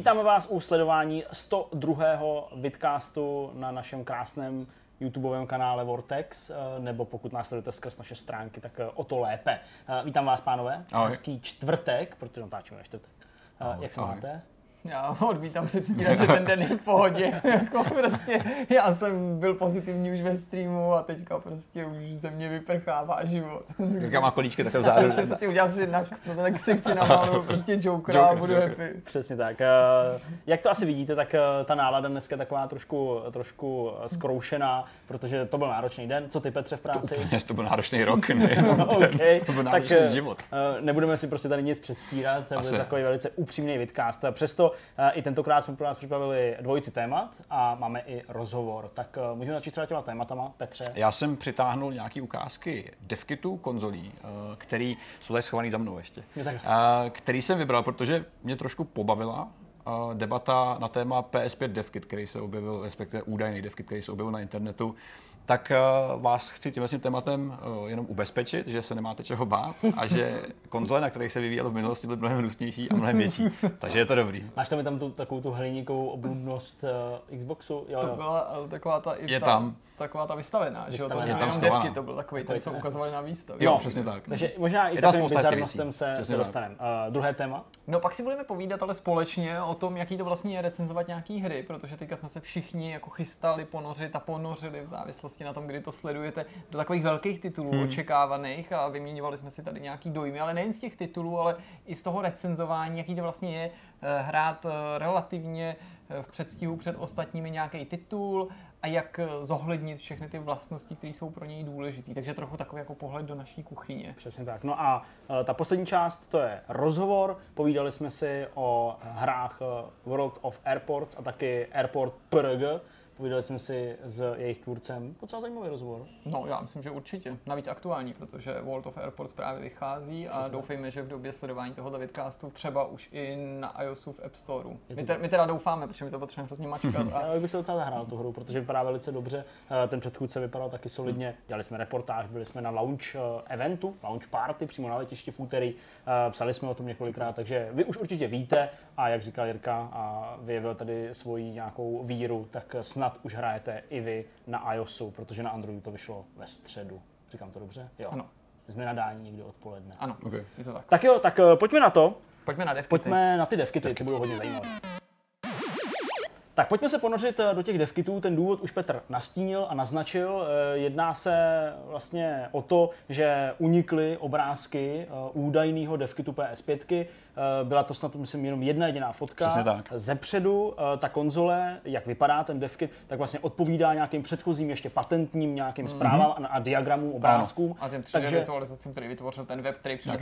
Vítáme vás u sledování 102. vidcastu na našem krásném YouTubeovém kanále Vortex, eh, nebo pokud nás sledujete skrz naše stránky, tak eh, o to lépe. Eh, Vítám vás, pánové. Ahoj. Hezký čtvrtek, protože natáčíme ve čtvrtek. Ahoj, Jak se ahoj. máte? Já odmítám předstírat, že ten den je v pohodě. jako prostě, já jsem byl pozitivní už ve streamu a teďka prostě už ze mě vyprchává život. Jaká má kolíčky takhle Já vzadu. si prostě udělám si na, na tak sekci na prostě Jokera a Joker, budu Joker. happy. Přesně tak. Eh, Jak to asi vidíte, tak eh, ta nálada dneska je taková trošku, trošku eh, zkroušená, protože to byl náročný den. Co ty, Petře, v práci? Úplně, to byl náročný rok, ne? okay. To byl tak náročný eh, život. nebudeme si prostě tady nic předstírat, to Asi byl takový velice upřímný vidcast. Přesto eh, i tentokrát jsme pro nás připravili dvojici témat a máme i rozhovor. Tak eh, můžeme začít třeba těma tématama, Petře. Já jsem přitáhnul nějaký ukázky devkitů konzolí, eh, který jsou tady schovaný za mnou ještě. Tak. Eh, Který jsem vybral, protože mě trošku pobavila debata na téma PS5 devkit, který se objevil, respektive údajný devkit, který se objevil na internetu. Tak eh, vás chci tím tím tématem eh, jenom ubezpečit, že se nemáte čeho bát a že konzole, na kterých se vyvíjelo v minulosti, byly mnohem různější a mnohem větší. Takže je to dobrý. Máš tam tam tu, takovou tu hliníkovou obludnost uh, Xboxu? Jo, To jo. byla ale taková ta, i Je ta, tam. Taková ta vystavená, že jo? To Vystavená. nebyly Je tam devky, to byl takový ten, co ukazovali na výstavě. Jo, přesně tak. Takže možná i takovým bizarnostem se, se dostaneme. Uh, druhé téma? No pak si budeme povídat ale společně o tom, jaký to vlastně je recenzovat nějaký hry, protože teďka jsme se všichni jako chystali ponořit a ponořili v závislosti na tom, kdy to sledujete, do takových velkých titulů hmm. očekávaných a vyměňovali jsme si tady nějaký dojmy, ale nejen z těch titulů, ale i z toho recenzování, jaký to vlastně je eh, hrát eh, relativně eh, v předstihu před ostatními nějaký titul a jak eh, zohlednit všechny ty vlastnosti, které jsou pro něj důležité. Takže trochu takový jako pohled do naší kuchyně. Přesně tak. No a uh, ta poslední část, to je rozhovor. Povídali jsme si o hrách uh, World of Airports a taky Airport PRG. Povídali jsme si s jejich tvůrcem. Docela zajímavý rozhovor. No, já myslím, že určitě. Navíc aktuální, protože World of Airports právě vychází a Přesně. doufejme, že v době sledování tohoto vidcastu třeba už i na iOSu v App Storeu. Je My, te, my teda doufáme, protože my to potřebujeme hrozně mačkat. A Já bych se docela zahrál tu hru, protože vypadá velice dobře. Eh, Ten předchůdce vypadal taky solidně. Dělali jsme reportáž, byli jsme na launch eh, eventu, launch party přímo na letišti v úterý. Eh, Psali jsme o tom několikrát, takže vy už určitě víte a jak říkal Jirka a vyjevil tady svoji nějakou víru, tak snad už hrajete i vy na iOSu, protože na Androidu to vyšlo ve středu. Říkám to dobře? Jo. Ano. Z nenadání někdy odpoledne. ano, Okay. je to tak. Tak jo, tak eh, pojďme na to. Pojďme na devky. Pojďme na ty devkity, ty budou hodně zajímavé. Tak pojďme se ponořit eh, do těch devkitů. Ten důvod už Petr nastínil a naznačil. Eh, Jedná se vlastně o to, že unikly obrázky údajného devkitu PS5. Eh, Byla to snad, myslím, jenom jedna jediná fotka. Přesně tak. Zepředu eh, ta konzole, jak vypadá ten devkit, tak vlastně odpovídá nějakým předchozím ještě patentním nějakým zprávám a, a diagramům, obrázkům. A těm 3D Takže- vizualizacím, který vytvořil ten web, který přinesl.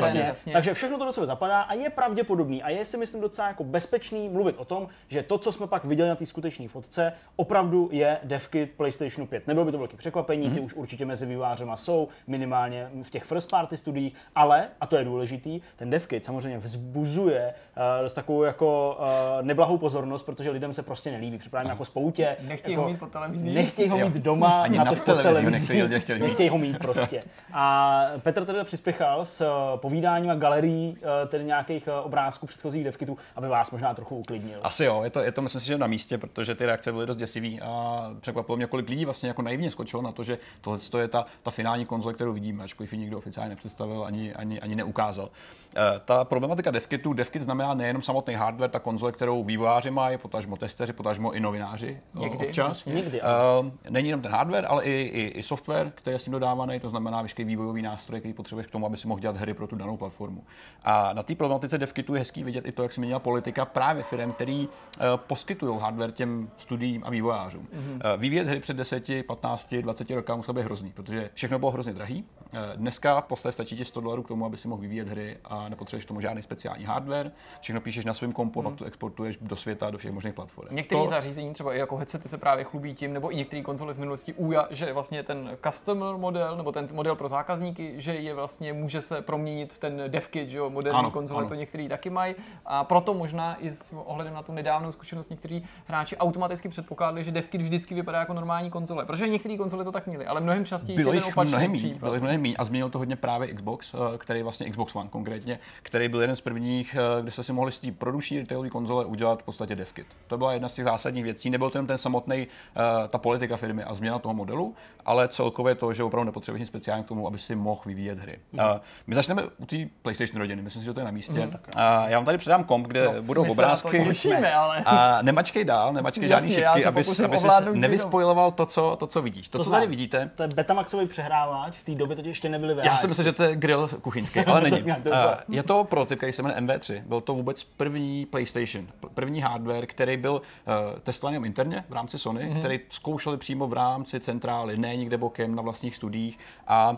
Přesně. jasně. Takže všechno to do sebe zapadá a je pravděpodobný a je si myslím docela jako bezpečný mluvit o tom, že to, co jsme pak viděli na té skutečné fotce, opravdu je devkit PlayStationu 5. Nebylo by to velké překvapení, ty už určitě mezi vývářema jsou, minimálně v těch first party studiích, ale, a to je důležitý, ten devkit samozřejmě vzbuzuje uh, dost takovou jako uh, neblahou pozornost, protože lidem se prostě nelíbí. Připravím jako spoutě. Nechtějí jako, ho mít pod televizí. Nechtějí ho Jo. mít doma, Ani na pod televizi ho televizí. nechtějí, mít. Nechtějí ho mít prostě. A Petr teda přispěchal s eh, povídáním a galerií tedy nějakých obrázků předchozích devkitů, aby vás možná trochu uklidnil. Asi jo, je to, je to myslím si, že na místě, protože ty reakce byly dost děsivý a překvapilo mě, kolik lidí vlastně jako naivně skočilo na to, že tohle je ta, ta finální konzole, kterou vidíme, ačkoliv ji nikdo oficiálně nepředstavil ani, ani, ani neukázal. Eh, Ta problematika devkitu, devkit znamená nejenom samotný hardware, ta konzole, kterou vývojáři mají, potažmo testeři, potažmo i novináři eh, Někdy, občas. Někdy, Uh, není jenom ten hardware, ale i, i, i software, který je s tím dodávaný, to znamená veškerý vývojový nástroj, který potřebuješ k tomu, aby si mohl dělat hry pro tu danou platformu. A na té problematice devkitu je hezký vidět i to, jak se měnila politika právě firm, který uh, poskytují hardware těm studiím a vývojářům. Mm-hmm. Uh, vyvíjet hry před 10, 15, 20 roky muselo být hrozný, protože všechno bylo hrozně drahý. Uh, dneska v podstatě stačí ti 100 dolarů k tomu, aby si mohl vyvíjet hry a nepotřebuješ k tomu žádný speciální hardware. Všechno píšeš na svém kompu, mm. pak to exportuješ do světa, do všech možných platform. Některé to, zařízení, třeba i jako headsety se právě chlubí tím, nebo i některé konzole v minulosti UJA, že vlastně ten customer model, nebo ten model pro zákazníky, že je vlastně může se proměnit v ten devkit, že jo, moderní Ano, konzole ano. to některý taky mají. A proto možná i s ohledem na tu nedávnou zkušenost někteří hráči automaticky předpokládali, že DevKit vždycky vypadá jako normální konzole. Protože některé konzole to tak měly, ale mnohem častěji bylo je ten jich opačný mnohem případ. bylo mnohem méně a změnil to hodně právě Xbox, eh, který vlastně Xbox One konkrétně, který byl jeden z prvních, eh, kde jste si mohli z té produkční retailové konzole udělat v podstatě DevKit. To byla jedna z těch zásadních věcí. Nebyl to jen ten samotný ta politika firmy a změna toho modelu, ale celkově to, že opravdu nepotřebuješ nic speciálního k tomu, aby si mohl vyvíjet hry. Mm. My začneme u té PlayStation rodiny, myslím si, že to je na místě. Mm, já vám tady předám komp, kde no, budou se to obrázky. těšíme, ale- A nemačkej dál, nemačkej žádný šipky, se aby, aby si nevyspojiloval to co, to, co vidíš. To, co znám. tady vidíte, To je Betamaxový přehrávač, v té době totiž ještě nebyly já si myslím, že to je grill kuchyňský, ale není. je to prototyp, který se jmenuje MV3. Byl to vůbec první PlayStation, první hardware, který byl uh, testovaný interně v rámci Sony, Mhm. mm-hmm. který zkoušeli přímo v rámci centrály, ne nikde bokem na vlastních studiích a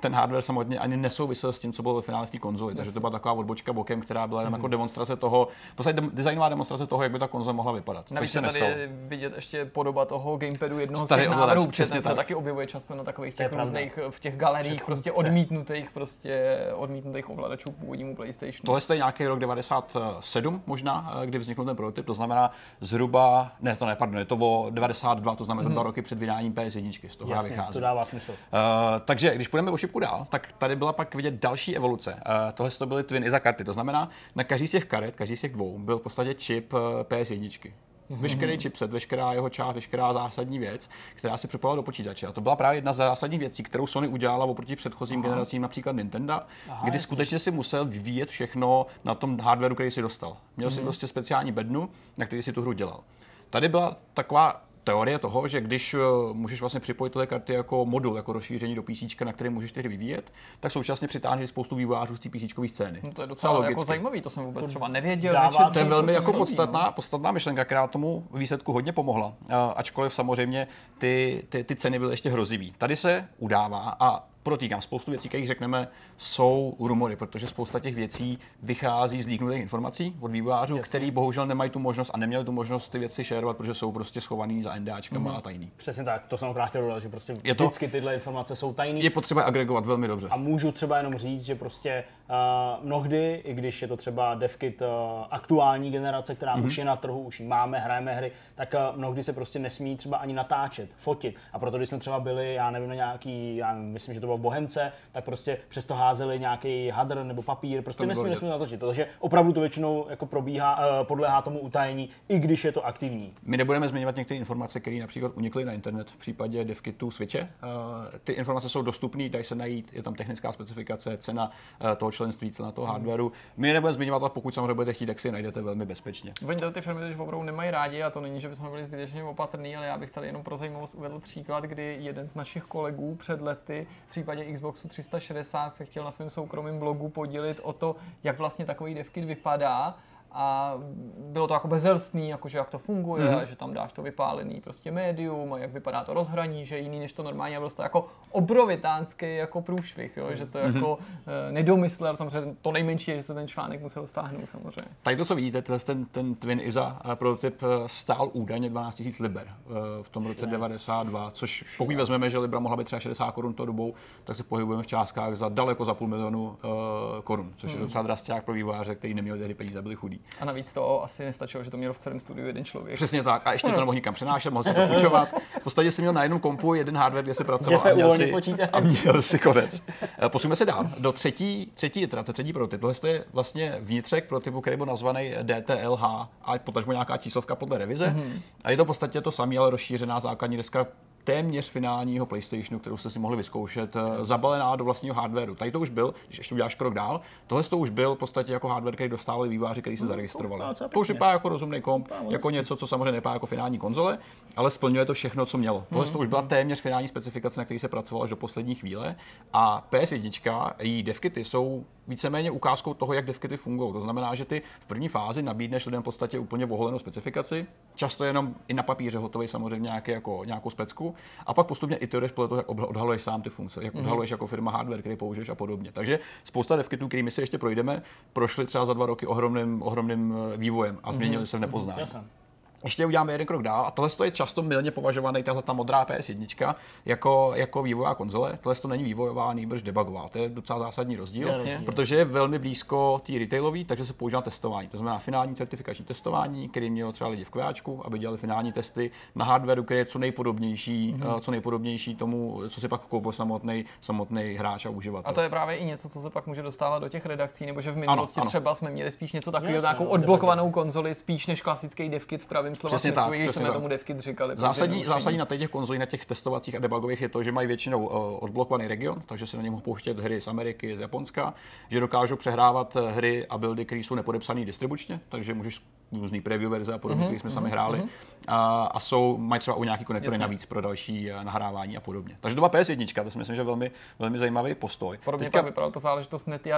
ten hardware samotně ani nesouvisel s tím, co bylo ve finále v té konzoli. Takže to byla taková odbočka bokem, která byla jenom Mhm. jako demonstrace toho, v podstatě designová demonstrace toho, jak by ta konzole mohla vypadat. Navíc se tady je vidět ještě podoba toho gamepadu jednoho z Starý těch ovladač, návrhů, protože přesně ten se tak. taky objevuje často na takových těch různých, v těch galeriích prostě odmítnutých, prostě odmítnutých ovladačů původnímu PlayStationu. Tohle je nějaký rok 97 možná, eh, kdy vznikl ten prototyp, to znamená zhruba, ne to ne, pardon, je to o 92, to znamená dva roky před vydáním PS1, z toho já Mhm. Jasně, vycházím. to dává smysl. Uh, takže když půjdeme o šipku dál, tak tady byla pak vidět další evoluce. Uh, tohle to byly Twin ISA karty, to znamená, na každý z těch karet, každý z těch dvou, byl v podstatě čip uh, PS1. Veškerý chipset, veškerá jeho část, veškerá zásadní věc, která se připojovala do počítače. A to byla právě jedna z zásadních věcí, kterou Sony udělala oproti předchozím generacím, například Nintendo, Aha, kdy jasně. skutečně si musel vyvíjet všechno na tom hardwareu, který si dostal. Měl si prostě speciální bednu, na který si tu hru dělal. Tady byla taková teorie toho, že když eh, můžeš vlastně připojit tyhle karty jako modul, jako rozšíření do PC, na kterém můžeš ty hry vyvíjet, tak současně přitáhneš spoustu vývojářů z té PC scény. No to je docela jako zajímavý, to jsem vůbec třeba nevěděl. dává- nečetl To je velmi jsem jako podstatná, no. podstatná myšlenka, která tomu výsledku hodně pomohla. A- Ačkoliv samozřejmě ty, ty, ty ceny byly ještě hrozivý. Tady se udává a protýkám, spoustu věcí, které řekneme, jsou rumory, protože spousta těch věcí vychází z líknutých informací od vývojářů, Jasně. který bohužel nemají tu možnost a neměli tu možnost ty věci šerovat, protože jsou prostě schovaný za NDAčkama a tajný. Přesně tak, to jsem opravdu chtěl dodat, že prostě Je to- vždycky tyhle informace jsou tajné. Je potřeba agregovat velmi dobře. A můžu třeba jenom říct, že prostě uh, mnohdy, i když je to třeba DevKit uh, aktuální generace, která Mhm. mm-hmm. už je na trhu, už ji máme, hrajeme hry, tak uh, mnohdy se prostě nesmí třeba ani natáčet, fotit. A proto, když jsme třeba byli, já nevím, na nějaký, já myslím, že to bylo v Bohemce, tak prostě přesto házeli nějaký hadr nebo papír, prostě nesmí, nesmí natočit. Takže opravdu to většinou jako probíhá, uh, podléhá tomu utajení, i když je to aktivní. My nebudeme zmiňovat některé informace, které například unikly na internet v případě DevKitu Switche. Eh, Ty informace jsou dostupné, dají se najít, je tam technická specifikace, cena eh, toho členství, cena toho hardwareu. My je nebudeme zmiňovat, ale pokud samozřejmě budete chtít, tak si je najdete velmi bezpečně. Oni ty firmy teď opravdu nemají rádi a to není, že bychom byli zbytečně opatrní, ale já bych tady jenom pro zajímavost uvedl příklad, kdy jeden z našich kolegů před lety v případě Xboxu 360 se chtěl na svém soukromém blogu podělit o to, jak vlastně takový devkit vypadá a bylo to jako bezelstný, jakože jak to funguje, Mhm. mm-hmm. že tam dáš to vypálený prostě médium a jak vypadá to rozhraní, že jiný než to normálně a byl to jako obrovitánský jako průšvih, jo? že to Mhm. jako eh, nedomyslel, samozřejmě to nejmenší je, že se ten článek musel stáhnout samozřejmě. Tady to, co vidíte, ten, ten Twin ISA eh, prototyp eh, stál údajně 12 000 liber v tom roce 92, což pokud vezmeme, že libra mohla být třeba 60 korun tou dobou, tak se pohybujeme v částkách za daleko za půl milionu uh, korun, což je docela drasták pro vývojáře, který neměli tehdy peníze, byli chudí. A navíc to asi nestačilo, že to měl v celém studiu jeden člověk. Přesně tak. A ještě to nemohl nikam přenášet, mohl si to půjčovat. V podstatě si měl na jednom kompu jeden hardware, kde se pracoval a měl, si, počítač. a měl si konec. Eh, Posuneme se dál. Do třetí, třetí iterace, třetí prototyp. Tohle je vlastně vnitřek prototypu, který byl nazvaný DTLH a potažmo nějaká číslovka podle revize. Mm-hmm. A je to v podstatě to samé, ale rozšířená základní deska téměř finálního PlayStationu, kterou jste si mohli vyzkoušet, eh, zabalená do vlastního hardwareu. Tady to už byl, když ještě uděláš krok dál, tohle to už byl v podstatě jako hardware, který dostávali výváři, který se zaregistrovali. to už vypadá jako rozumný komp, jako něco, co samozřejmě nevypadá jako finální konzole, ale splňuje to všechno, co mělo. Tohle to už byla téměř finální specifikace, na který se pracovalo až do poslední chvíle. A PS1, její devkity jsou víceméně ukázkou toho, jak devkity fungují. To znamená, že ty v první fázi nabídneš lidem v podstatě úplně voholenou specifikaci, často jenom i na papíře hotový samozřejmě nějaký, jako, nějakou specku, a pak postupně iteruješ podle toho, jak odhaluješ sám ty funkce, jak odhaluješ jako firma hardware, který použiješ a podobně. Takže spousta devkitů, kterými si ještě projdeme, prošly třeba za dva roky ohromným, ohromným eh, vývojem a změnili se v nepoznání. Jasně. Ještě uděláme jeden krok dál a tohle je často milně považovaný, tahle ta modrá PS1 jako, jako vývojová konzole. Tohle to není vývojová, nýbrž debugová. To je docela zásadní rozdíl, Jasně. protože je velmi blízko té retailové, takže se používá testování. To znamená finální certifikační testování, který mělo třeba lidi v kváčku, aby dělali finální testy na hardwareu, který je co nejpodobnější, mm-hmm. co nejpodobnější tomu, co si pak koupil samotný, samotný hráč a uživatel. A to je právě i něco, co se pak může dostávat do těch redakcí, nebo že v minulosti Ano, ano. třeba jsme měli spíš něco takového, nějakou no, odblokovanou konzoli, spíš než klasický devkit v pravém slova Přesně smyslu, tak, jsme tak. tomu devkit říkali. Zásadní, zásadní na těch konzolích, na těch testovacích a debugových je to, že mají většinou uh, odblokovaný region, takže se na ně mohou pouštět hry z Ameriky, z Japonska, že dokážou přehrávat eh, hry a buildy, které jsou nepodepsané distribučně, takže můžeš různý preview verze a podobně, Mhm, které jsme sami hráli. A, a jsou, mají třeba u nějaký konektory Jasně. navíc pro další eh, nahrávání a podobně. Takže to byla PS1, to si myslím, že je velmi, velmi zajímavý postoj. Podobně Teďka- vypadala ta záležitost Nety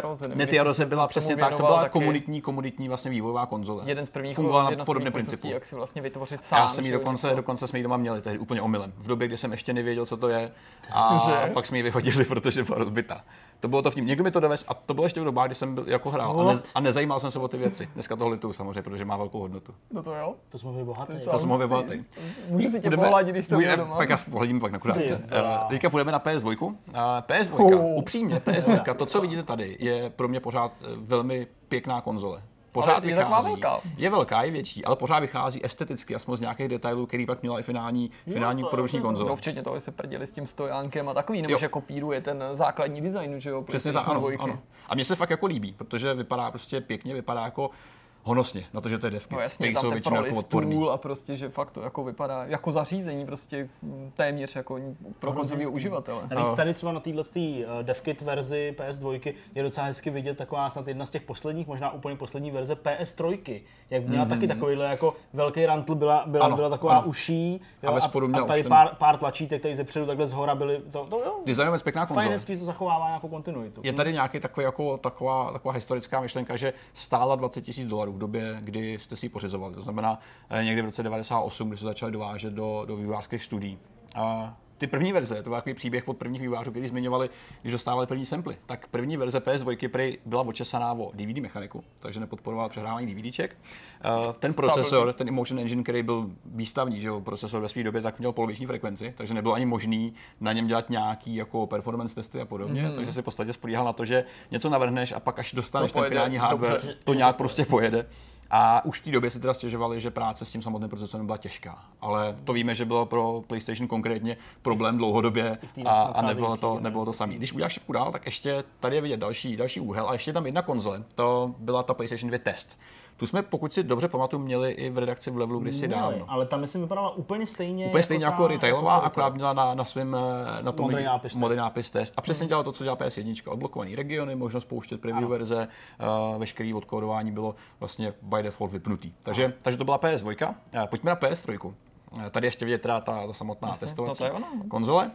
jestli Arose jsi byla se tomu přesně tak, to byla taky. komunitní, komunitní vlastně vývojová konzole. Jeden z prvních, Fungovala na podobném možností, principu. jak si vlastně vytvořit sám. Já jsem ji dokonce, dokonce jsme ji doma měli, tehdy úplně omylem. V době, kdy jsem ještě nevěděl, co to je. A pak jsme ji vyhodili, protože byla rozbitá. To bylo to v tím. Někdo mi to dovez a to bylo ještě v dobách, kdy jsem byl jako hrál a, ne, a nezajímal jsem se o ty věci. Dneska toho lituju samozřejmě, protože má velkou hodnotu. No to jo. To jsme byli bohatí. To ho vybohatý. Můžu si tě pohladit, když jste byl doma. Pak já pohledím pak Uh, bláho. Teďka půjdeme na PS2. Uh, PS2, Oh. upřímně, PS2, to, co vidíte tady, je pro mě pořád eh, velmi pěkná konzole. Pořád Ale je taková vychází. velká. Je velká, je větší, ale pořád vychází esteticky, aspoň z nějakých detailů, který pak měla i finální, finální to- produkční to- konzole. No, včetně toho, že se prdili s tím stojánkem a takový, nebo Jo. že kopíruje ten základní design, že jo? Přesně tak, PlayStation ano, ano. A mně se fakt jako líbí, protože vypadá prostě pěkně, vypadá jako honosně, na to, že to je devky, No jasně, který tam jsou ten většinou jako odporný. stůl a prostě, že fakt to jako vypadá jako zařízení prostě téměř jako pro konzolového uživatele. Navíc tady třeba na této DevKit verzi PS2 je docela hezky vidět taková snad jedna z těch posledních, možná úplně poslední verze PS3, jak měla taky takovýhle jako velký rantl, byla, byla, Ano, byla taková ano. uší A ve spodu a, měla a tady pár, pár tlačítek, tady ze předu takhle z hora byly, to, to jo, Designově pěkná konzole. fajn hezky to zachovává nějakou kontinuitu. Je tady nějaký takový jako, taková, taková historická myšlenka, že stála 20 000 dolarů v době, kdy jste si ji pořizovali. To znamená eh, někdy v roce 98, kdy se začali dovážet do, do vývojářských studií. A ty první verze, to byl takový příběh od prvních vývojářů, kteří zmiňovali, když dostávali první samply. Tak první verze PS2 prý byla očesaná o DVD mechaniku, takže nepodporovala přehrávání DVDček. Eh, Ten procesor, ten Emotion Engine, který byl výstavní, že jo, procesor ve své době, tak měl poloviční frekvenci, takže nebylo ani možný na něm dělat nějaký jako performance testy a podobně, mm. takže si v podstatě spolíhal na to, že něco navrhneš a pak až dostaneš To ten finální hardware, dobře. to nějak prostě pojede. A už v té době si teda stěžovali, že práce s tím samotným procesorem byla těžká. Ale to víme, že bylo pro PlayStation konkrétně problém dlouhodobě a, a nebylo to, nebylo to samé. Když uděláš šipku dál, tak ještě tady je vidět další, další úhel a ještě tam jedna konzole, to byla ta PlayStation 2 test. Tu jsme, pokud si dobře pamatuju, měli i v redakci v levelu kdysi Měli, dávno. ale tam myslím vypadala úplně stejně. Úplně stejně jako, ta- retailová, jako ta- akorát měla na, na svém eh, na tom Modrý nápis modrý test. Hmm. nápis test. A přesně dělala to, co dělá PS1. Odblokovaný regiony, možnost pouštět preview Ano. verze, uh, veškerý odkódování bylo vlastně by default vypnutý. Takže, takže to byla PS2. Eh, Pojďme na PS3. Eh, Tady ještě vidět teda ta, ta samotná Jasně, testovací no konzole.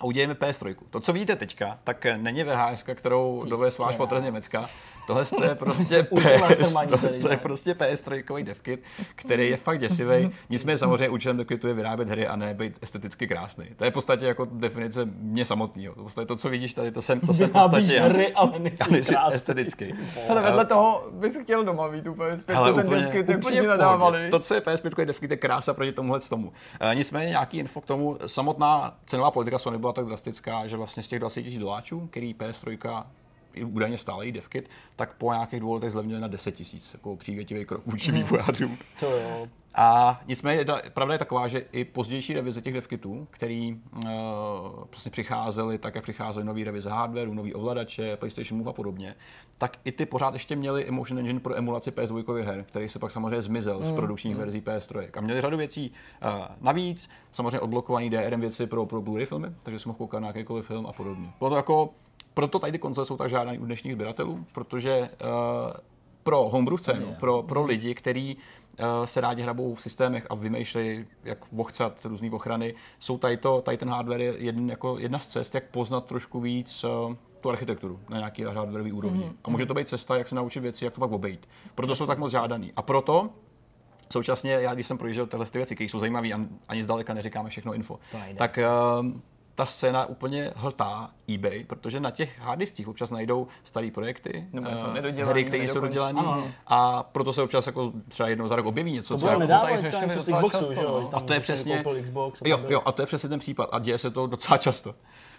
A udělejme PS3. To, co vidíte teďka, tak není VHS, kterou dovez váš fotr z Německa. Tohle to je prostě PS, tohle to je prostě PS3 devkit, který je fakt děsivý. Nicméně samozřejmě účelem devkitu je vyrábět hry a ne být esteticky krásný. To je v podstatě jako definice mě samotného. To, je to, co vidíš tady, to jsem, to jsem v Vyrábíš podstatě hry, ale A nejsi nejsi krásný. estetický. Ale vedle toho bys chtěl doma mít úplně zpět, Ale ten úplně, devkit, úplně pohodě. nadávali. To, co je PS5 devkit, je krása proti tomuhle tomu. E, nicméně nějaký info k tomu, samotná cenová politika Sony byla tak drastická, že vlastně z těch 20 000 doláčů, který PS3 i údajně stále jí devkit, tak po nějakých dvou letech zlevnili na 10 000, jako přívětivý krok vůči vývojářům. To jo. A nicméně da- pravda je taková, že i pozdější revize těch devkitů, který uh, prostě přicházely tak, jak přicházely nové revize hardwareu, nový ovladače, PlayStation Move a podobně, tak i ty pořád ještě měli Emotion Engine pro emulaci PS2 her, který se pak samozřejmě zmizel z produkčních verzí PS3. A měli řadu věcí uh, navíc, samozřejmě odblokovaný DRM věci pro, pro Blu-ray filmy, takže si mohl koukat na jakýkoliv film a podobně. Bylo to jako, proto tady ty konzole jsou tak žádané u dnešních sběratelů, protože uh, pro homebrew scénu, pro, pro lidi, kteří uh, se rádi hrabou v systémech a vymýšlejí, jak vochcat různé ochrany, jsou tady, to, tady ten hardware je jeden, jako jedna z cest, jak poznat trošku víc uh, tu architekturu na nějaký hardwareový úrovni. Mm-hmm. A může to být cesta, jak se naučit věci, jak to pak obejít. Proto jsou tak moc žádaný. A proto Současně, já když jsem projížděl tyhle ty věci, které jsou zajímavé a ani zdaleka neříkáme všechno info, tak uh, ta scéna úplně hltá eBay, protože na těch harddiskích občas najdou staré projekty, eh, nedodělaný, hry, které jsou dodělané a proto se občas jako třeba jednou za rok objeví něco, To co bylo jako, tady řešili z Xboxu, často, že jo? no. A to je si přesně- Xbox. a Jo, jo, a to je přesně ten případ a děje se to docela často.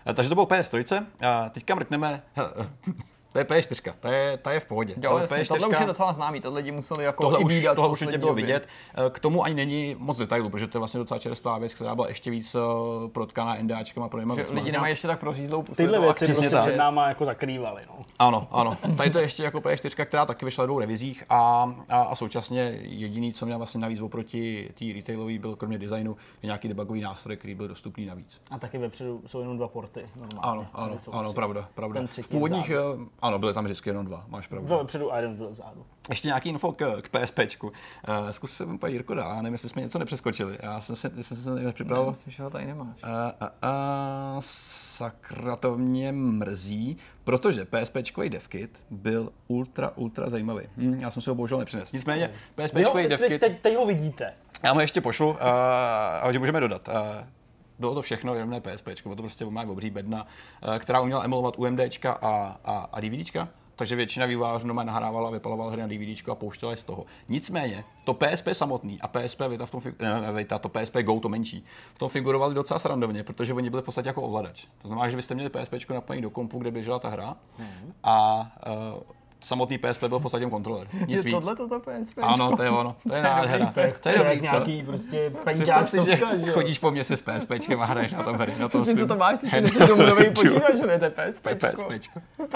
Eh, Takže to bylo PS3, a teďka mrkneme, to je PS4, ta je, ta je v pohodě. Jo, Ale jasně, tohle už je docela známý, tohle lidi museli jako Tohle už, tohle určitě bylo vidět. Eh, K tomu ani není moc detailů, protože to je vlastně docela čerstvá věc, která byla ještě víc eh, protkaná NDAčkama pro Že lidi nemají ještě tak prořízlou Tyhle věci prostě tak. před náma jako zakrývaly. No. Ano, ano. Tady to je ještě jako P4, která taky vyšla dvou revizích a, a, a současně jediný, co měl vlastně navíc oproti té retailové, byl kromě designu nějaký debugový nástroj, který byl dostupný navíc. A taky vepředu jsou jenom dva porty. Normálně. Ano, ano, ano, pravda, pravda. V původních, ano, byly tam vždycky jenom dva, máš pravdu. Dva vepředu a jeden vzadu. Ještě nějaký info k, k PSPčku. Uh, zkus se úplně Jirko dá, nevím, jestli jsme něco nepřeskočili. Já jsem se, jsem se nepřipravil. Myslím, že ho tady nemáš. Uh, uh, uh, sakra, to mě mrzí, protože PSPčkový devkit byl ultra, ultra zajímavý. Hm, já jsem si ho bohužel nepřinesl. Nicméně, PSPčkový teď, devkit, teď, teď ho vidíte. já mu ještě pošlu, uh, a že můžeme dodat. Uh, bylo to všechno, jenom ne PSP, bylo to prostě má obří bedna, uh, která uměla emulovat UMDčka a, a, a DVDčka. Takže většina vývojářů doma nahrávala, vypalovala hry na DVDčku a pouštěla je z toho. Nicméně, to PSP samotný a PSP Vita, v tom, ne, ne, Vita, to PSP Go, to menší, v tom figurovali docela srandovně, protože oni byli v podstatě jako ovladač. To znamená, že vy jste měli PSP napojený do kompu, kde běžela ta hra a uh, samotný PSP byl v podstatě kontroler. Nic Je víc. tohle toto PSP? Ano, to je ono. To je nádhera. To je dobrý, nějaký prostě Představ si, že chodíš po městě s PSPčkem a hraješ na tom hry. Na tom Přesně, co to máš, ty si neseš domů nový počítač, že ne, to je PSP.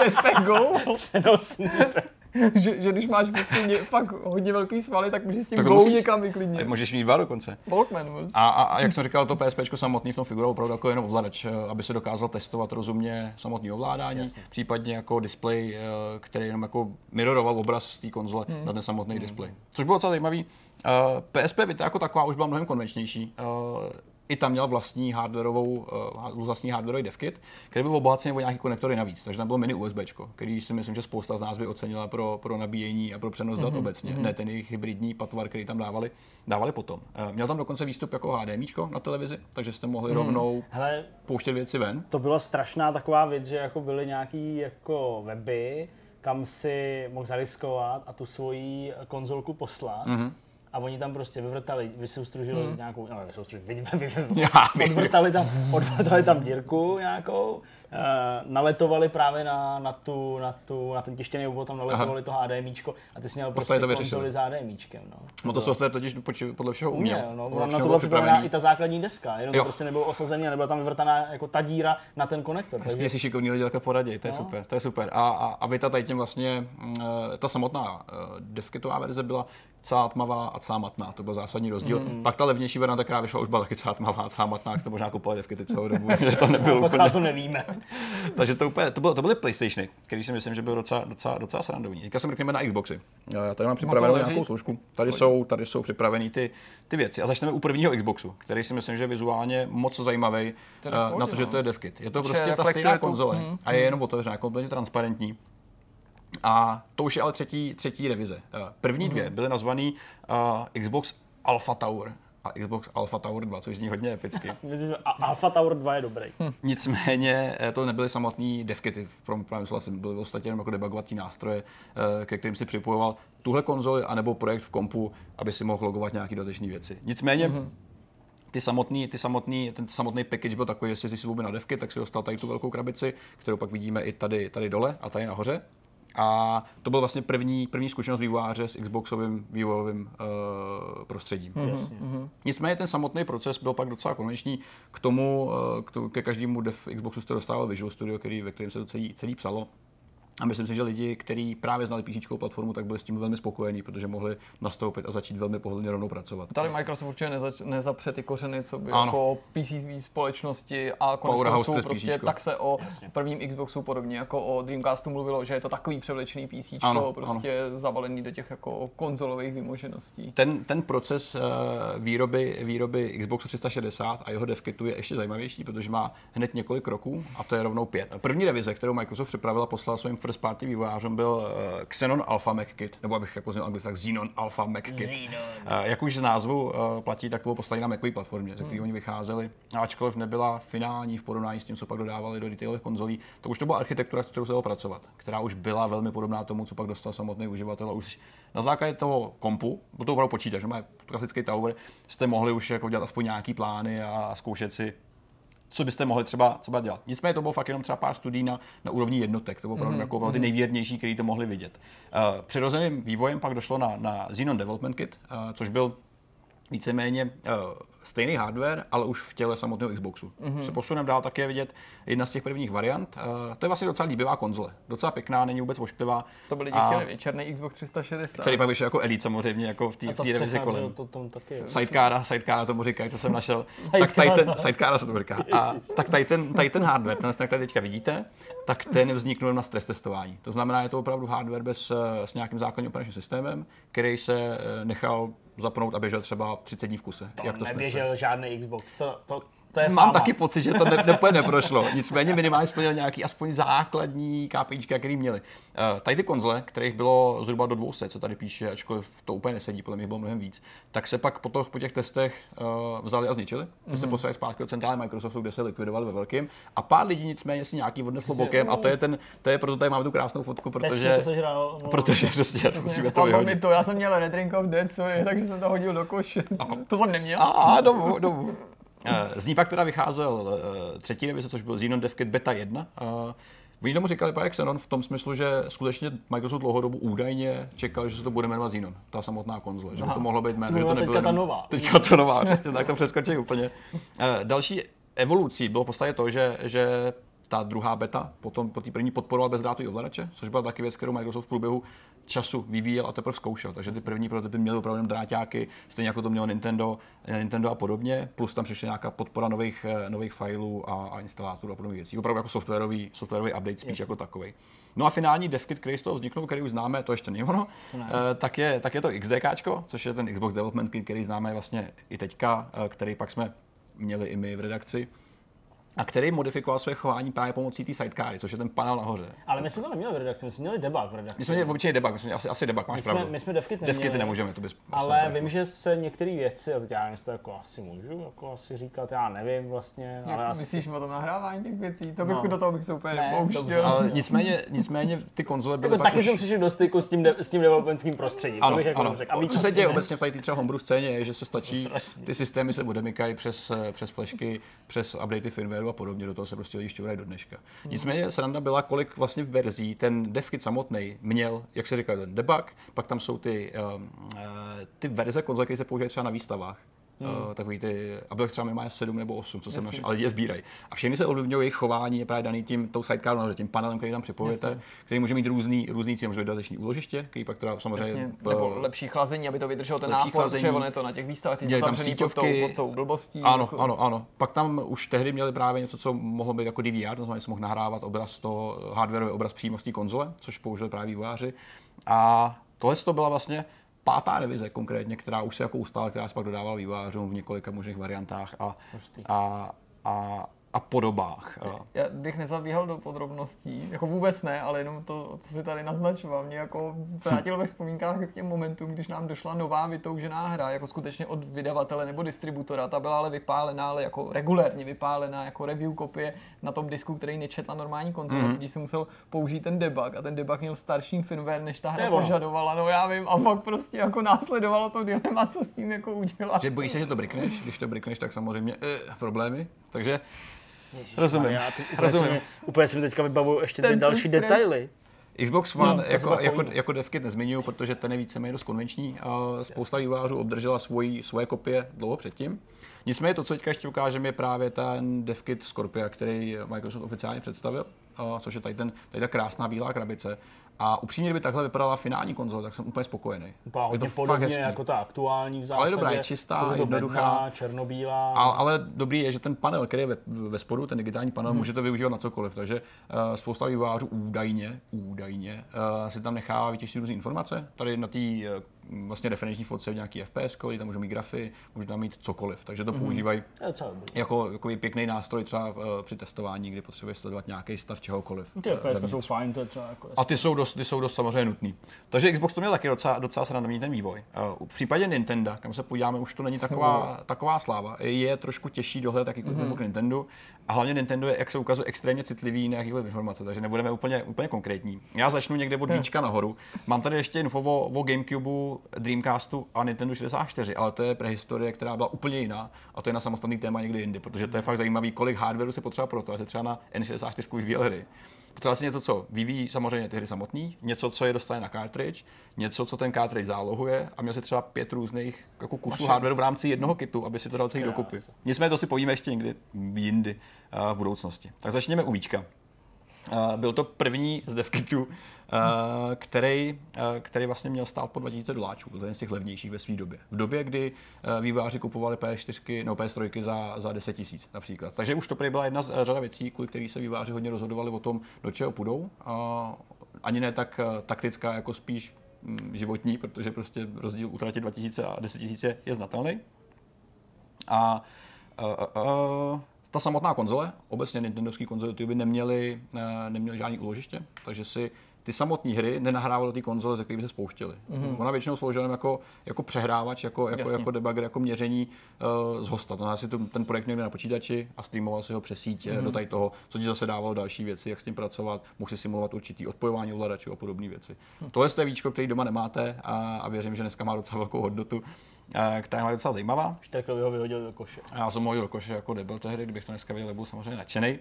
PSP Go, Přenosný. že, že, když máš prostě ně, fakt hodně velký svaly, tak můžeš s tím Tak to Go musíš. někam vyklidnit. Můžeš mít dva dokonce. Walkman, prostě. A, a, a, jak jsem říkal, to PSP samotný v tom figuroval opravdu jako jenom ovladač, eh, aby se dokázal testovat rozumně samotný ovládání, Jasně. případně jako display, eh, který jenom jako mirroroval obraz z té konzole Hmm. na ten samotný display. Což bylo docela zajímavý. Uh, PSP Vita jako taková už byla mnohem konvenčnější. I tam měl vlastní hardwareovou, uh, vlastní hardwareový devkit, který byl obohacený o nějaký konektory navíc. Takže tam bylo mini USB, který si myslím, že spousta z nás by ocenila pro, pro nabíjení a pro přenos dat obecně. Ne ten jejich hybridní patvar, který tam dávali, dávali potom. Uh, měl tam dokonce výstup jako HDMI na televizi, takže jste mohli rovnou Hele, pouštět věci ven. to byla strašná taková věc, že jako byly nějaký jako weby, kam si mohl zariskovat a tu svoji konzolku poslat. Mm-hmm. A oni tam prostě vyvrtali, vysoustružili mm. nějakou, no vysoustružili, vy, vy, vy, odvrtali tam, odvrtali tam dírku nějakou, naletovali právě na, na, tu, na, tu, na ten tištěný obvod, tam naletovali to HDMíčko a ty jsi měl prostě to konzoli s HDMíčkem. No. No to software totiž podle všeho uměl. Uměl, no, Podle na to byl byla připravená i ta základní deska, jenom Jo. to prostě nebylo osazený a nebyla tam vyvrtaná jako ta díra na ten konektor. Hezky Takže si šikovní lidi takhle poradí, to je No. super, to je super. A, a, a Vita tady tím vlastně, mm, eh, ta samotná uh, devkitová verze byla celá tmavá a celá matná, to byl zásadní rozdíl. Mm. Pak ta levnější varianta, která vyšla, už byla taky celá tmavá a celá matná, jak jste možná kupovali devkity celou dobu, že to nebylo úplně. To nevíme. Takže to, úplně, to, bylo, to byly PlayStationy, který si myslím, že byl docela, docela, docela srandovní. Teďka se mrkneme na Xboxy. Já tady mám připravenou leží? nějakou složku. Tady jsou, tady jsou připravený ty, ty věci. A začneme u prvního Xboxu, který si myslím, že je vizuálně moc zajímavý To eh, na to, že no. to je devkit. Je to Protože prostě ta stejná tu- konzole mm, a je jenom otevřená, kompletně transparentní. A to už je ale třetí, třetí revize. Eh, První Mhm. dvě byly nazvaný uh, Xbox Alpha Tower a Xbox Alpha Tower 2, což zní hodně epicky. Myslím, že A- Alpha Tower 2 je dobrý. Hm. Nicméně eh, to nebyly samotný devkity, v tom právě souhlasím, byly v podstatě jenom jako debugovací nástroje, eh, ke kterým si připojoval tuhle konzoli anebo projekt v kompu, aby si mohl logovat nějaké dodatečné věci. Nicméně Mhm. ty samotný, ty samotný, ten samotný package byl takový, jestli jsi si vůbec na devky, tak si dostal tady tu velkou krabici, kterou pak vidíme i tady, tady dole a tady nahoře. A to byl vlastně první, první zkušenost vývojáře s Xboxovým vývojovým uh, prostředím. Jasně. Nicméně ten samotný proces byl pak docela konvenční. K tomu, eh, k tomu ke každému dev Xboxu jste dostával Visual Studio, který, ve kterém se to celý, celý psalo. A myslím si, že lidi, kteří právě znali PC platformu, tak byli s tím velmi spokojení, protože mohli nastoupit a začít velmi pohodlně rovnou pracovat. Tady Microsoft určitě nezač, nezapře ty kořeny, co by Ano. jako PC společnosti a konec prostě tak se o prvním Xboxu podobně jako o Dreamcastu mluvilo, že je to takový převlečený PC, Ano, prostě zabalený do těch jako konzolových vymožeností. Ten, ten proces eh, výroby, výroby Xboxu 360 a jeho devkitu je ještě zajímavější, protože má hned několik kroků a to je rovnou pět. První revize, kterou Microsoft připravila, poslala svým first party vývojářům byl uh, Xenon Alpha MacKit, nebo abych jako zněl anglicky, tak Xenon Alpha MacKit. Xenon. Uh, jak už z názvu uh, platí, tak bylo poslaný na Macové platformě, ze které oni vycházeli. Ačkoliv nebyla finální v porovnání s tím, co pak dodávali do detailových konzolí, to už to byla architektura, s kterou se dalo pracovat, která už byla velmi podobná tomu, co pak dostal samotný uživatel. Už na základě toho kompu, bo to opravdu počítač, že má klasický tower, jste mohli už jako dělat aspoň nějaký plány a zkoušet si co byste mohli třeba, třeba dělat. Nicméně to bylo fakt jenom třeba pár studií na, na úrovni jednotek, to bylo opravdu mm-hmm. jako opravdu ty nejvěrnější, kteří to mohli vidět. Uh, přirozeným vývojem pak došlo na, na Xenon Development Kit, uh, což byl víceméně uh, stejný hardware, ale už v těle samotného Xboxu. Mm-hmm. Se posunem dál také vidět jedna z těch prvních variant. Uh, to je vlastně docela líbivá konzole. Docela pěkná, není vůbec ošklivá. To byli a... chtěli, černý Xbox 360. Který pak vyšel jako Elite samozřejmě, jako v té revizi kolem. To tam taky, sidecara, sidecara tomu říkají, co jsem našel. tak tady ten, sidecara se to říká. A tak tady ten, tady ten hardware, ten, který teďka vidíte, tak ten vzniknul na stres testování. To znamená, je to opravdu hardware bez, eh, s nějakým základním operačním systémem, který se eh, nechal zapnout a běžel třeba 30 dní v kuse. To jak to neběžel smysl? žádný Xbox. To, to, to je Mám fáma. taky pocit, že to ne, ne, neprošlo. Nicméně minimálně splnil nějaký aspoň základní KPIčka, který měli. Uh, tady ty konzole, kterých bylo zhruba do 200, co tady píše, ačkoliv to úplně nesedí, podle mě bylo mnohem víc, tak se pak po, to, po těch testech uh, vzali a zničili. Ty mm-hmm. se mhm. poslali zpátky do centrály Microsoftu, kde se likvidovali ve velkým. A pár lidí nicméně si nějaký odneslo bokem a to je ten, to je proto tady máme tu krásnou fotku, protože, to žral, no. protože přesně, to musíme to vyhodit. To, já jsem měl Red Ring of Dead, sorry, takže jsem to hodil do koše. to jsem neměl. A, domů, domů. Z ní pak teda vycházel eh, třetí revize, což byl Xenon DevKit Beta 1. Oni tomu říkali právě Xenon v tom smyslu, že skutečně Microsoft dlouhodobu údajně čekal, že se to bude jmenovat Xenon, ta samotná konzole, že by to mohlo být jméno, že to nebylo. Teďka ta nová. Teďka to nová, přesně tak to přeskočí úplně. Eh, další evolucí bylo v podstatě to, že, že ta druhá beta potom po té první podporovala bezdrátový ovladače, což byla taky věc, kterou Microsoft v průběhu času vyvíjel a teprve zkoušel. Takže ty první prototypy měly opravdu dráťáky, stejně jako to mělo Nintendo, Nintendo a podobně, plus tam přišla nějaká podpora nových, eh, nových filů a, a instalátorů a podobných věcí. Opravdu jako softwarový, softwarový update spíš yes. jako takový. No a finální devkit, který z toho vzniknul, který už známe, to ještě není ono, ne. Eh, tak, je, tak je to XDK, což je ten Xbox Development Kit, který známe vlastně i teďka, eh, který pak jsme měli i my v redakci a který modifikoval své chování právě pomocí té sidecary, což je ten panel nahoře. Ale my jsme to neměli v redakci, my jsme měli debug v redakci. My jsme měli obyčejný debug, my jsme asi, asi debug, máš my jsme, pravdu. My jsme devkit neměli. Devkity nemůžeme, to bys Ale vím, že se některé věci, a teď já nevím, to jako asi můžu jako asi říkat, já nevím vlastně. Ale asi... Myslíš o tom nahrávání těch věcí? To bych no. do toho bych se úplně ne, nepouštěl. Ale nicméně, nicméně ty konzole byly jako Taky už... jsem přišel do styku s tím, de, s tím developmentským prostředím. Ano, to bych jako ano. Řekl. A co se děje obecně v té třeba homebrew scéně, je, že se stačí, ty systémy se odemykají přes, přes flashky, přes updaty firmwareu a podobně, do toho se prostě lidi do dneška. Hmm. Nicméně sranda byla, kolik vlastně verzí ten devkit samotný měl, jak se říká, ten debug, pak tam jsou ty, uh, ty verze konzole, které se používají třeba na výstavách. Hmm. Uh, takový ty, a bylo třeba minimálně 7 nebo 8, co jsem našel, ale je sbírají. A všechny se ovlivňují jejich chování, je právě daný tím, tou sidecarou, tím panelem, který tam připojujete, který může mít různý, různý cíl, může být dodatečný úložiště, který pak teda samozřejmě. Jasně. Nebo lepší chlazení, aby to vydrželo ten nápor, protože on je to na těch výstavách, ty zavřený pod tou, pod tou blbostí. Ano, jako... ano, ano. Pak tam už tehdy měli právě něco, co mohlo být jako DVR, to znamená, že mohl nahrávat obraz to hardwareový obraz přímo z té konzole, což použili právě vývojáři. A tohle to byla vlastně pátá revize konkrétně, která už se jako ustála, která se pak dodávala vývojářům v několika možných variantách a, a, a a podobách. Já bych nezabíhal do podrobností, jako vůbec ne, ale jenom to, co si tady naznačoval, mě jako vrátil ve vzpomínkách k těm momentům, když nám došla nová vytoužená hra, jako skutečně od vydavatele nebo distributora, ta byla ale vypálená, ale jako regulérně vypálená, jako review kopie na tom disku, který nečetla normální konzole, mm-hmm. tudíž jsem musel použít ten debug a ten debug měl starší firmware, než ta hra Nebo. požadovala, no já vím, a pak prostě jako následovalo to dilema, co s tím jako udělat. Že bojíš se, že to brikneš, když to brikneš, tak samozřejmě eh, problémy, takže Ježiš, rozumím. Já ty, úplně, rozumím. Se mi, úplně se mi teďka vybavuju ještě ty další stres. detaily. Xbox One no, jako, jako, jako devkit nezmiňuju, protože ten je víceméně dost konvenční. Spousta vývojářů obdržela svoji, svoje kopie dlouho předtím. Nicméně to, co teďka ještě ukážeme, je právě ten devkit Scorpia, který Microsoft oficiálně představil, což je tady, ten, tady ta krásná bílá krabice. A upřímně, kdyby takhle vypadala finální konzole, tak jsem úplně spokojený. Vypadá hodně to podobně jako ta aktuální v zásadě. Ale dobrá, je čistá, jednoduchá. Bedná, černobílá. A, ale dobrý je, že ten panel, který je ve, ve spodu, ten digitální panel, hmm. můžete využívat na cokoliv. Takže uh, spousta vývojářů údajně, údajně uh, si tam nechá vytěžit různé informace. Tady na té uh, vlastně referenční fotce v nějaký FPS, kdy tam můžou mít grafy, můžou tam mít cokoliv. Takže to mm-hmm. používají je jako, jako pěkný nástroj třeba uh, při testování, kdy potřebuješ sledovat nějaký stav čehokoliv. Ty FPS jsou fajn, to je třeba jako... A ty jsou dost, ty jsou dost samozřejmě nutný. Takže Xbox to měl taky docela, docela srandovní ten vývoj. Uh, v případě Nintendo, kam se podíváme, už to není taková, taková sláva. Je trošku těžší dohled taky mm-hmm. k Nintendo. A hlavně Nintendo je, jak se ukazuje, extrémně citlivý na jakýkoliv informace, takže nebudeme úplně, úplně konkrétní. Já začnu někde od víčka nahoru. Mám tady ještě info o, o Gamecube, Dreamcastu a Nintendo 64, ale to je prehistorie, která byla úplně jiná a to je na samostatný téma někdy jindy, protože to je fakt zajímavý, kolik hardwareu se potřeba pro to, se třeba na N64 vyvíjel hry. Potřeba si něco, co vyvíjí samozřejmě ty hry samotný, něco, co je dostane na cartridge, něco, co ten cartridge zálohuje a měl si třeba pět různých jako kusů hardwareu v rámci jednoho kitu, aby si to dal celý dokupy. Nicméně to si povíme ještě někdy jindy uh, v budoucnosti. Tak začněme u Víčka. Byl to první z DevKitu, uh, který, uh, který vlastně měl stát po 2000 doláčů, to jeden z těch levnějších ve své době. V době, kdy uh, vývojáři kupovali PS4, no PS3 za, za 10 tisíc například. Takže už to prý byla jedna z řada věcí, kvůli který se vývojáři hodně rozhodovali o tom, do čeho půjdou. Ani ne tak taktická, jako spíš mm, životní, protože prostě rozdíl utratit 2000 a 10 000 je, je znatelný. A uh, uh, uh, ta samotná konzole, obecně Nintendovské konzole, ty by neměly, uh, neměly žádný úložiště, takže si ty samotné hry nenahrávaly do té konzole, ze kterých by se spouštěly. Mm-hmm. Ona většinou sloužila jenom jako, jako přehrávač, jako, jako, Jasně. jako debugger, jako měření uh, z hosta. To znamená, si tu, ten projekt někde na počítači a streamoval si ho přes síť mm-hmm. do tady toho, co ti zase dávalo další věci, jak s tím pracovat, mohl si simulovat určitý odpojování ovladačů a podobné věci. Mm. Tohle je to víčko, který doma nemáte a, a věřím, že dneska má docela velkou hodnotu, eh, která je docela zajímavá. Štekl ho vyhodil do koše. A Já jsem mohl do koše jako debil tehdy, kdybych to dneska viděl, byl samozřejmě nadšený.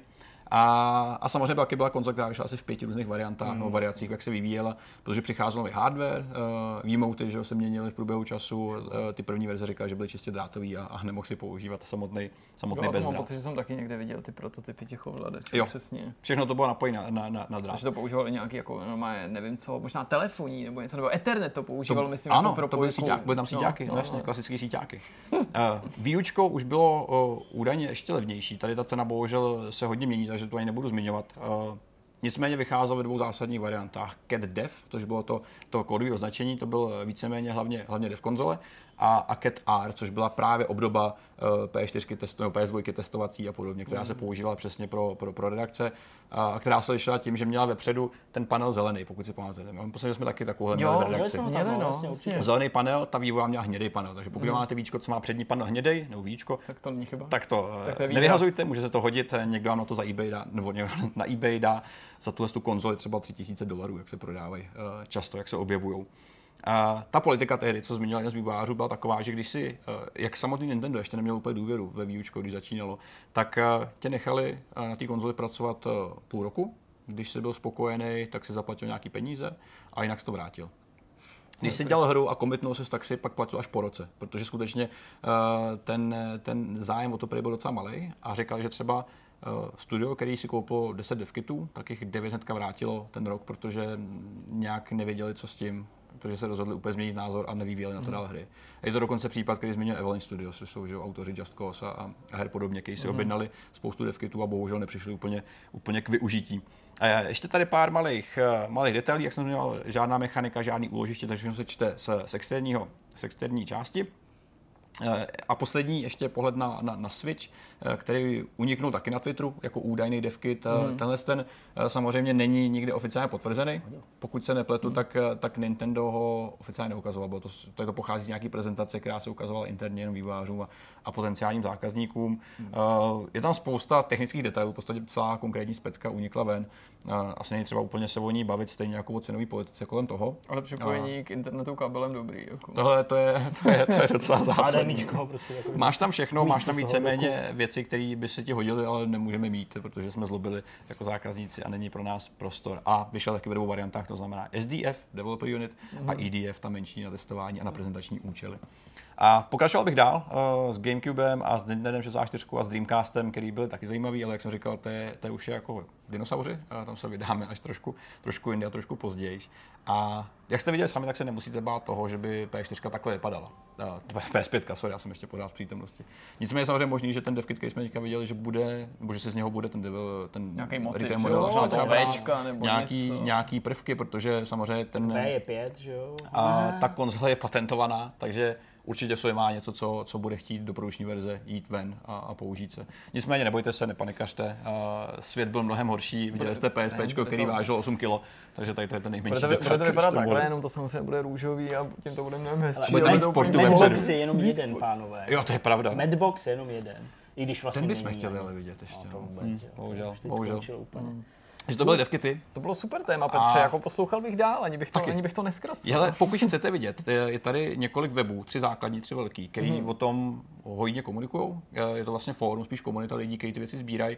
A, a samozřejmě taky byla konzole, která vyšla asi v pěti různých variantách, mm, no, variacích, jak se vyvíjela, protože přicházel nový hardware, uh, výmouty, že se měnily v průběhu času, uh, ty první verze říkala, že byly čistě drátový a, a nemohl si používat samotný, samotný Jo, to mám bezdrát. pocit, že jsem taky někde viděl ty prototypy těch ovladačů. Jo. Přesně. Všechno to bylo napojené na, na, na, na drát. Takže to používali nějaký jako normálně, nevím co, možná telefonní nebo něco, nebo Ethernet to používalo, myslím, ano, jako pro to byly, síťák, byly tam síťáky, no, no, no, jasně, no. klasický síťáky. uh, výučko už bylo uh, údajně ještě levnější, tady ta cena bohužel se hodně mění, takže to ani nebudu zmiňovat. Uh, Nicméně vycházel ve dvou zásadních variantách. Cat Dev, což bylo to, to kódové označení, to byl víceméně hlavně, hlavně dev konzole, a, a Cat R, což byla právě obdoba uh, P4 testo, nebo PS2 testovací a podobně, která se používala přesně pro, pro, pro redakce a která se lišila tím, že měla vepředu ten panel zelený, pokud si pamatujete. Mám pocit, že jsme taky takovouhle Jo, měli v redakci. Měli, no, jasně. určitě. Zelený panel, ta vývojová měla hnědý panel, takže pokud máte víčko, co má přední panel hnědý, nebo víčko, Tak to není chyba. tak to, Tak to výhoda. nevyhazujte, může se to hodit, eh, někdo vám na to za eBay dá, nebo někdo na eBay dá za tuhle tu konzoli třeba 3000 dolarů, jak se prodávají eh, často, jak se objevují. A ta politika tehdy, co zmiňoval jeden z vývojářů, byla taková, že když si, eh, jak samotný Nintendo ještě neměl úplně důvěru ve výučko, když začínalo, tak eh, tě nechali eh, na té konzoli pracovat půl roku. Když jsi byl spokojený, tak si zaplatil nějaký peníze a jinak jsi to vrátil. Když jsi dělal hru a komitnul se, tak si pak platil až po roce, protože skutečně ten, ten zájem o to byl docela malý a říkal, že třeba studio, který si koupilo 10 devkitů, tak jich 9 hnedka vrátilo ten rok, protože nějak nevěděli, co s tím, protože se rozhodli úplně změnit názor a nevyvíjeli na to dál hry. Je to dokonce případ, který zmiňuje Evelyn Studios, což jsou že, autoři Just Cause a, a her podobně, kteří si objednali spoustu devkitů a bohužel nepřišli úplně, úplně k využití. A ještě tady pár malých, eh, malých detailů, jak jsem zmiňoval, žádná mechanika, žádný úložiště, takže se čte z, z, externího, z externí části. Eh, A poslední ještě pohled na, na, na Switch, který uniknul taky na Twitteru jako údajný devkit. Mm. Tenhle ten eh, samozřejmě není nikde oficiálně potvrzený. Pokud se nepletu, mm. tak, eh, tak Nintendo ho oficiálně neukazoval. Bylo to, to, to pochází z nějaké prezentace, která se ukazovala interně jenom vývojářům a, a potenciálním zákazníkům. Mm. Je tam spousta technických detailů, v podstatě celá konkrétní specka unikla ven. Eh, Asi není třeba úplně se o ní bavit, stejně jako o cenové politice kolem toho. Ale připojení k internetu kabelem dobrý. Jako. Tohle to je, to je, to je docela zásadní. Prostě jako... Máš tam všechno, máš tam víceméně věci, které by se ti hodily, ale nemůžeme mít, protože jsme zlobili jako zákazníci a není pro nás prostor. A vyšel taky ve dvou variantách, to znamená SDF, Developer Unit, a EDF, ta menší na testování a na prezentační účely. A pokračoval bych dál uh, s Gamecubem a s Nintendo 64 a s Dreamcastem, který byl taky zajímavý, ale jak jsem říkal, to je, to je už je jako dinosauři, a tam se vydáme až trošku, trošku jindy a trošku později. A jak jste viděli sami, tak se nemusíte bát toho, že by P4 takhle vypadala. Uh, PS5, sorry, já jsem ještě pořád v přítomnosti. Nicméně je samozřejmě možný, že ten devkit, který jsme teďka viděli, že bude, nebo že se z něho bude ten, devil, ten nějaký motiv, model, třeba, třeba Bčka, nebo nějaký, něco. nějaký prvky, protože samozřejmě ten... V je 5, že jo? A ta konzole je patentovaná, takže určitě Sony má něco, co, co bude chtít do produkční verze jít ven a, a použít se. Nicméně nebojte se, nepanikařte. Svět byl mnohem horší. Viděli jste PSP, který vážilo 8 kg, takže tady to je ten nejmenší bude to, bude to vypadat takhle, jenom to samozřejmě bude růžový a tím to bude mnohem hezčí. Bude to víc sportu Madbox je jenom jeden, pánové. Jo, to je pravda. Madbox je jenom jeden. I když vlastně Ten bychom chtěli ale vidět ještě. No, to vůbec, hmm, bohužel, bohužel. Úplně. Hmm. Že to byly devky ty? To bylo super téma, Petře, a... jako poslouchal bych dál, ani bych to, ani bych to neskracel. Ale pokud chcete vidět, je tady několik webů, tři základní, tři velký, který hmm. o tom hojně komunikují. Je to vlastně fórum, spíš komunita lidí, kteří ty věci sbírají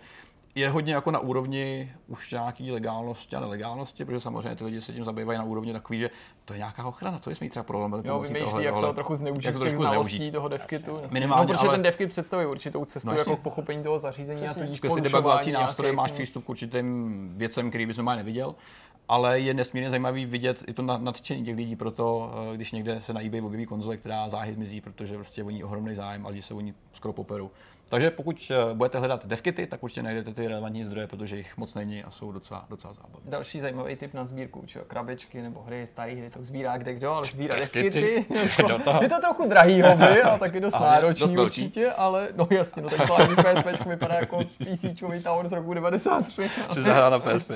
je hodně jako na úrovni už nějaký legálnosti a nelegálnosti, protože samozřejmě ty lidi se tím zabývají na úrovni takový, že to je nějaká ochrana, co jsme třeba problém. Jo, vymýšlí, jak to trochu zneužít jak to těch znalostí zneužít. toho devkitu. Minimálně, no, protože ale... ten devkit představuje určitou cestu no, jako pochopení toho zařízení a tudíž si debugovací nástroje, máš přístup k určitým věcem, který bys normálně neviděl ale je nesmírně zajímavý vidět i to nadšení těch lidí, proto eh, když někde se na eBay objeví konzole, která záhy zmizí, protože prostě oni ohromný zájem a lidi se oni skoro poperou. Takže pokud eh, budete hledat devkity, tak určitě najdete ty relevantní zdroje, protože jich moc není a jsou docela, docela zábavné. Další zajímavý tip na sbírku, čo? krabičky nebo hry, staré hry, to sbírá kde kdo, ale sbírá devkity. Je to trochu drahý hobby a taky dost náročný dost určitě, ale no jasně, no tak to ani PSP vypadá jako PC Tower z roku 93. Že zahrá na PSP.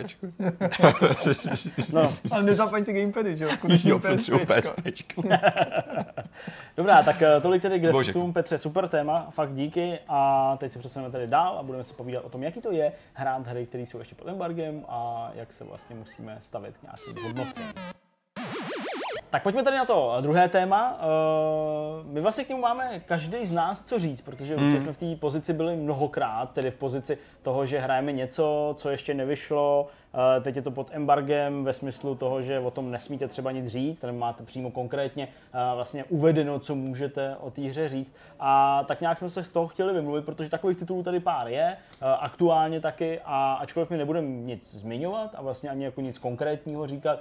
no. Ale nezapomeň si gamepady, že jo, skutečně PSP. Dobrá, tak eh, tolik tedy k defiktům, Petře, super téma, fakt díky a teď se přesuneme tady dál a budeme se povídat o tom, jaký to je hrát hry, které jsou ještě pod embargem a jak se vlastně musíme stavit k nějakým hodnocím. Tak pojďme tady na to druhé téma. Eh, my vlastně k němu máme každý z nás co říct, protože hmm. jsme v té pozici byli mnohokrát, tedy v pozici toho, že hrajeme něco, co ještě nevyšlo, teď je to pod embargem ve smyslu toho, že o tom nesmíte třeba nic říct, tady máte přímo konkrétně eh, vlastně uvedeno, co můžete o té hře říct. A tak nějak jsme se z toho chtěli vymluvit, protože takových titulů tady pár je, eh, aktuálně taky, a ačkoliv my nebudeme nic zmiňovat a vlastně ani jako nic konkrétního říkat,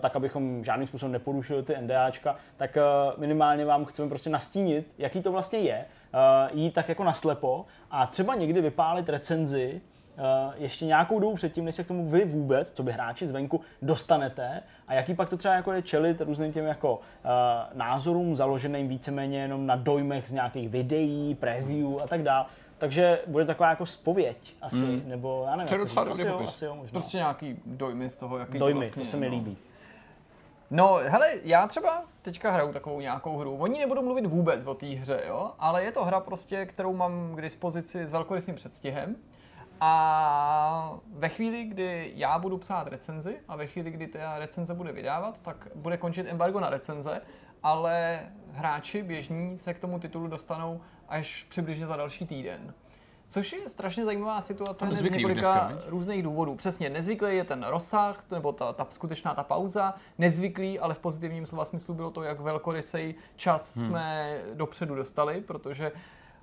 tak abychom žádným způsobem neporušili ty NDAčka, tak minimálně vám chceme prostě nastínit, jaký to vlastně je, jít tak jako naslepo a třeba někdy vypálit recenzi, Eh, ještě nějakou dobu předtím, než se k tomu vy vůbec, co by hráči zvenku, dostanete a jaký pak to třeba jako je čelit různým těm jako uh, názorům založeným víceméně jenom na dojmech z nějakých videí, preview a tak dále. Takže bude taková jako spověď asi, hmm. nebo já nevím, to docela asi, jo, asi jo, možná. Prostě nějaký dojmy z toho, jaký dojmy, to vlastně to se mi no. líbí. No, hele, já třeba teďka hraju takovou nějakou hru. Oni nebudou mluvit vůbec o té hře, jo, ale je to hra prostě, kterou mám k dispozici s velkorysým předstihem. A ve chvíli, kdy já budu psát recenzi a ve chvíli, kdy ta recenze bude vydávat, tak bude končit embargo na recenze, ale hráči běžní se k tomu titulu dostanou až přibližně za další týden. Což je strašně zajímavá situace z několika dneska, různých důvodů. Přesně, nezvyklý je ten rozsah, nebo ta, ta skutečná ta pauza. Nezvyklý, ale v pozitivním slova smyslu bylo to, jak velkorysej čas hmm. jsme dopředu dostali, protože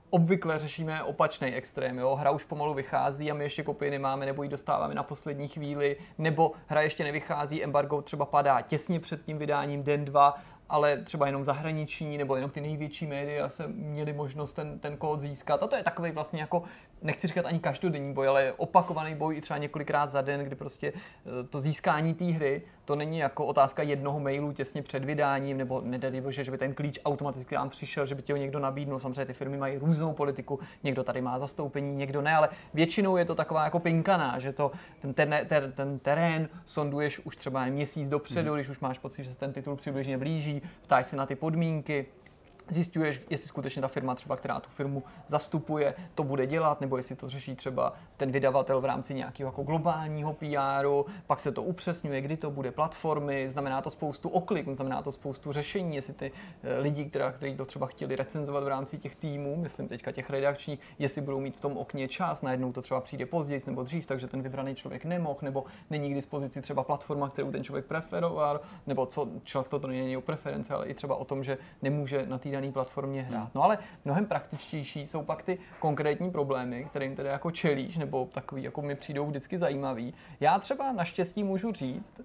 obvykle řešíme opačný extrém. Jo? Hra už pomalu vychází a my ještě kopii nemáme, nebo ji dostáváme na poslední chvíli, nebo hra ještě nevychází, embargo třeba padá těsně před tím vydáním den, dva ale třeba jenom zahraniční nebo jenom ty největší média se měli možnost ten, ten kód získat. A to je takový vlastně jako, nechci říkat ani každodenní boj, ale opakovaný boj i třeba několikrát za den, kdy prostě eh, to získání té hry, to není jako otázka jednoho mailu těsně před vydáním, nebo nedej bože, že by ten klíč automaticky vám přišel, že by ti ho někdo nabídnul. Samozřejmě ty firmy mají různou politiku, někdo tady má zastoupení, někdo ne, ale většinou je to taková jako pinkaná, že to, ten, ten, ten, ten terén sonduješ už třeba měsíc dopředu, mm. když už máš pocit, že se ten titul přibližně blíží, ptáš se na ty podmínky, zjistuješ, jestli skutečně ta firma třeba, která tu firmu zastupuje, to bude dělat, nebo jestli to řeší třeba ten vydavatel v rámci nějakého jako globálního PRu, pak se to upřesňuje, kdy to bude platformy, znamená to spoustu oklik, znamená to spoustu řešení, jestli ty eh, lidi, která, kteří to třeba chtěli recenzovat v rámci těch týmů, myslím teďka těch redakčních, jestli budou mít v tom okně čas, najednou to třeba přijde později nebo dřív, takže ten vybraný člověk nemohl, nebo není k dispozici třeba platforma, kterou ten člověk preferoval, nebo co často to není o preference, ale i třeba o tom, že nemůže na té dané platformě hrát. No ale mnohem praktičtější jsou pak ty konkrétní problémy, kterým tedy jako čelíš, nebo takový jako mi přijdou vždycky zajímavý. Já třeba naštěstí můžu říct,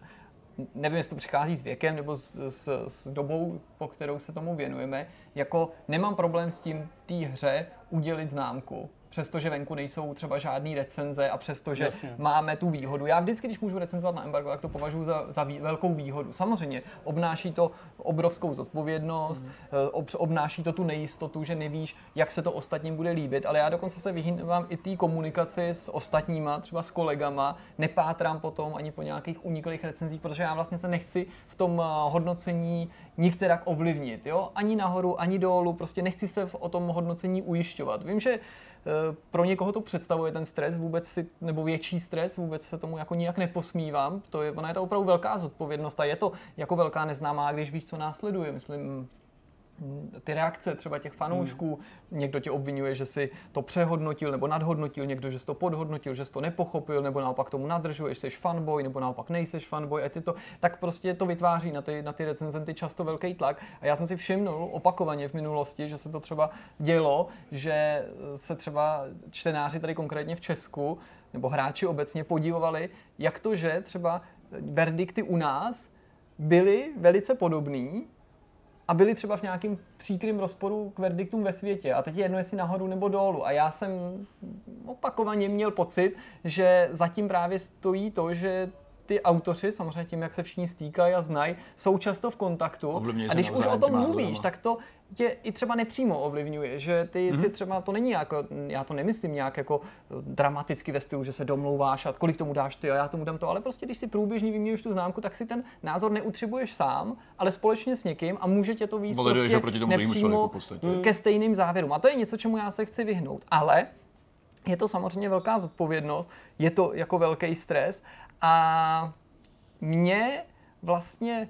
nevím, jestli to přichází s věkem nebo s, s, s dobou, po kterou se tomu věnujeme, jako nemám problém s tím té hře udělit známku přestože venku nejsou třeba žádné recenze a přestože Jasně. máme tu výhodu. Já vždycky, když můžu recenzovat na embargo, tak to považuji za, za vý, velkou výhodu. Samozřejmě obnáší to obrovskou zodpovědnost, mm. ob, obnáší to tu nejistotu, že nevíš, jak se to ostatním bude líbit, ale já dokonce se vyhýbám i té komunikaci s ostatníma, třeba s kolegama, nepátrám potom ani po nějakých uniklých recenzích, protože já vlastně se nechci v tom eh, hodnocení nikterak ovlivnit, jo? Ani nahoru, ani dolů, prostě nechci se o tom hodnocení ujišťovat. Vím, že Eh, pro někoho to představuje ten stres vůbec si, nebo větší stres, vůbec se tomu jako nijak neposmívám. To je, ona je to opravdu velká zodpovědnost a je to jako velká neznámá, když víš, co následuje. Myslím, ty reakce třeba těch fanoušků, hmm. někdo tě obvinuje, že si to přehodnotil nebo nadhodnotil, někdo, že jsi to podhodnotil, že jsi to nepochopil, nebo naopak tomu nadržuješ, jsi fanboy, nebo naopak nejseš fanboy, a ty to, tak prostě to vytváří na ty, na ty recenzenty často velký tlak. A já jsem si všimnul opakovaně v minulosti, že se to třeba dělo, že se třeba čtenáři tady konkrétně v Česku, nebo hráči obecně podívali, jak to, že třeba verdikty u nás byly velice podobný, a byli třeba v nějakém příkrým rozporu k verdiktům ve světě. A teď je jedno, jestli nahoru nebo dolů. A já jsem opakovaně měl pocit, že zatím právě stojí to, že ty autoři, samozřejmě tím, jak se všichni stýkají a znají, jsou často v kontaktu. Ovlivňují a když už o tom mluvíš, tak to tě i třeba nepřímo ovlivňuje, že ty mm-hmm. si třeba, to není jako, já to nemyslím nějak jako eh, dramaticky ve stylu, že se domlouváš a kolik tomu dáš ty a já tomu dám to, ale prostě když si průběžně vyměníš tu známku, tak si ten názor neutřebuješ sám, ale společně s někým a může tě to víc prostě proti tomu nepřímo ke stejným závěrům. A to je něco, čemu já se chci vyhnout. Ale je to samozřejmě velká zodpovědnost, je to jako velký stres a mě vlastně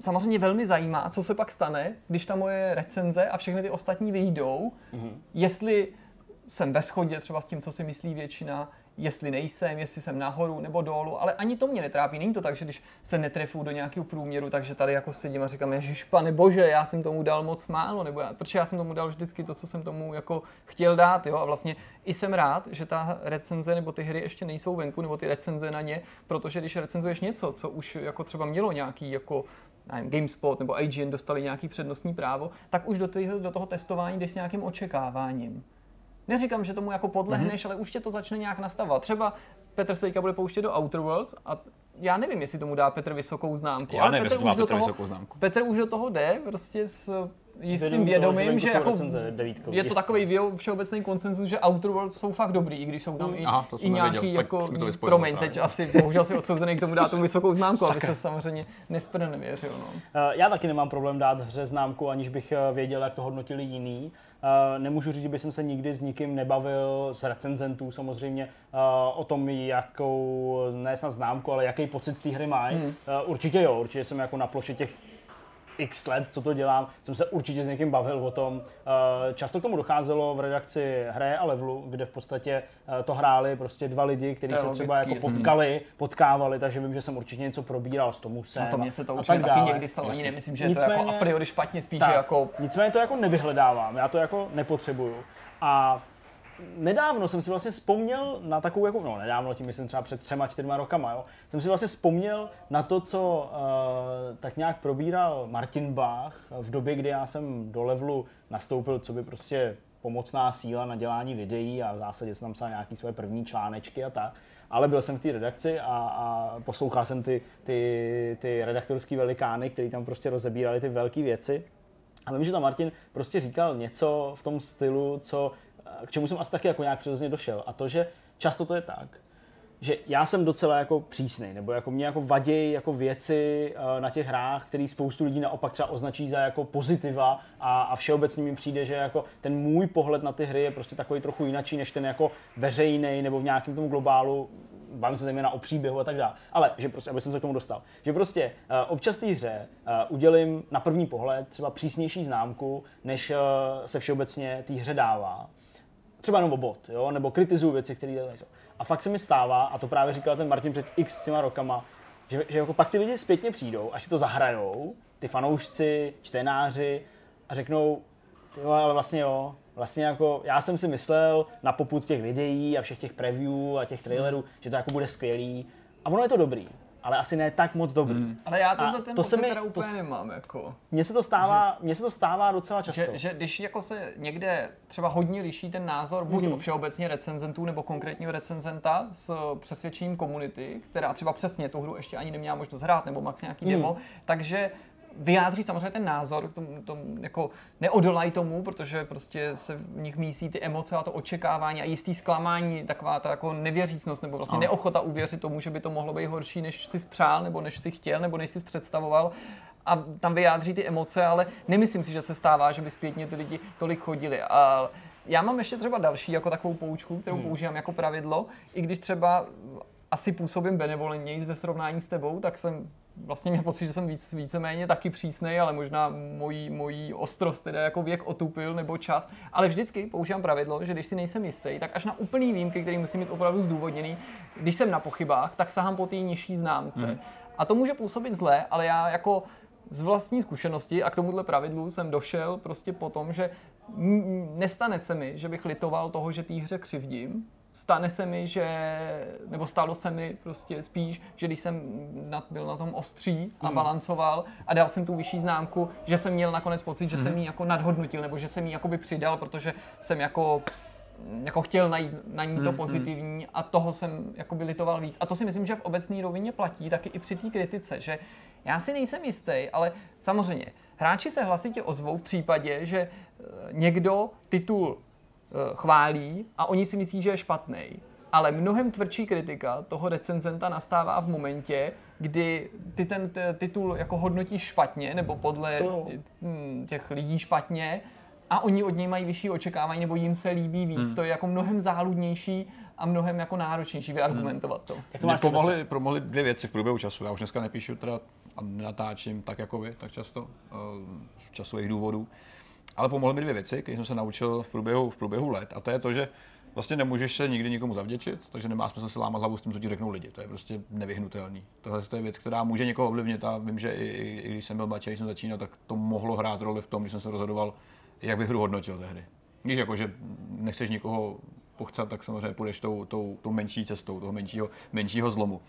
samozřejmě velmi zajímá, co se pak stane, když ta moje recenze a všechny ty ostatní vyjdou, mm-hmm. jestli jsem ve shodě třeba s tím, co si myslí většina, jestli nejsem, jestli jsem nahoru nebo dolů, ale ani to mě netrápí. Není to tak, že když se netrefu do nějakého průměru, takže tady jako sedím a říkám, Ježíš, pane bože, já jsem tomu dal moc málo, nebo já, protože já jsem tomu dal vždycky to, co jsem tomu jako chtěl dát, jo, a vlastně i jsem rád, že ta recenze nebo ty hry ještě nejsou venku, nebo ty recenze na ně, protože když recenzuješ něco, co už jako třeba mělo nějaký jako nevím, GameSpot nebo IGN dostali nějaký přednostní právo, tak už do, toho, do toho testování jdeš s nějakým očekáváním. Neříkám, že tomu jako podlehneš, mm-hmm. ale už tě to začne nějak nastavovat. Třeba Petr Sejka bude pouštět do Outer Worlds a já nevím, jestli tomu dá Petr vysokou známku. Já ale nevím, Petr, už do toho, známku. Petr už do toho jde prostě s jistým vědomím, toho, že, že jako je to takový všeobecný konsenzus, že Outer Worlds jsou fakt dobrý, i když jsou tam i, Aha, i nějaký jako, promiň, teď asi bohužel si odsouzený k tomu dát tu vysokou známku, aby se samozřejmě nesprve nevěřil. No. Eh, já taky nemám problém dát hře známku, aniž bych eh, věděl, jak to hodnotili jiný. Nemůžu říct, že bych se nikdy s nikým nebavil, s recenzentů samozřejmě, o tom, jakou, ne snad známku, ale jaký pocit z té hry mají. Hmm. Určitě jo, určitě jsem jako na ploše těch x let, co to dělám, jsem se určitě s někým bavil o tom. Eh, často k tomu docházelo v redakci hry a levelu, kde v podstatě eh, to hráli prostě dva lidi, kteří se třeba jako potkali, potkávali, takže vím, že jsem určitě něco probíral s tomu se. No to mě se to určitě taky někdy stalo, ani nemyslím, že nicméně, je to jako a priori špatně, spíš tak, jako... Nicméně to jako nevyhledávám, já to jako nepotřebuju. A nedávno jsem si vlastně vzpomněl na takovou, jako, no nedávno, tím myslím třeba před třema, čtyřma rokama, jo, jsem si vlastně vzpomněl na to, co uh, tak nějak probíral Martin Bach v době, kdy já jsem do levelu nastoupil, co by prostě pomocná síla na dělání videí a v zásadě jsem tam psal nějaký své první článečky a tak. Ale byl jsem v té redakci a, a poslouchal jsem ty, ty, ty redaktorské velikány, který tam prostě rozebírali ty velké věci. A vím, že tam Martin prostě říkal něco v tom stylu, co k čemu jsem asi taky jako nějak přirozeně došel. A to, že často to je tak, že já jsem docela jako přísný, nebo jako mě jako vadějí jako věci uh, na těch hrách, který spoustu lidí naopak třeba označí za jako pozitiva a, a všeobecně mi přijde, že jako ten můj pohled na ty hry je prostě takový trochu jinačí, než ten jako veřejný nebo v nějakém tom globálu bavím se zejména o příběhu a tak dále. Ale, že prostě, aby jsem se k tomu dostal, že prostě uh, občas té hře uh, udělím na první pohled třeba přísnější známku, než se všeobecně té hře dává třeba jenom o bot, jo? nebo kritizuju věci, které nejsou. A fakt se mi stává, a to právě říkal ten Martin před x těma rokama, že, že jako pak ty lidi zpětně přijdou, až si to zahrajou, ty fanoušci, čtenáři, a řeknou, jo, ale vlastně jo, vlastně jako, já jsem si myslel na poput těch videí a všech těch preview a těch trailerů, že to jako bude skvělý. A ono je to dobrý, ale asi ne tak moc dobrý. Hmm. Ale já tenhle ten to pocit se mi, teda úplně to, nemám. Jako. Mně se to stává, že, se to stává docela často. Že, že, když jako se někde třeba hodně liší ten názor, buď hmm. všeobecně recenzentů nebo konkrétního recenzenta s přesvědčením komunity, která třeba přesně tu hru ještě ani neměla možnost hrát, nebo max nějaký hmm. demo, takže vyjádří samozřejmě ten názor, k tomu, tomu jako neodolají tomu, protože prostě se v nich mísí ty emoce a to očekávání a jistý zklamání, taková ta jako nevěřícnost nebo vlastně ano. neochota uvěřit tomu, že by to mohlo být horší, než si spřál, nebo než si chtěl, nebo než si představoval a tam vyjádří ty emoce, ale nemyslím si, že se stává, že by zpětně ty lidi tolik chodili. A já mám ještě třeba další jako takovou poučku, kterou hmm. používám jako pravidlo, i když třeba asi působím benevolentněji ve srovnání s tebou, tak jsem vlastně měl pocit, že jsem víc, víceméně taky přísnej, ale možná mojí, mojí ostrost teda jako věk otupil nebo čas. Ale vždycky používám pravidlo, že když si nejsem jistý, tak až na úplný výjimky, který musím mít opravdu zdůvodněný, když jsem na pochybách, tak sahám po té nižší známce. Hmm. A to může působit zle, ale já jako z vlastní zkušenosti a k tomuhle pravidlu jsem došel prostě po tom, že nestane se mi, že bych litoval toho, že té hře křivdím, stane se mi, že, nebo stalo se mi prostě spíš, že když jsem nad, byl na tom ostří a hmm. balancoval a dal jsem tu vyšší známku, že jsem měl nakonec pocit, že hmm. jsem ji jako nadhodnotil, nebo že jsem ji jakoby přidal, protože jsem jako jako chtěl najít na ní to hmm. pozitivní a toho jsem jako by litoval víc. A to si myslím, že v obecné rovině platí taky i při té kritice, že já si nejsem jistý, ale samozřejmě hráči se hlasitě ozvou v případě, že eh, někdo titul chválí a oni si myslí, že je špatný. Ale mnohem tvrdší kritika toho recenzenta nastává v momentě, kdy ty ten titul jako hodnotíš špatně, nebo podle hm, těch lidí špatně, a oni od něj mají vyšší očekávání, nebo jim se líbí víc. Hmm. To je jako mnohem záludnější a mnohem jako náročnější vyargumentovat hmm. to. Jak to máš pomohly, pomohly dvě věci v průběhu času. Já už dneska nepíšu teda a nenatáčím tak jako vy, tak často, eh, z časových důvodů. Ale pomohly mi dvě věci, které jsem se naučil v průběhu, v průběhu let. A to je to, že vlastně nemůžeš se nikdy nikomu zavděčit, takže nemá smysl si lámat hlavu s tím, co ti řeknou lidi. To je prostě nevyhnutelný. Tohle je věc, která může někoho ovlivnit a vím, že i, i, i když jsem byl mladší, když jsem začínal, tak to mohlo hrát roli v tom, když jsem se rozhodoval, jak bych hru hodnotil tehdy. Víš, jako, že nechceš nikoho pochcat, tak samozřejmě půjdeš tou, tou, tou menší cestou, toho menšího, menšího zlomu.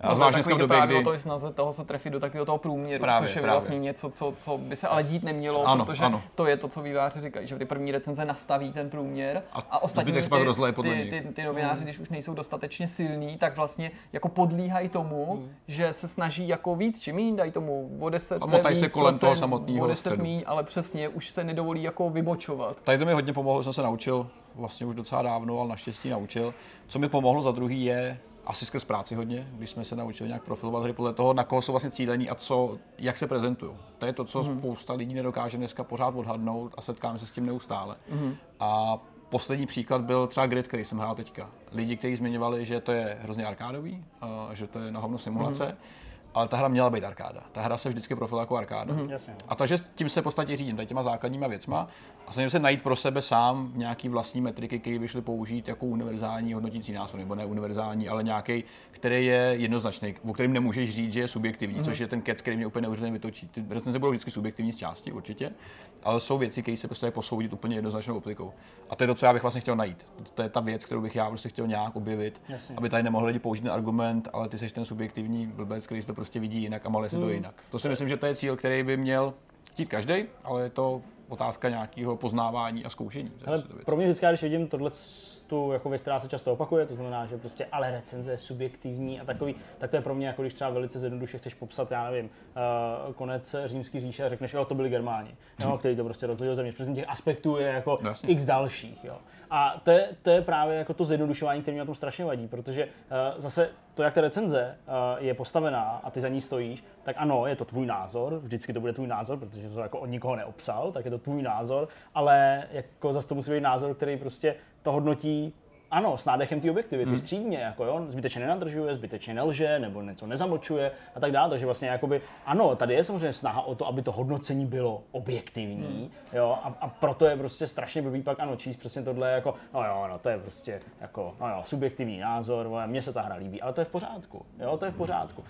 A zvlášť dneska v době, právě kdy... o to snaze toho se trefit do takového toho průměru, právě, což je právě. vlastně něco, co, co by se ale dít nemělo, ano, protože ano. to je to, co výváři říkají, že ty první recenze nastaví ten průměr a, a ostatní ty, ty, ty, ty, ty novináři, hmm. když už nejsou dostatečně silní, tak vlastně jako podlíhají tomu, hmm. že se snaží jako víc či míň, dají tomu o 10 a se kolem toho samotného o 10 míň, ale přesně už se nedovolí jako vybočovat. Tady to mi hodně pomohlo, jsem se naučil vlastně už docela dávno, ale naštěstí naučil. Co mi pomohlo za druhý je asi skrz práci hodně, když jsme se naučili nějak profilovat hry podle toho, na koho jsou vlastně cílení a co, jak se prezentují. To je to, co mm. spousta lidí nedokáže dneska pořád odhadnout a setkáme se s tím neustále. Mm. A poslední příklad byl třeba Grid, který jsem hrál teďka. Lidi, kteří zmiňovali, že to je hrozně arkádový, že to je na hovno simulace, mm ale ta hra měla být arkáda. Ta hra se vždycky profiluje jako arkáda. Mm-hmm. A takže tím se v podstatě řídím, tady těma základníma věcma a snažím se najít pro sebe sám nějaký vlastní metriky, které by šly použít jako univerzální hodnotící nástroj, nebo ne univerzální, ale nějaký, který je jednoznačný, o kterém nemůžeš říct, že je subjektivní, mm-hmm. což je ten kec, který mě úplně neuvěřitelně vytočí. Ty recenze budou vždycky subjektivní z části, určitě, ale jsou věci, které se prostě posoudit úplně jednoznačnou optikou. A to je to, co já bych vlastně chtěl najít. To je ta věc, kterou bych já prostě chtěl nějak objevit, Jasně. aby tady nemohli lidi použít ten argument, ale ty jsi ten subjektivní blbec, který to prostě vidí jinak a malé se to hmm. jinak. To si myslím, že to je cíl, který by měl chtít každý, ale je to otázka nějakého poznávání a zkoušení. Ale pro mě vždycky, když vidím tohle tu jako věc, která se často opakuje, to znamená, že prostě ale recenze je subjektivní a takový, tak to je pro mě jako když třeba velice zjednoduše chceš popsat, já nevím, uh, konec římský říše a řekneš, jo, to byli Germáni, jo, mhm. který to prostě rozdělil země. Protože těch aspektů je jako Jasně. x dalších. Jo. A to je, to je právě jako to zjednodušování, které mě na tom strašně vadí, protože uh, zase to, jak ta recenze uh, je postavená a ty za ní stojíš, tak ano, je to tvůj názor, vždycky to bude tvůj názor, protože to jako od nikoho neobsal, tak je to tvůj názor, ale jako zase to musí být názor, který prostě to hodnotí ano, s nádechem té objektivity, hmm. střídně, jako jo, zbytečně nenadržuje, zbytečně nelže, nebo něco nezamlčuje a tak dále. Takže vlastně jakoby, ano, tady je samozřejmě snaha o to, aby to hodnocení bylo objektivní, hmm. jo, a, a, proto je prostě strašně blbý pak, ano, číst přesně tohle jako, no jo, no to je prostě jako, no jo, subjektivní názor, vole, mně se ta hra líbí, ale to je v pořádku, jo, to je v pořádku. Uh,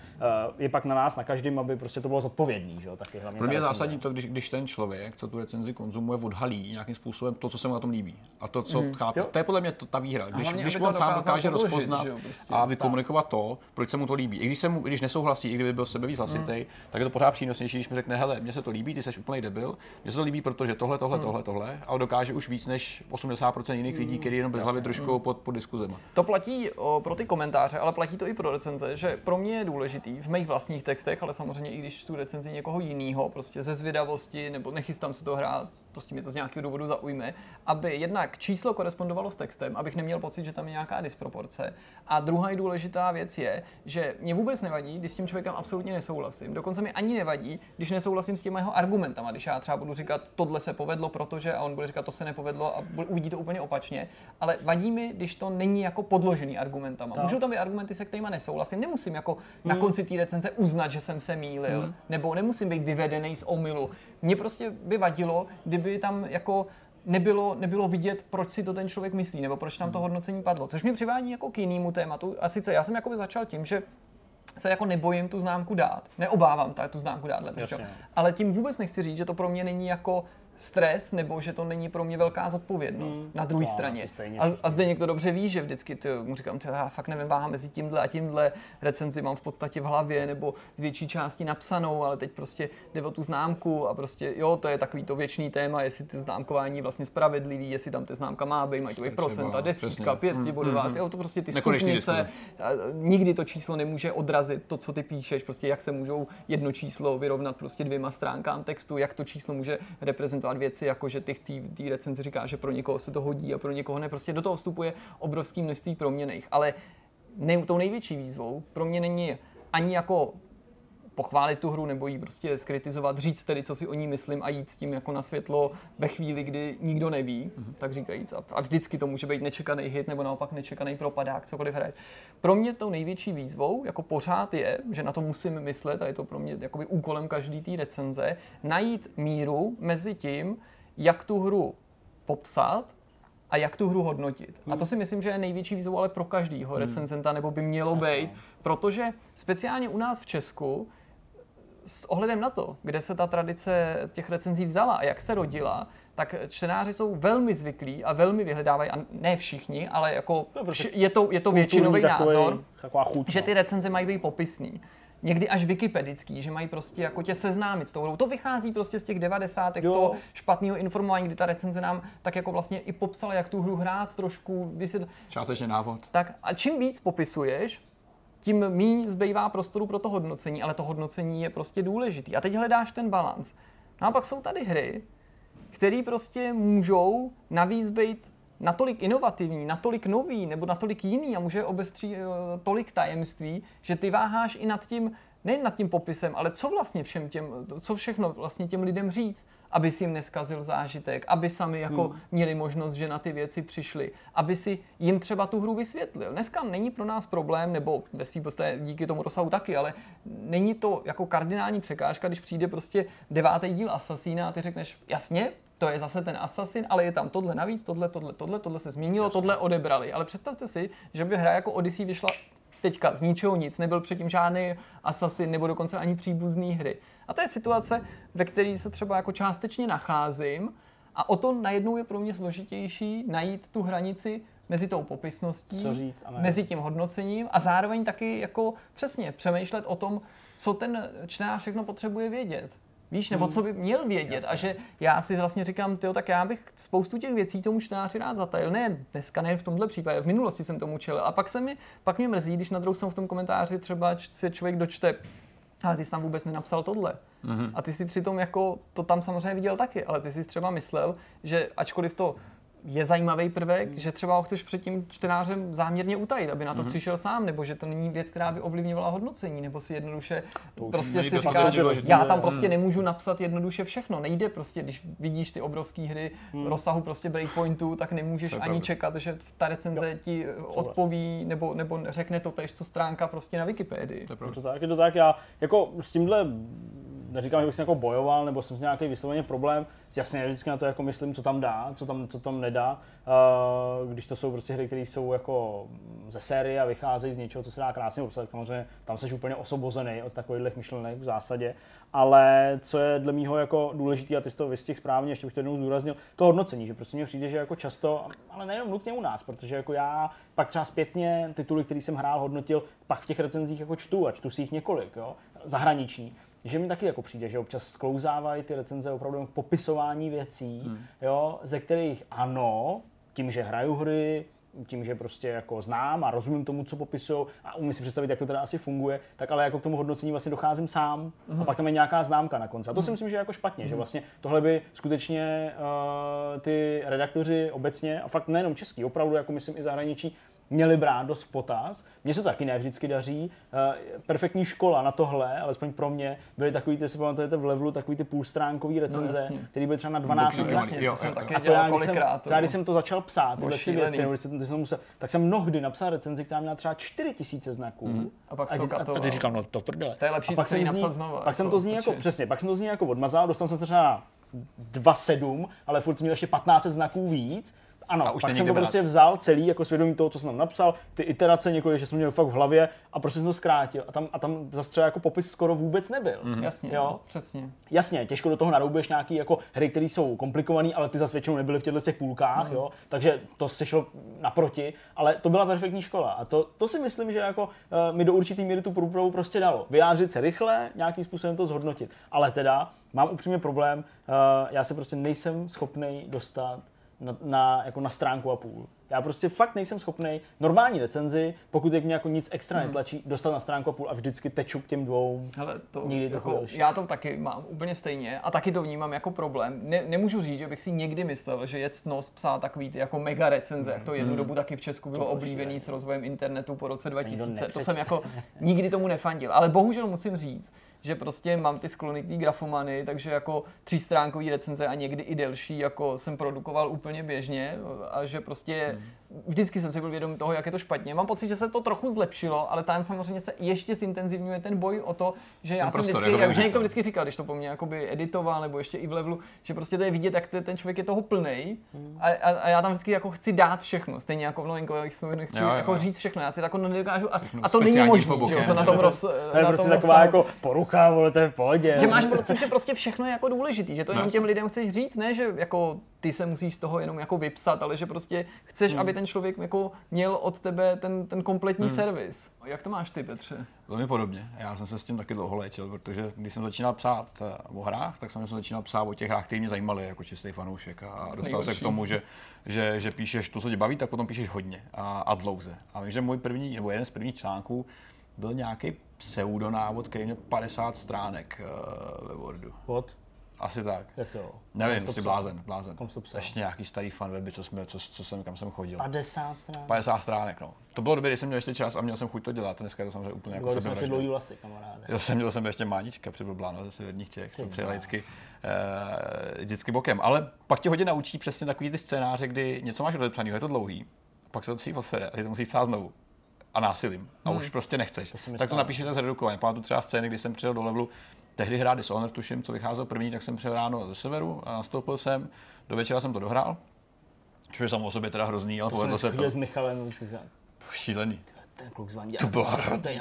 je pak na nás, na každém, aby prostě to bylo zodpovědný, že jo, taky hlavně. Pro mě je zásadní to, když, když ten člověk, co tu recenzi konzumuje, odhalí nějakým způsobem to, co se mu na tom líbí. A to, co hmm. chápe. To je podle mě to, ta výhra. Když, hlavně, když on sám dokáže rozpoznat jo, prostě, a vykomunikovat to, proč se mu to líbí. I když, se mu, když nesouhlasí, i kdyby byl sebe víc hlasitý, hmm. tak je to pořád přínosnější, když mi řekne, hele, mně se to líbí, ty jsi úplný debil, mně se to líbí, protože tohle, tohle, hmm. tohle, tohle, a dokáže už víc než 80% jiných lidí, kteří jenom bez hlavy držkou pod, pod diskuzema. To platí o, pro ty komentáře, ale platí to i pro recenze, že pro mě je důležitý v mých vlastních textech, ale samozřejmě i když tu recenzi někoho jiného, prostě ze zvědavosti nebo nechystám se to hrát, prostě mě to z nějakého důvodu zaujme, aby jednak číslo korespondovalo s textem, abych neměl pocit, že tam je nějaká disproporce. A druhá důležitá věc je, že mě vůbec nevadí, když s tím člověkem absolutně nesouhlasím. Dokonce mi ani nevadí, když nesouhlasím s těma jeho argumentama. Když já třeba budu říkat, tohle se povedlo, protože, a on bude říkat, to se nepovedlo a uvidí to úplně opačně. Ale vadí mi, když to není jako podložený argumentama. No. Můžou tam být argumenty, se kterými nesouhlasím. Nemusím jako hmm. na konci té recenze uznat, že jsem se mýlil, hmm. nebo nemusím být vyvedený z omylu. Mně prostě by vadilo, kdyby tam jako nebylo, nebylo vidět, proč si to ten člověk myslí, nebo proč tam to hmm. hodnocení padlo. Což mě přivádí jako k jinému tématu. A sice já jsem jako začal tím, že se jako nebojím tu známku dát. Neobávám tak tu známku dát, lepší, ale tím vůbec nechci říct, že to pro mě není jako stres, nebo že to není pro mě velká zodpovědnost mm, na druhé straně. A, a zde někdo dobře ví, že vždycky ty, mu říkám, ty, já fakt nevím, váha mezi tímhle a tímhle, recenzi mám v podstatě v hlavě, nebo z větší části napsanou, ale teď prostě jde o tu známku a prostě jo, to je takový to věčný téma, jestli ty známkování je vlastně spravedlivý, jestli tam ty známka má být, mají to být procenta, desítka, pětibodová, mm, mm, to prostě ty stupnice, nikdy to číslo nemůže odrazit to, co ty píšeš, prostě jak se můžou jedno číslo vyrovnat prostě dvěma stránkám textu, jak to číslo může reprezentovat komentovat věci, jako že ty v té recenzi říká, že pro někoho se to hodí a pro někoho ne. Prostě do toho vstupuje obrovské množství proměných. Ale nej, tou největší výzvou pro mě není ani jako pochválit tu hru nebo ji prostě skritizovat, říct tedy, co si o ní myslím a jít s tím jako na světlo ve chvíli, kdy nikdo neví, mm-hmm. tak říkajíc. A vždycky to může být nečekaný hit nebo naopak nečekaný propadák, cokoliv hraje. Pro mě tou největší výzvou, jako pořád je, že na to musím myslet a je to pro mě jakoby úkolem každý té recenze, najít míru mezi tím, jak tu hru popsat a jak tu hru hodnotit. Hmm. A to si myslím, že je největší výzvou ale pro každýho hmm. recenzenta, nebo by mělo být, protože speciálně u nás v Česku s ohledem na to, kde se ta tradice těch recenzí vzala a jak se rodila, tak čtenáři jsou velmi zvyklí a velmi vyhledávají, a ne všichni, ale jako je to, je to většinový názor, že ty recenze mají být popisný někdy až wikipedický, že mají prostě jako tě seznámit s tou hrou. To vychází prostě z těch 90. z toho špatného informování, kdy ta recenze nám tak jako vlastně i popsala, jak tu hru hrát, trošku vysvětl. Částečně návod. Tak a čím víc popisuješ, tím méně zbývá prostoru pro to hodnocení, ale to hodnocení je prostě důležitý. A teď hledáš ten balans. No a pak jsou tady hry, které prostě můžou navíc být natolik inovativní, natolik nový nebo natolik jiný a může obestří uh, tolik tajemství, že ty váháš i nad tím, nejen nad tím popisem, ale co vlastně všem těm, co všechno vlastně těm lidem říct, aby si jim neskazil zážitek, aby sami jako hmm. měli možnost, že na ty věci přišli, aby si jim třeba tu hru vysvětlil. Dneska není pro nás problém, nebo ve svým podstatě díky tomu rozsahu taky, ale není to jako kardinální překážka, když přijde prostě devátý díl Assassina a ty řekneš, jasně, to je zase ten Assassin, ale je tam tohle navíc, tohle, tohle, tohle, tohle se změnilo, Jasně. tohle odebrali. Ale představte si, že by hra jako Odyssey vyšla teďka z ničeho nic, nebyl předtím žádný Assassin nebo dokonce ani příbuzný hry. A to je situace, ve které se třeba jako částečně nacházím a o to najednou je pro mě složitější najít tu hranici mezi tou popisností, co říct, mezi tím hodnocením a zároveň taky jako přesně přemýšlet o tom, co ten čtenář všechno potřebuje vědět. Víš, nebo hmm. co by měl vědět. Jasně. A že já si vlastně říkám, tyjo, tak já bych spoustu těch věcí tomu čtenáři rád zatajil. Ne dneska, ne v tomhle případě, v minulosti jsem tomu čelil. A pak se mi, pak mě mrzí, když na druhou jsem v tom komentáři třeba se člověk dočte, ale ty jsi tam vůbec nenapsal tohle. Mm-hmm. A ty si přitom jako to tam samozřejmě viděl taky, ale ty jsi třeba myslel, že ačkoliv to je zajímavý prvek, hmm. že třeba ho chceš před tím čtenářem záměrně utajit, aby na to hmm. přišel sám, nebo že to není věc, která by ovlivňovala hodnocení, nebo si jednoduše prostě si říkáš, že já tam prostě hmm. nemůžu napsat jednoduše všechno. Nejde prostě, když vidíš ty obrovské hry hmm. rozsahu prostě breakpointů, tak nemůžeš ani pravda. čekat, že ta recenze jo. ti odpoví nebo, nebo řekne to tež, co stránka prostě na Wikipedii. To je to tak, je to tak. Já jako s tímhle neříkám, že bych si jako bojoval, nebo jsem nějaký vysloveně problém. Jasně, vždycky na to jako myslím, co tam dá, co tam, co tam nedá. Uh, když to jsou prostě hry, které jsou jako ze série a vycházejí z něčeho, co se dá krásně obsat, samozřejmě tam jsi úplně osobozený od takových myšlenek v zásadě. Ale co je dle mého jako důležité, a ty jsi to vystihl správně, ještě bych to jednou zdůraznil, to hodnocení, že prostě mně přijde, že jako často, ale nejenom nutně u nás, protože jako já pak třeba zpětně tituly, který jsem hrál, hodnotil, pak v těch recenzích jako čtu a čtu si jich několik, jo, zahraniční že mi taky jako přijde, že občas sklouzávají ty recenze opravdu k popisování věcí, hmm. jo, ze kterých ano, tím, že hraju hry, tím, že prostě jako znám a rozumím tomu, co popisují a umím si představit, jak to teda asi funguje, tak ale jako k tomu hodnocení vlastně docházím sám mm-hmm. a mhm. pak tam je nějaká známka na konci. A to mm-hmm. si myslím, že je jako špatně, mm-hmm. že mhm. vlastně tohle by skutečně uh, ty redaktoři obecně, a fakt nejenom český, opravdu jako myslím i zahraničí, měli brát dost v potaz. Mně se to taky ne vždycky daří. Uh, perfektní škola na tohle, alespoň pro mě, byly takový, ty si pamatujete v levelu, takový ty půlstránkový recenze, no, které byly třeba na 12 no, jasně, to jsem taky a to já, když jsem, já, když jsem to začal psát, tyhle ty věci, když jsem, jsem musel, tak jsem mnohdy napsal recenzi, která měla třeba 4000 znaků. Mm. A pak a, a, a, ty říkal, no to prdele. To je lepší a pak jsem napsat znovu. Pak jsem to z ní jako, přesně, pak jsem to z ní jako odmazal, dostal jsem se třeba na 2,7, ale furt jsem měl ještě 15 znaků víc ano, a už pak jsem to prostě vzal celý, jako svědomí toho, co jsem tam napsal, ty iterace několik, že jsem měl fakt v hlavě a prostě jsem to zkrátil. A tam, a tam zase třeba jako popis skoro vůbec nebyl. Mm-hmm. Jasně, jo? No, přesně. Jasně, těžko do toho naroubuješ nějaký jako hry, které jsou komplikované, ale ty zase většinou nebyly v těchto těch půlkách, mm-hmm. jo? takže to se šlo naproti, ale to byla perfektní škola. A to, to si myslím, že jako uh, mi do určitý míry tu průpravu prostě dalo. Vyjádřit se rychle, nějakým způsobem to zhodnotit. Ale teda mám upřímně problém, uh, já se prostě nejsem schopný dostat na, na, jako na stránku a půl. Já prostě fakt nejsem schopný normální recenzi, pokud mě jako nic extra hmm. netlačí, dostat na stránku a půl a vždycky teču k těm dvou. Hele, to, Nikdy jako, já to taky mám úplně stejně a taky to vnímám jako problém. Ne, nemůžu říct, že bych si někdy myslel, že je ctnost psát takový ty jako mega recenze, jak to jednu hmm. dobu taky v Česku bylo oblíbený s rozvojem internetu po roce 2000. To jsem jako nikdy tomu nefandil. Ale bohužel musím říct, že prostě mám ty sklony té grafomany, takže jako třístránkový recenze a někdy i delší, jako jsem produkoval úplně běžně a že prostě hmm vždycky jsem si byl vědom toho, jak je to špatně. Mám pocit, že se to trochu zlepšilo, ale tam samozřejmě se ještě zintenzivňuje ten boj o to, že já jsem vždycky, jak, že někdo vždycky říkal, když to po mně jakoby editoval, nebo ještě i v levelu, že prostě to je vidět, jak ten člověk je toho plný. Hmm. A, a, a, já tam vždycky jako chci dát všechno, stejně jako v novinkových chci jo, jo. jako říct všechno. Já si jako nedokážu, a, a to není možné, že to na tom roz, To je prostě taková jako porucha, vole, to je v pohodě. Že máš pocit, že prostě všechno je jako důležitý, že to jenom těm lidem chceš říct, ne, že jako ty se musíš z toho jenom jako vypsat, ale že prostě chceš, hmm. aby ten člověk jako měl od tebe ten, ten kompletní hmm. servis. Jak to máš ty, Petře? Velmi podobně. Já jsem se s tím taky dlouho léčil, protože když jsem začínal psát eh, o hrách, tak jsem začínal psát o těch hrách, které mě zajímaly jako čistý fanoušek. A dostal Nejlepší. se k tomu, že, že, že, píšeš to, co tě baví, tak potom píšeš hodně a, a dlouze. A vím, že můj první, nebo jeden z prvních článků byl nějaký pseudonávod, který měl 50 stránek uh, ve Wordu. What? Asi tak. Jak to? Nevím, prostě blázen, blázen. Ještě nějaký starý fanweby, co, jsme, co, co jsem, kam jsem chodil. 50 stránek? 50 stránek, no. To bylo dobře, když jsem měl ještě čas a měl jsem chuť to dělat. Dneska je to samozřejmě úplně jako sebe. dlouhý vlasy, kamaráde. Já jsem měl jsem ještě mánička, přiblbláno ze severních Čech, jsem přijel vždycky, uh, vždycky bokem. Ale pak tě hodně naučí přesně takový ty scénáře, kdy něco máš odepsaný, je to dlouhý, pak se to musí posere a ty to musíš psát znovu a násilím. A hmm. už prostě nechceš. To tak to napíšeš tak zredukovaně. Pamatuju třeba scény, kdy jsem přijel do levelu, tehdy hrát Dishonored, tuším, co vycházel první, tak jsem přijel ráno do severu a nastoupil jsem, do večera jsem to dohrál, což je samo o sobě teda hrozný, ale to povedlo se to. s Michalem, šílený. Ten kluk zvaní. To bylo hrozný.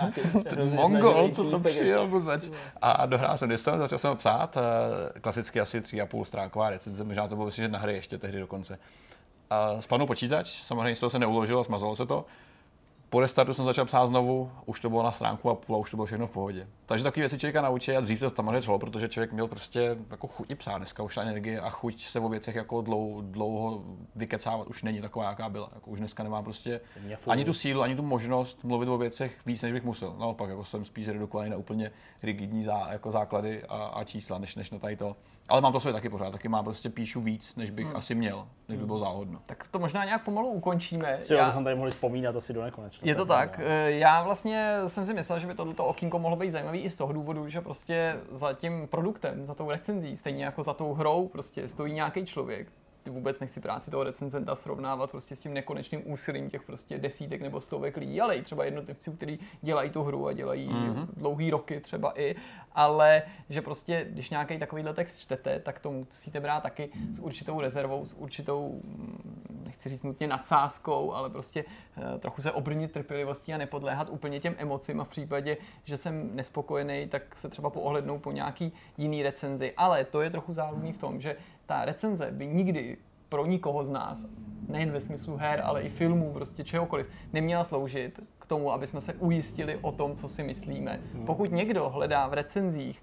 Mongol, co to přijel vůbec. A dohrál jsem Dishonored, začal jsem psát, eh, klasicky asi tři a půl stránková recenze, možná to bylo myslím, na hry ještě tehdy dokonce. A spadnul počítač, samozřejmě z toho se neuložilo, smazalo se to po restartu jsem začal psát znovu, už to bylo na stránku a půl a už to bylo všechno v pohodě. Takže takové věci člověka naučí a dřív to tam šlo, protože člověk měl prostě jako chuť psát. Dneska už ta energie a chuť se o věcech jako dlouho, dlouho vykecávat už není taková, jaká byla. Jako už dneska nemám prostě ani tu sílu, ani tu možnost mluvit o věcech víc, než bych musel. Naopak, jako jsem spíš redukovaný na úplně rigidní zá, jako základy a, a čísla, než, než na tady to. Ale mám to své taky pořád, taky mám prostě píšu víc, než bych hmm. asi měl, než by bylo hmm. záhodno. Tak to možná nějak pomalu ukončíme. Si já... bychom tady mohli vzpomínat asi do nekonečna. Je to tak. Eh, já vlastně jsem si myslel, že by tohleto okýnko mohlo být zajímavý i z toho důvodu, že prostě za tím produktem, za tou recenzí, stejně jako za tou hrou, prostě stojí nějaký člověk, vůbec nechci práci toho recenzenta srovnávat prostě s tím nekonečným úsilím těch prostě desítek nebo stovek lidí, ale i třeba jednotlivců, kteří dělají tu hru a dělají mm-hmm. dlouhý roky třeba i, ale že prostě, když nějaký takovýhle text čtete, tak to musíte brát taky s určitou rezervou, s určitou, mm, nechci říct nutně nadsázkou, ale prostě uh, trochu se obrnit trpělivostí a nepodléhat úplně těm emocím a v případě, že jsem nespokojený, tak se třeba poohlednou po nějaký jiný recenzi. Ale to je trochu záludný v tom, že ta recenze by nikdy pro nikoho z nás, nejen ve smyslu her, ale i filmů, prostě čehokoliv, neměla sloužit k tomu, aby jsme se ujistili o tom, co si myslíme. Hmm. Pokud někdo hledá v recenzích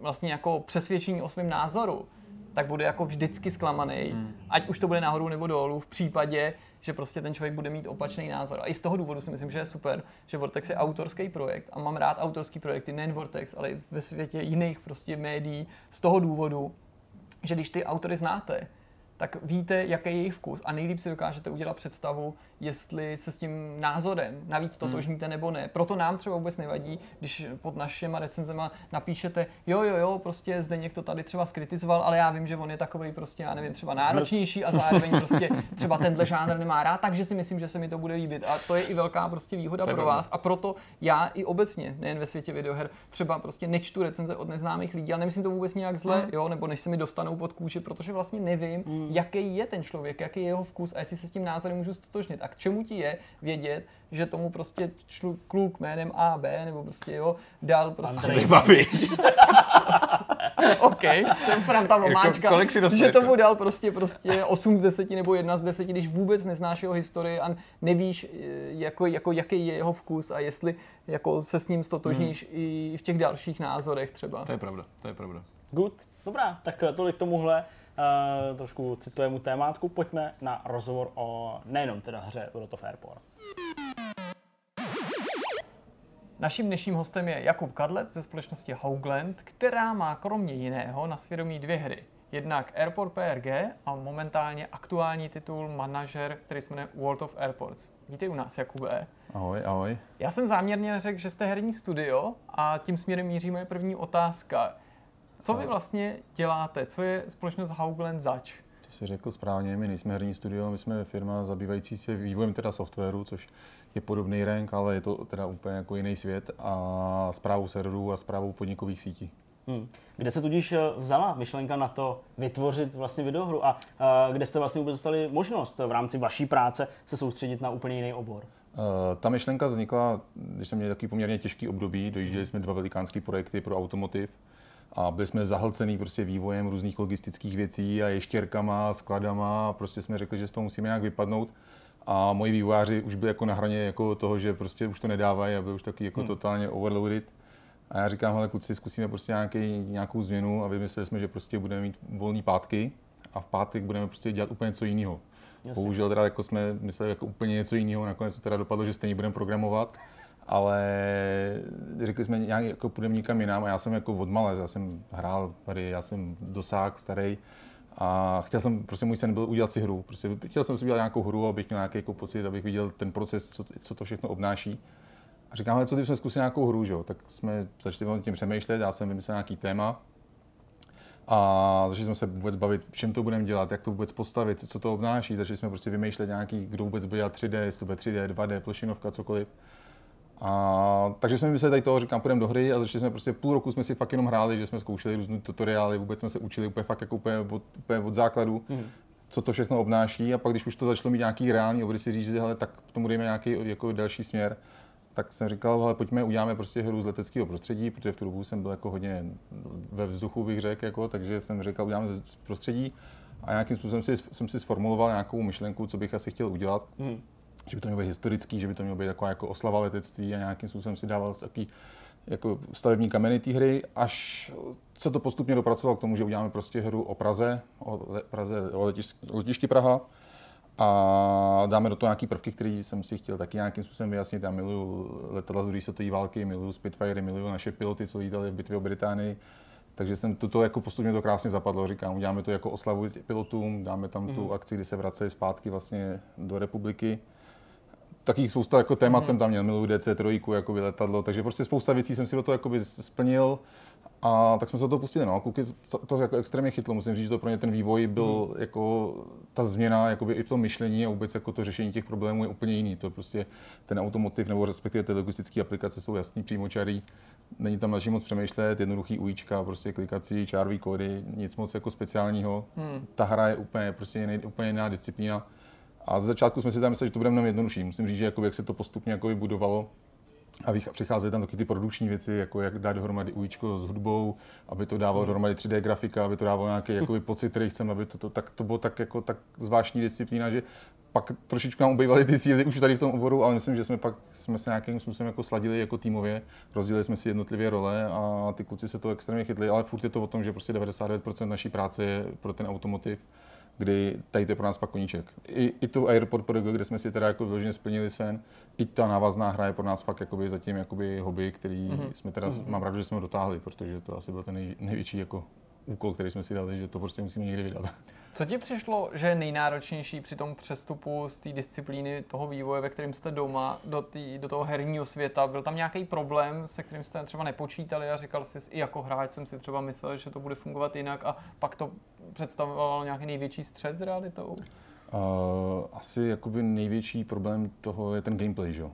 vlastně jako přesvědčení o svém názoru, tak bude jako vždycky zklamaný, hmm. ať už to bude nahoru nebo dolů, v případě, že prostě ten člověk bude mít opačný názor. A i z toho důvodu si myslím, že je super, že Vortex je autorský projekt a mám rád autorský projekty, nejen Vortex, ale i ve světě jiných prostě médií, z toho důvodu, že když ty autory znáte, tak víte, jaký je jejich vkus a nejlíp si dokážete udělat představu, jestli se s tím názorem navíc hmm. totožníte nebo ne. Proto nám třeba vůbec nevadí, když pod našimi recenzema napíšete, jo, jo, jo, prostě zde někdo tady třeba skritizoval, ale já vím, že on je takový prostě, já nevím, třeba náročnější a zároveň prostě třeba tenhle žánr nemá rád, takže si myslím, že se mi to bude líbit. A to je i velká prostě výhoda pro vás. A proto já i obecně, nejen ve světě videoher, třeba prostě nečtu recenze od neznámých lidí, ale nemyslím to vůbec nějak zle, hmm. jo, nebo než se mi dostanou pod kůži, protože vlastně nevím, hmm. jaký je ten člověk, jaký je jeho vkus a jestli se s tím názorem můžu stotožnit. A k čemu ti je vědět, že tomu prostě člu, kluk jménem A, B, nebo prostě jo, dal prostě... Andrej Babiš. OK, ten Franta Vomáčka, jako, kolik si dostal, že tomu dal prostě, prostě 8 z 10 nebo 1 z 10, když vůbec neznáš jeho historii a nevíš, eh, jako, jako, jaký je jeho vkus a jestli jako se s ním stotožníš hmm. i v těch dalších názorech třeba. To je pravda, to je pravda. Good, dobrá, tak tolik tomuhle uh, trošku citujému témátku, pojďme na rozhovor o nejenom teda hře World of Airports. Naším dnešním hostem je Jakub Kadlec ze společnosti Hougland, která má kromě jiného na svědomí dvě hry. Jednak Airport PRG a momentálně aktuální titul Manager, který se jmenuje World of Airports. Vítej u nás, Jakube. Ahoj, ahoj. Já jsem záměrně řekl, že jste herní studio a tím směrem míří moje první otázka. Co vy vlastně děláte? Co je společnost Haugland zač? To jsi řekl správně, my nejsme herní studio, my jsme firma zabývající se vývojem teda softwaru, což je podobný rank, ale je to teda úplně jako jiný svět a zprávou serverů a zprávou podnikových sítí. Hmm. Kde se tudíž eh, vzala myšlenka na to vytvořit vlastně videohru a uh, kde jste vlastně vůbec dostali možnost v rámci vaší práce se soustředit na úplně jiný obor? Ta myšlenka vznikla, když jsme měli takový poměrně těžký období, dojížděli jsme dva velikánské projekty pro automotiv a byli jsme zahlcený prostě vývojem různých logistických věcí a ještěrkama, skladama a prostě jsme řekli, že z toho musíme nějak vypadnout. A moji vývojáři už byli jako na hraně jako toho, že prostě už to nedávají a byli už taky jako hmm. totálně overloaded. A já říkám, hele kluci, zkusíme prostě nějaký, nějakou změnu a vymysleli jsme, že prostě budeme mít volné pátky a v pátek budeme prostě dělat úplně něco jiného. Bohužel teda jako jsme mysleli jako úplně něco jiného, nakonec to teda dopadlo, že stejně budeme programovat ale řekli jsme, nějak jako půjdeme někam jinam a já jsem jako od malé, já jsem hrál tady, já jsem dosák starý a chtěl jsem, prostě můj sen byl udělat si hru, prostě chtěl jsem si udělat nějakou hru, abych měl nějaký jako pocit, abych viděl ten proces, co, co to všechno obnáší. A říkám, ale co jsme zkusili nějakou hru, že? tak jsme začali o tím přemýšlet, já jsem vymyslel nějaký téma, a začali jsme se vůbec bavit, v čem to budeme dělat, jak to vůbec postavit, co to obnáší. Začali jsme prostě vymýšlet nějaký, kdo vůbec bude dělat 3D, jestli to bude 3D, 2D, plošinovka, cokoliv. A, takže jsme mysleli tady toho, říkám, půjdeme do hry a začali jsme prostě půl roku jsme si fakt jenom hráli, že jsme zkoušeli různé tutoriály, vůbec jsme se učili úplně fakt jako úplně od, úplně od základu, mm. co to všechno obnáší a pak když už to začalo mít nějaký reálný obrysy, říct, že hele, tak tomu dejme nějaký jako další směr, tak jsem říkal, hele, pojďme, uděláme prostě hru z leteckého prostředí, protože v tu dobu jsem byl jako hodně ve vzduchu, bych řekl, jako, takže jsem říkal, uděláme z prostředí a nějakým způsobem si, jsem si sformuloval nějakou myšlenku, co bych asi chtěl udělat. Mm. Že by to mělo být historický, že by to mělo být taková jako oslava letectví a nějakým způsobem si dával takový jako stavební kameny té hry, až se to postupně dopracovalo k tomu, že uděláme prostě hru o Praze, o le, Praze, o letišti, letišti Praha a dáme do toho nějaký prvky, které jsem si chtěl taky nějakým způsobem vyjasnit. Já miluju letadla z druhé světové války, miluju Spitfire, miluju naše piloty, co lítali v bitvě o Británii. Takže jsem toto jako postupně to krásně zapadlo, říkám, uděláme to jako oslavu pilotům, dáme tam mm. tu akci, kdy se vracejí zpátky vlastně do republiky takých spousta jako témat mm. jsem tam měl, miluji DC3 jako letadlo, takže prostě spousta věcí jsem si do toho jakoby splnil a tak jsme se do toho pustili. No. Kluky to, to jako extrémně chytlo, musím říct, že to pro ně ten vývoj byl mm. jako ta změna jakoby i v tom myšlení a vůbec jako to řešení těch problémů je úplně jiný. To prostě ten automotiv nebo respektive ty logistické aplikace jsou jasný, přímočarý, není tam na moc přemýšlet, jednoduchý ujíčka, prostě klikací, čárový kódy, nic moc jako speciálního. Mm. Ta hra je úplně, prostě jiný, úplně jiná disciplína a z začátku jsme si tam mysleli, že to bude mnohem jednodušší. Musím říct, že jako jak se to postupně jako budovalo, a přicházely tam taky ty produkční věci, jako jak dát dohromady ujíčko s hudbou, aby to dávalo dohromady 3D grafika, aby to dávalo nějaký jakoby, pocit, který chceme, aby to, to, tak, to bylo tak, jako, tak zvláštní disciplína, že pak trošičku nám ubývaly ty síly už tady v tom oboru, ale myslím, že jsme pak jsme se nějakým způsobem jako sladili jako týmově, rozdělili jsme si jednotlivě role a ty kluci se to extrémně chytli, ale furt je to o tom, že prostě 99% naší práce je pro ten automotiv kdy tady to je pro nás pak koníček. I, i tu Airport Pro, kde jsme si teda jako vyloženě splnili sen, i ta návazná hra je pro nás fakt jakoby zatím jakoby hobby, který mm-hmm. jsme teda, mm-hmm. mám rád, že jsme ho dotáhli, protože to asi byl ten nej, největší jako úkol, který jsme si dali, že to prostě musíme někdy vydat. Co ti přišlo, že je nejnáročnější při tom přestupu z té disciplíny toho vývoje, ve kterém jste doma, do, tý, do toho herního světa? Byl tam nějaký problém, se kterým jste třeba nepočítali a říkal jsi, i jako hráč jsem si třeba myslel, že to bude fungovat jinak a pak to představovalo nějaký největší střed s realitou? Uh, asi jakoby největší problém toho je ten gameplay, že?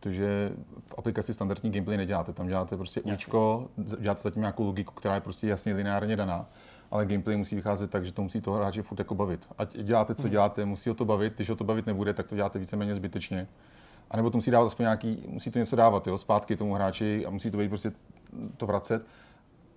Protože v aplikaci standardní gameplay neděláte. Tam děláte prostě účko, děláte zatím nějakou logiku, která je prostě jasně lineárně daná ale gameplay musí vycházet tak, že to musí toho hráče furt jako bavit. Ať děláte, co hmm. děláte, musí ho to bavit, když ho to bavit nebude, tak to děláte víceméně zbytečně. A nebo to musí dávat aspoň nějaký, musí to něco dávat, jo, zpátky tomu hráči a musí to být prostě to vracet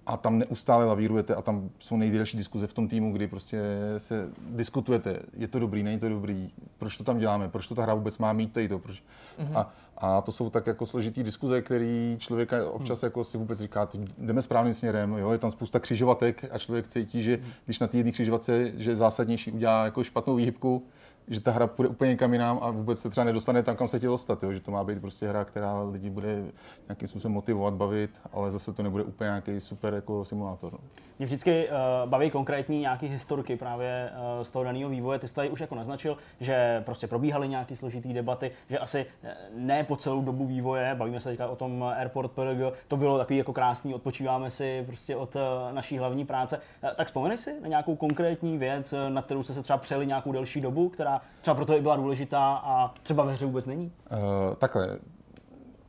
a tam neustále lavírujete a tam jsou nejdelší diskuze v tom týmu, kdy prostě se diskutujete, je to dobrý, není to dobrý, proč to tam děláme, proč to ta hra vůbec má mít tady to, proč. Mm-hmm. A, a, to jsou tak jako složitý diskuze, který člověka občas mm. jako si vůbec říká, jdeme správným směrem, jo, je tam spousta křižovatek a člověk cítí, že mm. když na té jedné křižovatce, že zásadnější udělá jako špatnou výhybku, že ta hra půjde úplně někam jinam a vůbec se třeba nedostane tam, kam se chtěl dostat. Jo? Že to má být prostě hra, která lidi bude nějakým způsobem motivovat, bavit, ale zase to nebude úplně nějaký super jako simulátor. No. Mě vždycky uh, baví konkrétní nějaké historky právě uh, z toho daného vývoje. Ty jsi tady už jako naznačil, že prostě probíhaly nějaké složité debaty, že asi eh, ne po celou dobu vývoje, bavíme se teďka o tom Airport PRG, to bylo takový jako krásný, odpočíváme si prostě od uh, naší hlavní práce. Uh, tak vzpomeneš si na nějakou konkrétní věc, na kterou jste se třeba přeli nějakou delší dobu, která třeba proto i byla důležitá a třeba ve hře vůbec není? Uh, takhle,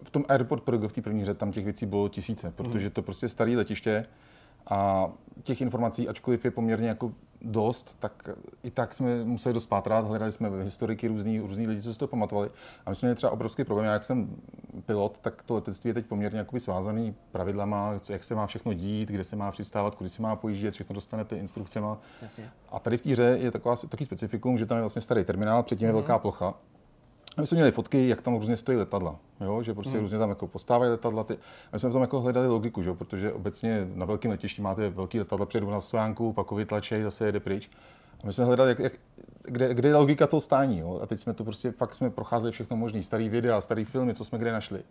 v tom Airport PRG v té první hře tam těch věcí bylo tisíce, protože to prostě staré letiště, a těch informací, ačkoliv je poměrně jako dost, tak i tak jsme museli dost pátrat, hledali jsme historiky různý, různý lidi, co si to pamatovali. A my jsme měli třeba obrovský problém, jak jsem pilot, tak to letectví je teď poměrně jakoby svázaný pravidlama, jak se má všechno dít, kde se má přistávat, kudy se má pojíždět, všechno dostanete instrukcemi. A tady v té hře je taková, takový specifikum, že tam je vlastně starý terminál, předtím je mm-hmm. velká plocha a my jsme měli fotky, jak tam různě stojí letadla, jo? že prostě hmm. různě tam jako postávají letadla. Ty... A my jsme v tom jako hledali logiku, že? protože obecně na velkém letišti máte velký letadla, přijedu na stojánku, pak ho vytlačej, zase jede pryč. A my jsme hledali, jak, jak, kde, kde je logika toho stání. Jo? A teď jsme to prostě, fakt jsme procházeli všechno možné, starý videa, starý filmy, co jsme kde našli.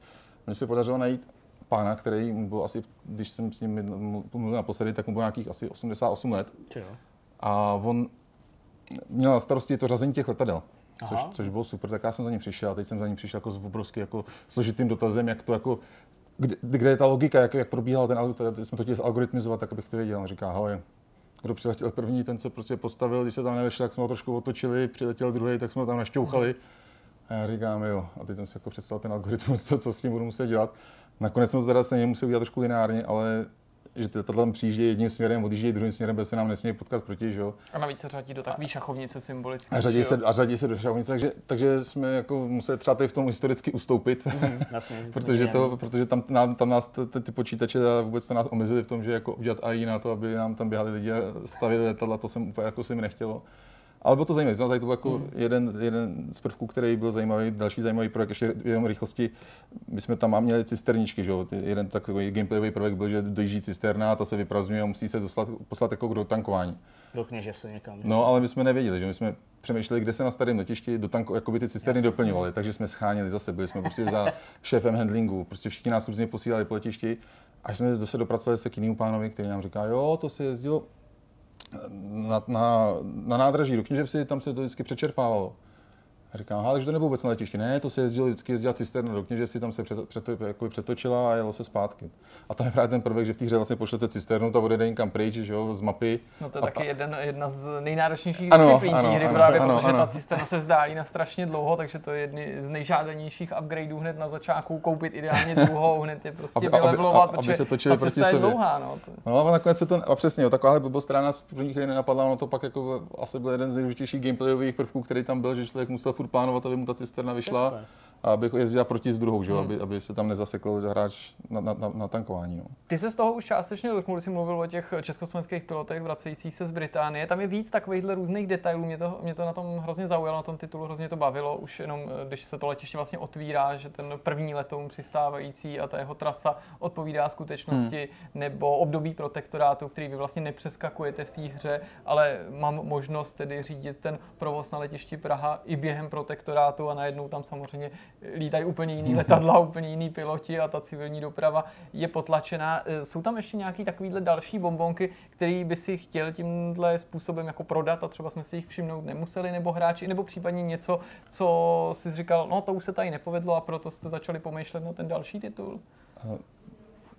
Mně se podařilo najít pána, který mu byl asi, když jsem s ním mluvil naposledy, tak mu bylo nějakých asi 88 let. A on měl na starosti to řazení těch letadel což, což bylo super, tak já jsem za ním přišel a teď jsem za ním přišel jako s obrovský jako složitým dotazem, jak to jako, kde, kde je ta logika, jak, jak probíhal ten algoritmus, jsme to chtěli algoritmizovat, tak abych to věděl. On říká, hele, kdo přiletěl první, ten se prostě postavil, když se tam nevešel, tak jsme ho trošku otočili, přiletěl druhý, tak jsme ho tam našťouchali. A já říkám, jo, a teď jsem si jako představil ten algoritmus, co, co s tím budu muset dělat. Nakonec jsme to teda stejně museli udělat trošku lineárně, ale že ty letadla přijíždějí jedním směrem, odjíždějí druhým směrem, bez se nám nesmí potkat proti, že jo. A navíc se řadí do takové šachovnice symbolické. A řadí, se, a řadí se do šachovnice, takže, takže jsme jako museli třeba tady v tom historicky ustoupit, mm, jasně, protože, to, protože tam, nám, tam nás ty, ty počítače vůbec to nás omezili v tom, že jako udělat AI na to, aby nám tam běhali lidi a stavili letadla, to jsem úplně jako si mi nechtělo. Ale bylo to zajímavé, tady to byl jako hmm. jeden, jeden z prvků, který byl zajímavý, další zajímavý projekt, ještě jenom rychlosti. My jsme tam měli cisterničky, že jo? jeden takový gameplayový prvek byl, že dojíždí cisterna a ta se vyprazňuje a musí se dostat, poslat jako k dotankování. Do kněževce někam. Že? No, ale my jsme nevěděli, že my jsme přemýšleli, kde se na starém letišti do tanko, jako by ty cisterny Jasně. doplňovaly, takže jsme scháněli zase, byli jsme prostě za šéfem handlingu, prostě všichni nás různě posílali po letišti, až jsme se dopracovali se k jinému pánovi, který nám říká, jo, to se jezdilo na, na, na nádraží do Kněževsi, tam se to vždycky přečerpávalo. A říkám, aha, takže to nebylo vůbec na letišti. Ne, to se jezdilo vždycky jezdila cisterna do Kněževsi, tam se před, před, jako přetočila a jelo se zpátky. A tam je právě ten prvek, že v té hře vlastně pošlete cisternu, ta odjede někam pryč, že jo, z mapy. No to je a, taky jeden, jedna z nejnáročnějších disciplín té hry, ano, právě, ano, protože ano. ta cisterna se vzdálí na strašně dlouho, takže to je jedny z nejžádanějších upgradeů hned na začátku, koupit ideálně druhou, hned je prostě aby, vylevelovat, aby, aby se točili proti sobě. je dlouhá. No, to... no a nakonec se to, a přesně, jo, taková blbost, která nás v prvních nenapadla, no to pak jako asi byl jeden z nejdůležitějších gameplayových prvků, který tam byl, že člověk musel furt plánovat, aby mu ta cisterna vyšla. A aby jezdila proti s druhou, že? Hmm. Aby, aby se tam nezasekl hráč na, na, na, na tankování. No. Ty se z toho už částečně dotknul, jsi mluvil o těch československých pilotech vracejících se z Británie. Tam je víc takovýchhle různých detailů. Mě to, mě to na tom hrozně zaujalo, na tom titulu hrozně to bavilo. Už jenom, eh, když se to letiště vlastně otvírá, že ten první letoun přistávající a ta jeho trasa odpovídá skutečnosti, hmm. nebo období protektorátu, který vy vlastně nepřeskakujete v té hře, ale mám možnost tedy řídit ten provoz na letišti Praha i během protektorátu a najednou tam samozřejmě lítají úplně jiný letadla, úplně jiný piloti a ta civilní doprava je potlačená. E, jsou tam ještě nějaký takovýhle další bombonky, který by si chtěl tímhle způsobem jako prodat a třeba jsme si jich všimnout nemuseli, nebo hráči, nebo případně něco, co si říkal, no to už se tady nepovedlo a proto jste začali pomýšlet na ten další titul?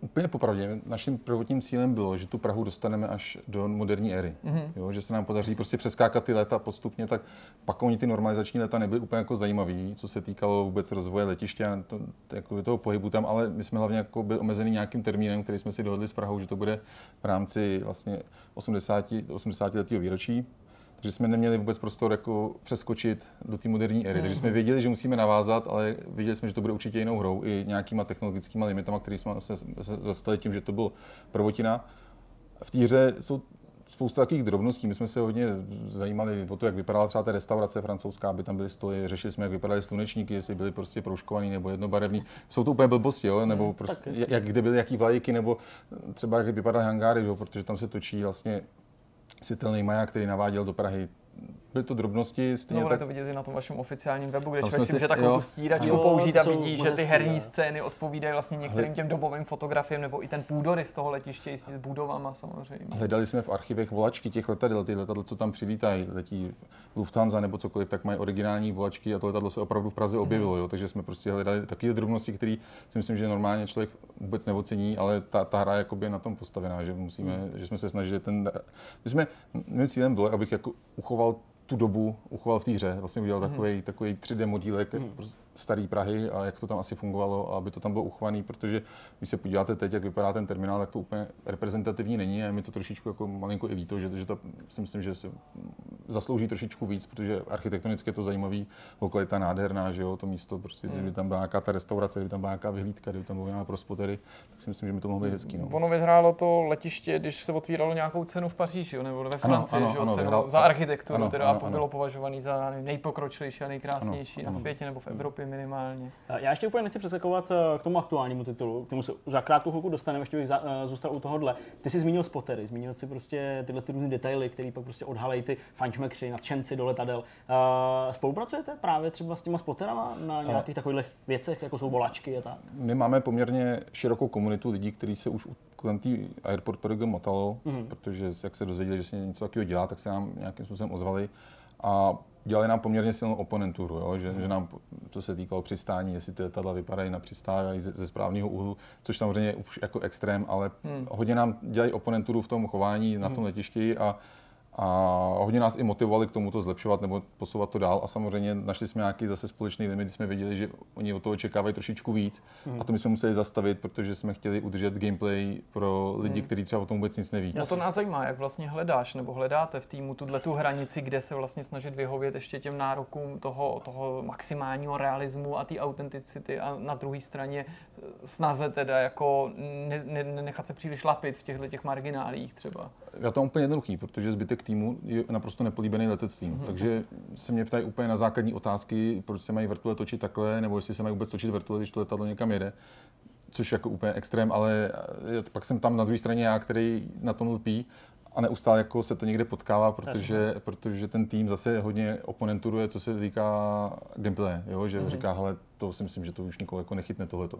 Úplně popravdě, naším prvotním cílem bylo, že tu Prahu dostaneme až do moderní éry. Mm-hmm. Jo, že se nám podaří prostě přeskákat ty leta postupně, tak pak oni ty normalizační leta nebyly úplně jako zajímavý, co se týkalo vůbec rozvoje letiště a to, jako toho pohybu tam, ale my jsme hlavně jako byli omezený nějakým termínem, který jsme si dohodli s Prahou, že to bude v rámci vlastně 80, 80 letého výročí že jsme neměli vůbec prostor jako přeskočit do té moderní éry. Mm. Takže jsme mhm. věděli, že musíme navázat, ale věděli jsme, že to bude určitě jinou hrou i nějakýma technologickými limitama, které jsme se, dostali tím, že to byl prvotina. V té hře jsou spousta takových drobností. My jsme se hodně zajímali o to, jak vypadala třeba ta restaurace francouzská, aby tam byly stoly, řešili jsme, jak vypadaly slunečníky, jestli byly prostě proužkovaný nebo jednobarevný. Jsou to úplně blbosti, jo? nebo hmm, prostě, jak, kde byly jaký vlajky, nebo třeba jak vypadaly hangáry, jo? protože tam se točí vlastně světelný maják, který naváděl do Prahy byly to drobnosti. Stejně no, tak... to vidět i na tom vašem oficiálním webu, kde člověk si může takovou stíračku použít a vidí, že ty herní scény odpovídají vlastně některým těm dobovým fotografiím, nebo i ten půdorys toho letiště s budovama samozřejmě. Hledali jsme v archivech volačky těch letadel, ty letadla, co tam přilítají, letí Lufthansa nebo cokoliv, tak mají originální volačky a to letadlo se opravdu v Praze objevilo, hmm. jo? takže jsme prostě hledali takové drobnosti, které si myslím, že normálně člověk vůbec neocení, ale ta, ta hra je na tom postavená, že musíme, hmm. že jsme se snažili ten, my jsme, mým cílem bylo, abych jako uchoval tu dobu uchoval v té hře. Vlastně udělal mm-hmm. takový, takový 3D modílek mm-hmm. Starý Prahy a jak to tam asi fungovalo, aby to tam bylo uchovaný, protože když se podíváte teď, jak vypadá ten terminál, tak to úplně reprezentativní není a mi to trošičku jako malinko i líto, že, že to si myslím, že si zaslouží trošičku víc, protože architektonicky je to zajímavý, lokalita nádherná, že jo, to místo, prostě, mm. kdyby tam byla nějaká ta restaurace, kdyby tam byla nějaká vyhlídka, kdyby tam byla nějaká prospotery, tak si myslím, že by to mohlo být hezký. No. Ono vyhrálo to letiště, když se otvíralo nějakou cenu v Paříži, nebo ve Francii, ano, ano, že jo, ano, vyhrál, za architekturu, ano, teda ano, bylo považovaný za nejpokročilejší a nejkrásnější ano, na světě nebo v Evropě minimálně. Já ještě úplně nechci přeskakovat eh, k tomu aktuálnímu titulu, k tomu se za krátkou chvilku dostaneme, ještě bych eh, zůstal u tohohle. Ty jsi zmínil spotery, zmínil si prostě tyhle ty různé detaily, které pak prostě odhalejí ty fančmekři, nadšenci do letadel. Spolupracujete právě třeba s těma spoterama na nějakých takových věcech, jako jsou volačky a tak? My máme poměrně širokou komunitu lidí, kteří se už kolem té Airport Program motalo, mm-hmm. protože jak se dozvěděli, že se něco takového dělá, tak se nám nějakým způsobem ozvali a dělali nám poměrně silnou oponenturu, jo? Že, že nám, co se týkalo přistání, jestli ty letadla vypadají na přistání ze, ze správného úhlu, což samozřejmě už jako extrém, ale hmm. hodně nám dělají oponenturu v tom chování na tom hmm. letišti a a hodně nás i motivovali k tomu to zlepšovat nebo posouvat to dál. A samozřejmě našli jsme nějaký zase společný limit, jsme viděli, že oni od toho očekávají trošičku víc. Hmm. A to my jsme museli zastavit, protože jsme chtěli udržet gameplay pro lidi, hmm. kteří třeba o tom vůbec nic neví. No to nás zajímá, jak vlastně hledáš nebo hledáte v týmu tuhle tu hranici, kde se vlastně snažit vyhovět ještě těm nárokům toho, toho maximálního realismu a té autenticity a na druhé straně snaze teda jako ne, ne, nechat se příliš lapit v těchto těch marginálích třeba. Já to úplně jednoduchý, protože zbytek týmu je naprosto nepolíbený letectvím. Mm-hmm. Takže se mě ptají úplně na základní otázky, proč se mají vrtule točit takhle, nebo jestli se mají vůbec točit vrtule, když to letadlo někam jede což jako úplně extrém, ale pak jsem tam na druhé straně já, který na tom lpí a neustále jako se to někde potkává, protože, protože ten tým zase hodně oponenturuje, co se týká gameplay, jo? že mm-hmm. říká, hele, to si myslím, že to už nikoho jako nechytne tohleto.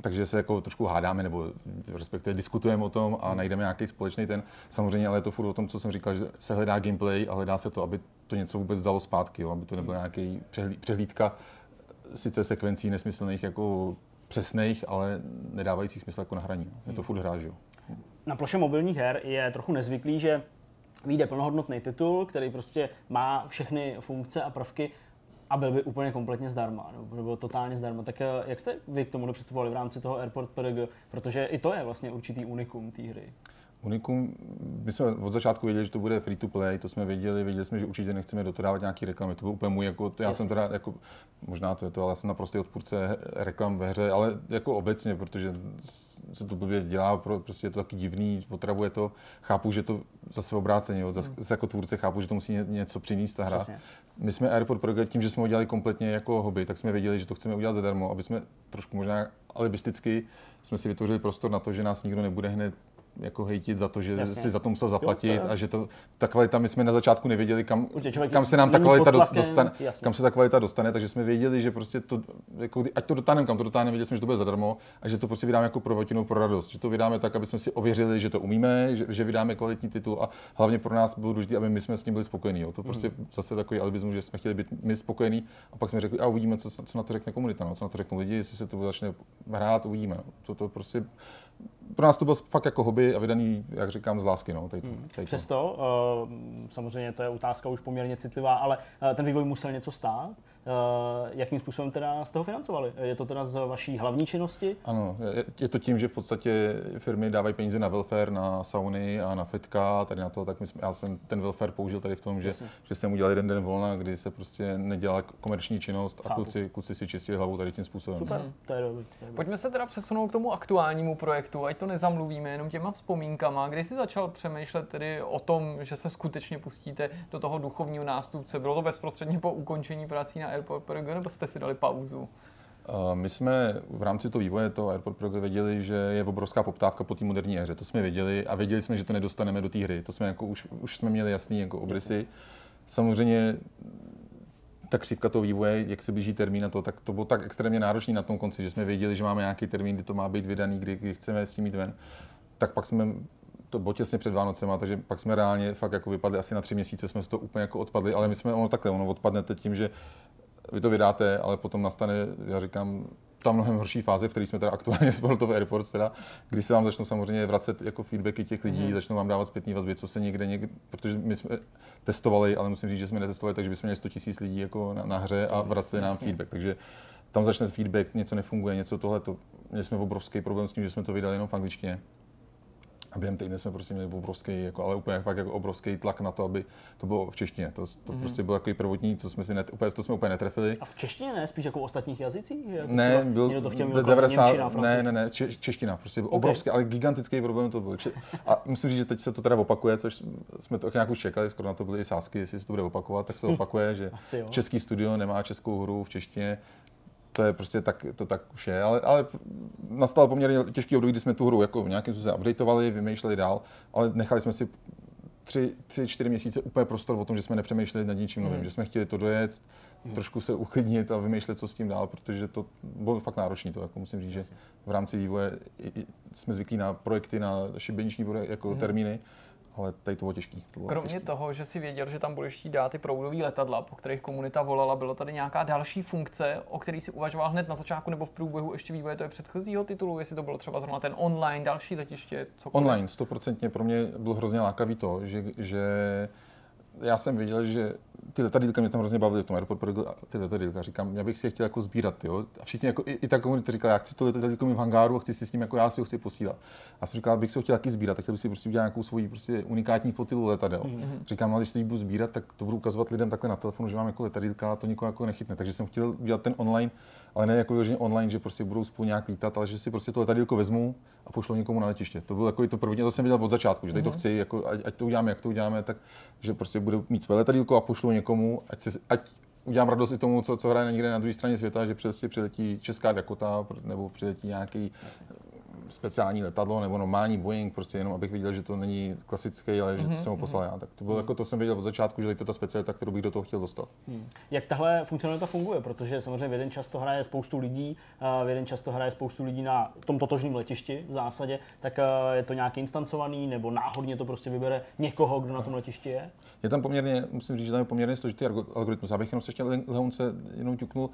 Takže se jako trošku hádáme, nebo respektive diskutujeme o tom a mhm. najdeme nějaký společný ten. Samozřejmě, ale je to furt o tom, co jsem říkal, že se hledá gameplay a hledá se to, aby to něco vůbec dalo zpátky, jo? aby to nebyla nějaký přehlídka sice sekvencí nesmyslných jako přesných, ale nedávajících smysl jako na hraní. Je to mhm. furt hra, že jo na ploše mobilních her je trochu nezvyklý, že vyjde plnohodnotný titul, který prostě má všechny funkce a prvky a byl by úplně kompletně zdarma, nebo byl totálně zdarma. Tak eh, jak jste vy k tomu přistupovali v rámci toho Airport PRG? Protože i to je vlastně určitý unikum té hry. Unikum, my jsme od začátku věděli, že to bude free to play, to jsme věděli, věděli jsme, že určitě nechceme do toho dávat nějaký reklamy. To byl úplně můj, jako, to, já Jasně. jsem teda, jako, možná to je to, ale já jsem naprostý odpůrce reklam ve hře, ale jako obecně, protože se to blbě dělá, prostě je to taky divný, otravuje to. Chápu, že to zase obráceně, jo, zase hmm. jako tvůrce chápu, že to musí něco přinést ta hra. Přesně. My jsme Airport Project tím, že jsme ho dělali kompletně jako hobby, tak jsme věděli, že to chceme udělat zadarmo, aby jsme trošku možná alibisticky jsme si vytvořili prostor na to, že nás nikdo nebude hned jako hejtit za to, že Jasně. si za to musel zaplatit jo, a že to, ta kvalita, my jsme na začátku nevěděli, kam, kam se nám ta kvalita dostane, kam se ta kvalita dostane, takže jsme věděli, že prostě to, jako, ať to dotáhneme, kam to dotáhneme, věděli jsme, že to bude zadarmo a že to prostě vydáme jako pro pro radost, že to vydáme tak, aby jsme si ověřili, že to umíme, že, že vydáme kvalitní titul a hlavně pro nás bylo důležité, aby my jsme s ním byli spokojení. Jo. To prostě hmm. zase takový alibismus, že jsme chtěli být my spokojení a pak jsme řekli, a uvidíme, co, co na to řekne komunita, no, co na to řeknou lidi, jestli se to začne hrát, uvidíme. No. To, to prostě pro nás to bylo fakt jako hobby a vydaný, jak říkám, z lásky. No, tady to, hmm. tady to. Přesto, uh, samozřejmě to je otázka už poměrně citlivá, ale uh, ten vývoj musel něco stát. Uh, jakým způsobem teda jste ho financovali? Je to teda z vaší hlavní činnosti? Ano, je, je to tím, že v podstatě firmy dávají peníze na welfare, na sauny a na fitka, tady na to, tak my jsme, já jsem ten welfare použil tady v tom, že, že jsem udělal jeden den volna, kdy se prostě nedělala komerční činnost a kluci, kluci si čistili hlavu tady tím způsobem. Super, hmm. to je dobrý. Pojďme se teda přesunout k tomu aktuálnímu projektu, ať to nezamluvíme jenom těma vzpomínkama. Kdy jsi začal přemýšlet tedy o tom, že se skutečně pustíte do toho duchovního nástupce? Bylo to bezprostředně po ukončení prací na Airport Pro, nebo jste si dali pauzu? My jsme v rámci toho vývoje toho Airport Pro věděli, že je obrovská poptávka po té moderní hře. To jsme věděli a věděli jsme, že to nedostaneme do té hry. To jsme jako už, už jsme měli jasný jako obrysy. Samozřejmě ta křivka toho vývoje, jak se blíží termín na to, tak to bylo tak extrémně náročné na tom konci, že jsme věděli, že máme nějaký termín, kdy to má být vydaný, kdy, kdy chceme s tím jít ven. Tak pak jsme to bylo těsně před Vánocema, takže pak jsme reálně fakt jako vypadli asi na tři měsíce, jsme z toho úplně jako odpadli, ale my jsme, ono takhle, ono odpadnete tím, že vy to vydáte, ale potom nastane, já říkám, ta mnohem horší fáze, v které jsme teda aktuálně s World Airports, teda, kdy se vám začnou samozřejmě vracet jako feedbacky těch lidí, mm. začnou vám dávat zpětné vazby, co se někde, někde, protože my jsme testovali, ale musím říct, že jsme netestovali, takže bychom měli 100 000 lidí jako na, na hře a vraceli nám feedback. Takže tam začne feedback, něco nefunguje, něco tohle. Měli jsme obrovský problém s tím, že jsme to vydali jenom v angličtině. A během týdne jsme prostě měli obrovský, jako, ale úplně fakt jako obrovský tlak na to, aby to bylo v češtině. To, to mm-hmm. prostě bylo takový prvotní, co jsme si net, úplně, to jsme úplně netrefili. A v češtině ne, spíš jako v ostatních jazycích? Jako ne, byl to chtěl 90, Němčina, ne, ne, ne, če, čeština, prostě okay. obrovský, ale gigantický problém to byl. A musím říct, že teď se to teda opakuje, což jsme to nějak už čekali, skoro na to byly i sázky, jestli se to bude opakovat, tak se to opakuje, že český studio nemá českou hru v češtině, to je prostě tak, to tak už je, ale, ale nastal poměrně těžký období, kdy jsme tu hru jako nějakým způsobem updateovali, vymýšleli dál, ale nechali jsme si tři, tři, čtyři měsíce úplně prostor o tom, že jsme nepřemýšleli nad ničím novým, mm. že jsme chtěli to dojet, mm. trošku se uklidnit a vymýšlet, co s tím dál, protože to bylo fakt náročné. To jako musím říct, že v rámci vývoje jsme zvyklí na projekty, na šibeniční jako mm. termíny, ale tady to bylo těžké. To bylo Kromě těžký. toho, že si věděl, že tam budeš dát ty proudové letadla, po kterých komunita volala, bylo tady nějaká další funkce, o který si uvažoval hned na začátku nebo v průběhu ještě vývoje toho předchozího titulu, jestli to bylo třeba zrovna ten online, další letiště, cokoliv? Online, stoprocentně pro mě bylo hrozně lákavý to, že, že já jsem viděl, že ty letadílka mě tam hrozně bavily v tom airport ty letadílka. Říkám, já bych si je chtěl jako sbírat, jo. A všichni jako, i, i ta komunita říkala, já chci to letadílko mít v hangáru a chci si s ním jako já si ho chci posílat. A jsem říkal, bych si ho chtěl taky sbírat, tak chtěl bych si prostě udělat nějakou svoji prostě unikátní fotilu letadel. Mm-hmm. Říkám, ale když to budu sbírat, tak to budu ukazovat lidem takhle na telefonu, že mám jako letadílka a to nikoho jako nechytne. Takže jsem chtěl udělat ten online ale ne jako vyloženě online, že prostě budou spolu nějak lítat, ale že si prostě to letadílko vezmu a pošlu někomu na letiště. To bylo jako to první, to jsem viděl od začátku, že tady to mhm. chci, jako, ať, ať, to uděláme, jak to uděláme, tak že prostě budu mít své letadílko a pošlu někomu, ať, si, ať udělám radost i tomu, co, co hraje někde na druhé straně světa, že přesně přiletí Česká Dakota nebo přiletí nějaký speciální letadlo nebo normální Boeing, prostě jenom abych viděl, že to není klasický, ale že mm-hmm. jsem ho poslal já. Tak to bylo mm-hmm. jako to jsem věděl od začátku, že to je ta specialita, kterou bych do toho chtěl dostat. Hmm. Jak tahle funkcionalita funguje? Protože samozřejmě v jeden čas to hraje spoustu lidí, v jeden čas to hraje spoustu lidí na tom totožném letišti v zásadě, tak je to nějak instancovaný nebo náhodně to prostě vybere někoho, kdo na tom letišti je? Je tam poměrně, musím říct, že tam je poměrně složitý algoritmus. Abych jenom se ještě lehonce jenom ťuknul,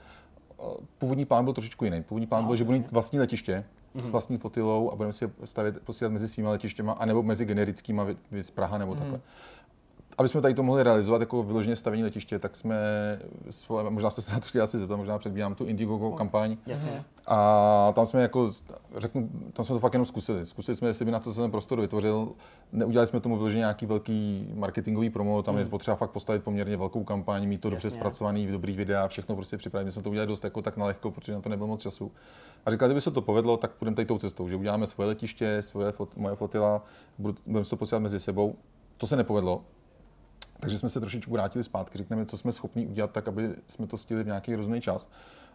původní plán byl trošičku jiný. Původní plán no, byl, že budu mít vlastní letiště, mm-hmm. s vlastní fotilou a budeme si je stavit, posílat mezi svými letištěma, anebo mezi generickými, z Praha nebo mm-hmm. takhle. Aby jsme tady to mohli realizovat jako vyloženě stavění letiště, tak jsme, možná jste se na to chtěli asi zeptat, možná předbíhám tu Indiegogo oh, kampaň. Jasně. A tam jsme jako, řeknu, tam jsme to fakt jenom zkusili. Zkusili jsme, jestli by na to ten prostor vytvořil. Neudělali jsme tomu vyloženě nějaký velký marketingový promo, tam mm. je potřeba fakt postavit poměrně velkou kampaň, mít to Jasně. dobře zpracovaný, dobrý videa, všechno prostě připravit. My jsme to udělali dost jako tak na lehko, protože na to nebylo moc času. A říkali, kdyby se to povedlo, tak půjdeme tady tou cestou, že uděláme svoje letiště, svoje moje fotila, budeme se to posílat mezi sebou. To se nepovedlo, takže jsme se trošičku vrátili zpátky, řekneme, co jsme schopni udělat tak, aby jsme to stihli v nějaký rozumný čas.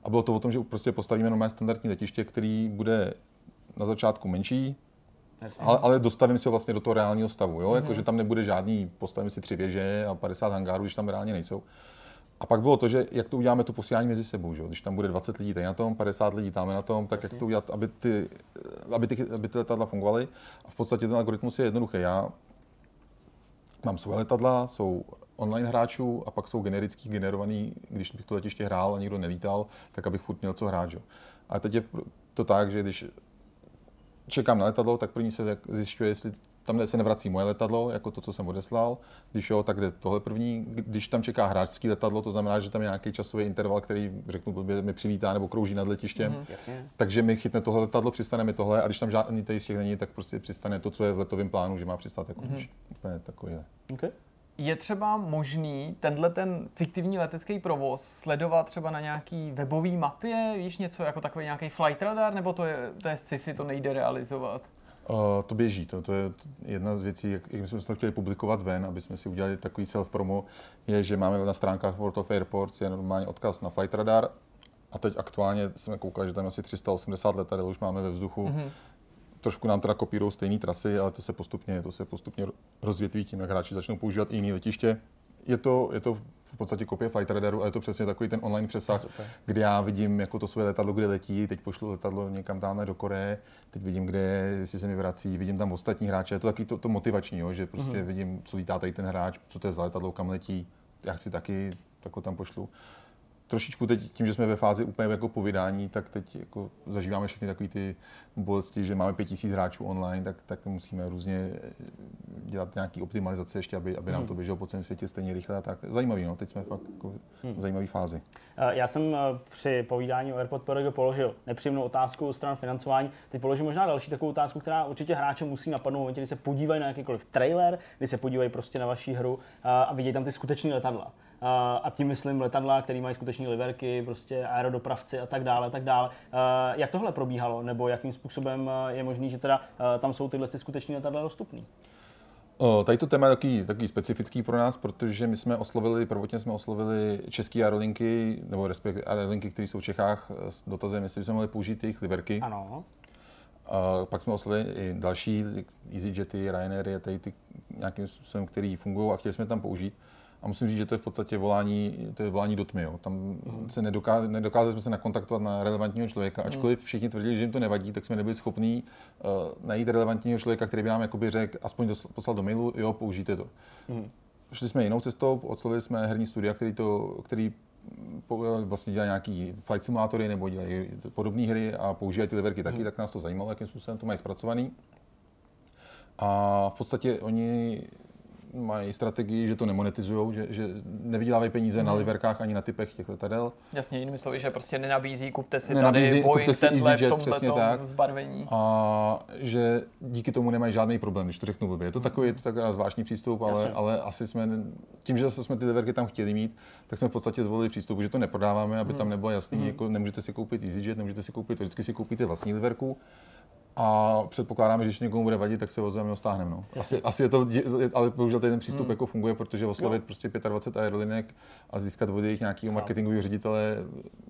A bylo to o tom, že prostě postavíme normálně standardní letiště, který bude na začátku menší, ale, ale dostavím si ho vlastně do toho reálního stavu, jo? Mm-hmm. Jako, že tam nebude žádný, postavím si tři věže a 50 hangárů, když tam reálně nejsou. A pak bylo to, že jak to uděláme to posílání mezi sebou, že? když tam bude 20 lidí tady na tom, 50 lidí tam na tom, tak Jasně. jak to udělat, aby ty, aby ty, aby ty letadla fungovaly. A v podstatě ten algoritmus je jednoduchý. Já mám svoje letadla, jsou online hráčů a pak jsou generický generovaný, když bych to letiště hrál a nikdo nelítal, tak abych furt měl co hrát. Že? A teď je to tak, že když čekám na letadlo, tak první se zjišťuje, jestli tam se nevrací moje letadlo, jako to, co jsem odeslal. Když jo, tak jde tohle první. Když tam čeká hráčský letadlo, to znamená, že tam je nějaký časový interval, který, řeknu, blbě, mi přivítá nebo krouží nad letištěm. Mm, Takže mi chytne tohle letadlo, přistane mi tohle a když tam žádný tady z těch není, tak prostě přistane to, co je v letovém plánu, že má přistát jako mm-hmm. úplně takovýhle. Okay. Je třeba možný tenhle ten fiktivní letecký provoz sledovat třeba na nějaký webový mapě, víš něco jako takový nějaký flight radar, nebo to je, to je sci-fi, to nejde realizovat? Uh, to běží, to, to je jedna z věcí, jak, jak jsme to chtěli publikovat ven, aby jsme si udělali takový self-promo, je, že máme na stránkách World of Airports je normálně odkaz na Flight Radar a teď aktuálně jsme koukali, že tam asi 380 letadel už máme ve vzduchu. Mm-hmm. Trošku nám teda kopírují stejné trasy, ale to se postupně, to se postupně rozvětví tím, jak hráči začnou používat i jiné letiště. Je to, je to v podstatě kopie Flight Radaru a je to přesně takový ten online přesah, kdy já vidím jako to svoje letadlo, kde letí, teď pošlu letadlo někam tamhle do Koreje, teď vidím, kde je, jestli se mi vrací, vidím tam ostatní hráče, je to taky to, to motivační, jo, že prostě mm-hmm. vidím, co lítá tady ten hráč, co to je za letadlo, kam letí, já chci taky, tak ho tam pošlu trošičku teď tím, že jsme ve fázi úplně jako povídání, tak teď jako zažíváme všechny takové ty bolesti, že máme 5000 hráčů online, tak, tak musíme různě dělat nějaký optimalizace ještě, aby, aby nám hmm. to běželo po celém světě stejně rychle a tak. Zajímavý, no, teď jsme fakt jako hmm. v zajímavé fázi. Já jsem eh, při povídání o AirPod Pro položil nepříjemnou otázku stran financování. Teď položím možná další takovou otázku, která určitě hráče musí napadnout v momentě, kdy se podívají na jakýkoliv trailer, kdy se podívají prostě na vaší hru a vidějí tam ty skutečné letadla a tím myslím letadla, které mají skutečné liverky, prostě aerodopravci a tak dále, tak dále. Jak tohle probíhalo, nebo jakým způsobem je možný, že teda tam jsou tyhle ty skutečné letadla dostupné? Tady to téma je takový, takový specifický pro nás, protože my jsme oslovili, prvotně jsme oslovili české aerolinky, nebo respektive aerolinky, které jsou v Čechách, s dotazem, jestli bychom mohli použít jejich liverky. Ano. A pak jsme oslovili i další EasyJety, Ryanairy, tady ty nějakým způsobem, který fungují a chtěli jsme tam použít. A musím říct, že to je v podstatě volání, to je volání do tmy. Jo. Tam mm. se nedoká, nedokázali jsme se nakontaktovat na relevantního člověka, mhm. ačkoliv všichni tvrdili, že jim to nevadí, tak jsme nebyli schopní uh, najít relevantního člověka, který by nám jakoby řekl, aspoň dos, poslal do mailu, jo, použijte to. Mm. Šli jsme jinou cestou, oslovili jsme herní studia, který, to, který vlastně dělají nějaký flight simulátory nebo dělají podobné hry a používají ty leverky taky, mm. tak nás to zajímalo, jakým způsobem to mají zpracovaný. A v podstatě oni mají strategii, že to nemonetizují, že, že nevydělávají peníze hmm. na liverkách ani na typech těch letadel. Jasně, jinými slovy, že prostě nenabízí, kupte si Nenabízí, tady Boeing kupte si tenhle v EasyJet, přesně tomhle tak. zbarvení. A že díky tomu nemají žádný problém, když to řeknu blbě. Je to takový, je to takový zvláštní přístup, ale, Jasně. ale asi jsme, tím, že zase jsme ty liverky tam chtěli mít, tak jsme v podstatě zvolili přístup, že to neprodáváme, aby tam nebylo jasný, jako nemůžete si koupit EasyJet, nemůžete si koupit, vždycky si koupíte vlastní liverku. A předpokládáme, že když někomu bude vadit, tak se ho ho stáhneme. No. Asi, asi, je to, ale bohužel ten přístup jako funguje, protože oslovit prostě 25 aerolinek a získat od jejich nějakého marketingového ředitele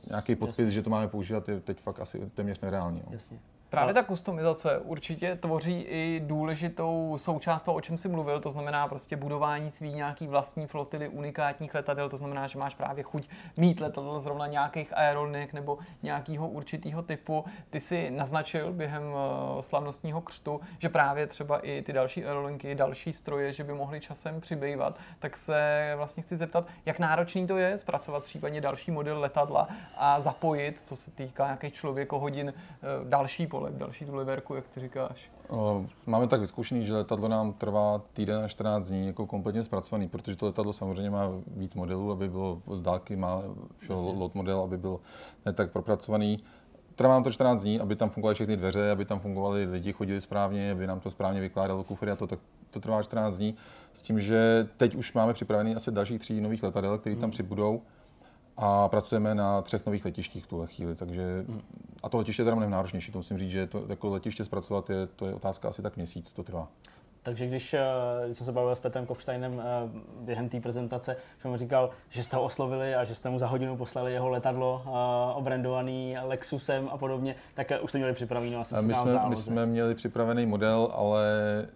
nějaký podpis, že to máme používat, je teď fakt asi téměř nereálně. No. Jasně. Právě ta kustomizace určitě tvoří i důležitou součást toho, o čem jsi mluvil, to znamená prostě budování svý nějaký vlastní flotily unikátních letadel, to znamená, že máš právě chuť mít letadlo zrovna nějakých aerolinek nebo nějakého určitého typu. Ty si naznačil během eh, slavnostního křtu, že právě třeba i ty další aerolinky, další stroje, že by mohly časem přibývat, tak se vlastně chci zeptat, jak náročný to je zpracovat případně další model letadla a zapojit, co se týká nějakých člověkohodin, eh, další polek, další tu liverku, jak ty říkáš. Máme tak vyzkoušený, že letadlo nám trvá týden až 14 dní jako kompletně zpracovaný, protože to letadlo samozřejmě má víc modelů, aby bylo z dálky, má všeho lot model, aby byl ne tak propracovaný. Trvá nám to 14 dní, aby tam fungovaly všechny dveře, aby tam fungovali lidi, chodili správně, aby nám to správně vykládalo kufry a to, tak to trvá 14 dní. S tím, že teď už máme připravený asi dalších tří nových letadel, které tam přibudou a pracujeme na třech nových letištích v tuhle chvíli, takže a to letiště je teda mnohem náročnější, to musím říct, že to jako letiště zpracovat je, to je otázka asi tak měsíc, to trvá. Takže když, když jsem se bavil s Petrem Kovštajnem eh, během té prezentace, že mu říkal, že jste ho oslovili a že jste mu za hodinu poslali jeho letadlo eh, obrandovaný Lexusem a podobně, tak už jste měli připravený A my, jsme, my jsme měli připravený model, ale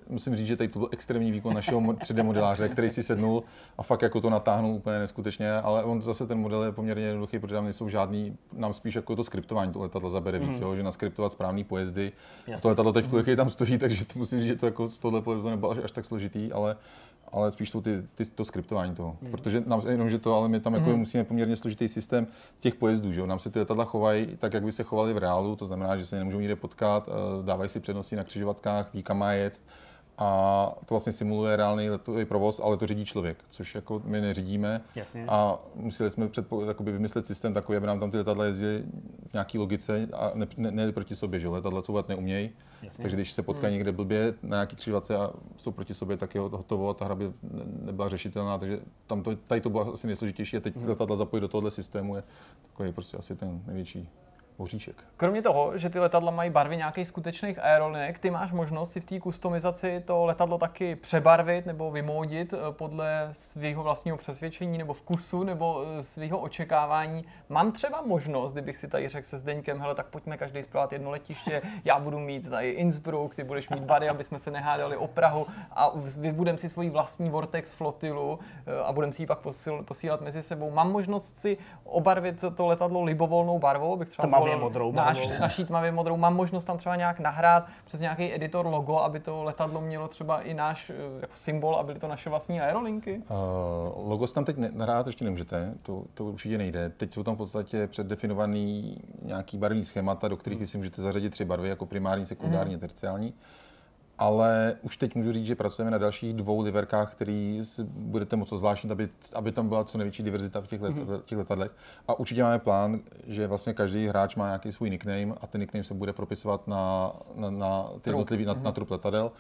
musím říct, že tady to byl extrémní výkon našeho mo- 3D modeláře, který si sednul a fakt jako to natáhnul úplně neskutečně, ale on zase ten model je poměrně jednoduchý, protože tam nejsou žádný, nám spíš jako to skriptování to letadlo zabere víc, jo, že naskriptovat správný pojezdy. A Jasně. to letadlo teď v chvíli tam stojí, takže to musím říct, že to jako z tohle to nebylo až, až tak složitý, ale ale spíš jsou ty, ty, to skriptování toho. Hmm. Protože nám, jenom, že to, ale my tam jako musíme poměrně složitý systém těch pojezdů, že jo? Nám se ty letadla chovají tak, jak by se chovali v reálu, to znamená, že se nemůžou nikde potkat, eh, dávají si přednosti na křižovatkách, ví, kam má jet. A to vlastně simuluje reálný letový provoz, ale to řídí člověk, což jako my neřídíme. Jasně. A museli jsme předpo, jakoby vymyslet systém takový, aby nám tam ty letadla jezdily v nějaký logice a ne, ne, ne proti sobě, že letadla couvat neumějí. Jasně. Takže když se potkají někde blbě na nějaký křižovatce a jsou proti sobě, tak je hotovo a ta hra by ne- nebyla řešitelná, takže tam to, tady to bylo asi nejsložitější a teď letadla zapojit do tohohle systému je takový prostě asi ten největší oříšek. Kromě toho, že ty letadla mají barvy nějakých skutečných aerolinek, ty máš možnost si v té kustomizaci to letadlo taky přebarvit nebo vymódit eh, podle svého vlastního přesvědčení nebo vkusu nebo eh, svého očekávání. Mám třeba možnost, kdybych si tady řekl se Zdeňkem, hele, tak pojďme každý zpravovat jedno letiště, já budu mít tady Innsbruck, ty budeš mít Bary, aby jsme se nehádali o Prahu a vybudem si svoji vlastní Vortex flotilu eh, a budeme si ji pak posílat mezi sebou. Mám možnost si obarvit to letadlo libovolnou barvou, bych třeba Tmavě zvolil modrou barvou. naší tmavě modrou. Mám možnost tam třeba nějak nahrát přes nějaký editor logo, aby to letadlo mělo třeba i náš eh, jako symbol a byly to naše vlastní aerolinky. Uh, logo tam teď ne- nahrát ještě nemůžete, to, to určitě nejde. Teď jsou tam v podstatě předdefinovaný nějaký barevný schémata, do kterých vy si můžete zařadit tři barvy, jako primární, sekundární a terciální. Ale už teď můžu říct, že pracujeme na dalších dvou liverkách, který si budete moct zvláštnit, aby, aby tam byla co největší diverzita v těch, let, v těch letadlech. A určitě máme plán, že vlastně každý hráč má nějaký svůj nickname a ten nickname se bude propisovat na, na, na ty jednotlivý, na, na trup letadel.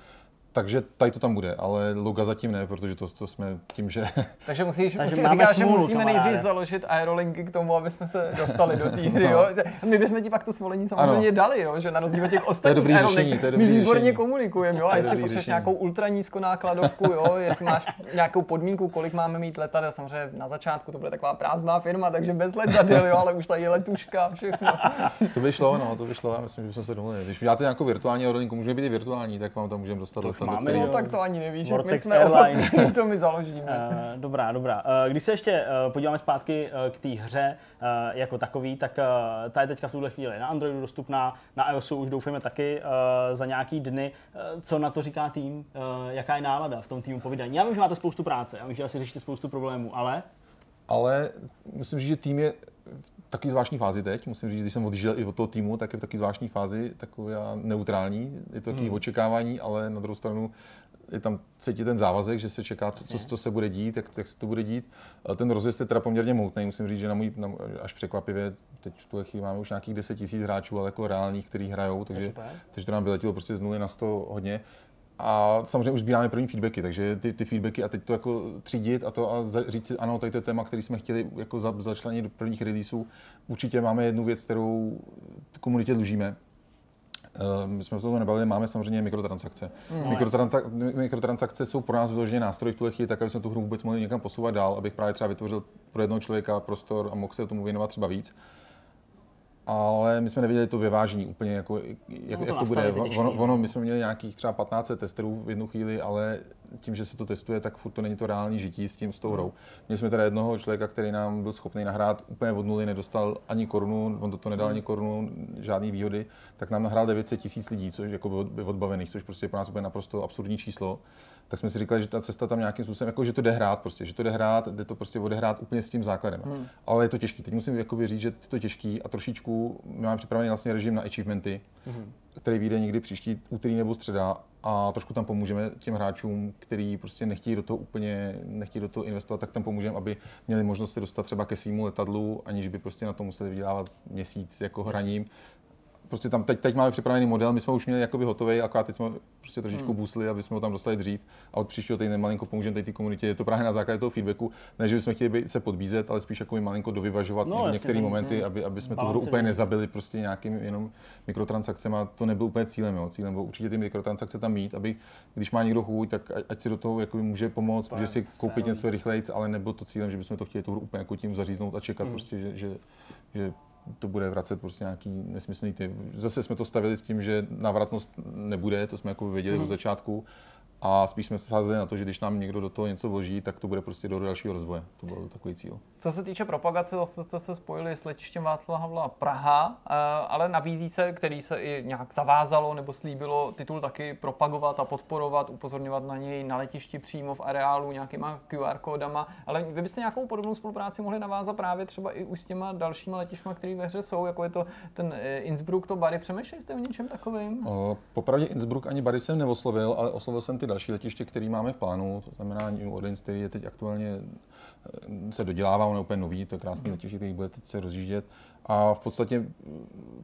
Takže tady to tam bude, ale loga zatím ne, protože to, to jsme tím, že Takže musíš, Takže musíš máme říkat, že smůlu, musíme kamaráde. nejdřív založit aerolinky k tomu, aby jsme se dostali do té hry. Jo? My bychom ti pak to svolení samozřejmě Ano. dali, jo? že na rozdíl od těch ostatních dobrý aerolink, řešení, to je my výborně řešení. komunikujeme. Jo? A To je jestli potřebuješ řešení. nějakou ultra nízkonákladovku, jo? jestli máš nějakou podmínku, kolik máme mít letadel, samozřejmě na začátku to bude taková prázdná firma, takže bez letadel, jo? ale už tady je letuška a všechno. to vyšlo, no, to vyšlo, já myslím, že jsme se domluvili. Když uděláte nějakou virtuální aerolinku, může být i virtuální, tak vám tam můžeme dostat máme, který- No jo. tak to ani nevíš, jak my jsme Airline. ochotní, to my založíme. Eh, dobrá, dobrá. Eh, Když se ještě eh, podíváme zpátky eh, k té hře eh, jako takový, tak eh, ta je teďka v tuhle chvíli na Androidu dostupná, na iOSu už doufáme taky eh, za nějaký dny. Eh, Co na to říká tým? Eh, Jaká je nálada v tom týmu povídání? Já vím, že máte spoustu práce, já vím, že asi řešíte spoustu problémů, ale Ale musím říct, že tým je v takové zvláštní fázi teď. Musím říct, když jsem odjížděl i od toho týmu, tak je v takové zvláštní fázi, taková neutrální. Je to takové Hmm. očekávání, ale na druhou stranu je tam cítit ten závazek, že se čeká, co, co, co se bude dít, jak, jak se to bude dít. Ten rozjezd je teda poměrně moutný, musím říct, že na můj, na, až překvapivě, teď v tuhle chvíli máme už nějakých 10 tisíc hráčů, ale jako reálných, kteří hrajou, takže, takže to nám vyletělo prostě z nuly na 100 hodně. A samozřejmě už sbíráme první feedbacky, takže ty, ty feedbacky a teď to jako třídit a to a říct si, ano, tady to je téma, který jsme chtěli jako za, začlenit do prvních releaseů. Určitě máme jednu věc, kterou komunitě dlužíme, Eh, my jsme se toho nebavili, máme samozřejmě mikrotransakce. No, Mikrotransakce, mikrotransakce jsou pro nás vyloženě nástroj v tuhle chvíli, tak aby jsme tu hru vůbec mohli někam posouvat dál, abych právě třeba vytvořil pro jednoho člověka prostor a mohl se tomu věnovat třeba víc. Ale my jsme neviděli to vyvážení úplně, jako, jak, no, to, jak to bude. Ono, ono, my jsme měli nějakých třeba 15 testerů v jednu chvíli, ale tím, že se to testuje, tak furt to není to reální žití s tím, s tou hrou. Měli jsme teda jednoho člověka, který nám byl schopný nahrát úplně od nuly, nedostal ani korunu, on do toho nedal ani korunu, žádné výhody, tak nám nahrál 900 tisíc lidí, což jako odbavených, což prostě je pro nás úplně naprosto absurdní číslo tak jsme si říkali, že ta cesta tam nějakým způsobem, jako, že to jde hrát prostě, že to jde hrát, jde to prostě odehrát úplně s tím základem. Hmm. Ale je to těžký. Teď musím jakoby říct, že je to těžký a trošičku máme připravený vlastně režim na achievementy, hmm. který vyjde někdy příští úterý nebo středa a trošku tam pomůžeme těm hráčům, kteří prostě nechtějí do toho úplně, nechtějí do toho investovat, tak tam pomůžeme, aby měli možnost se dostat třeba ke svýmu letadlu, aniž by prostě na to museli vydělávat měsíc jako hraním prostě tam teď, teď máme připravený model, my jsme už měli jakoby hotový, akorát teď jsme prostě trošičku hmm. boostli, aby jsme ho tam dostali dřív a od příštího týdne malinko pomůžeme té komunitě. Je to právě na základě toho feedbacku, ne, že bychom chtěli být, se podbízet, ale spíš jako malinko dovyvažovat no, některé momenty, hmm. aby, aby jsme tu hru úplně nezabili prostě nějakým jenom mikrotransakcemi. To nebyl úplně cílem, jo. Cílem bylo určitě ty mikrotransakce tam mít, aby když má někdo chuť, tak ať si do toho jako může pomoct, může si koupit něco rychleji, ale nebylo to cílem, že bychom to chtěli tu hru úplně jako tím zaříznout a čekat hmm. prostě, že, že, že to bude vracet prostě nějaký nesmyslný ty. Zase jsme to stavili s tím, že návratnost nebude, to jsme jako věděli mm. od začátku, a spíš jsme se sázeli na to, že když nám někdo do toho něco vloží, tak to bude prostě do dalšího rozvoje. To byl takový cíl. Co se týče propagace, zase jste se spojili s letištěm Václava Havla Praha, eh, ale nabízí se, který se i nějak zavázalo nebo slíbilo titul taky propagovat a podporovat, upozorňovat na něj na letišti přímo v areálu nějakýma QR kódama, ale vy byste nějakou podobnou spolupráci mohli navázat právě třeba i už s těma dalšíma letišma, které ve hře jsou, jako je to ten eh, Innsbruck, to Bary. Přemýšleli jste o něčem takovým? O, popravdě Innsbruck ani Bary jsem neoslovil, ale oslovil jsem ty další letiště, které máme v plánu, to znamená New Orleans, který je teď aktuálně se dodělává, on je úplně nový, to je krásný letiště, který bude teď se rozjíždět a v podstatě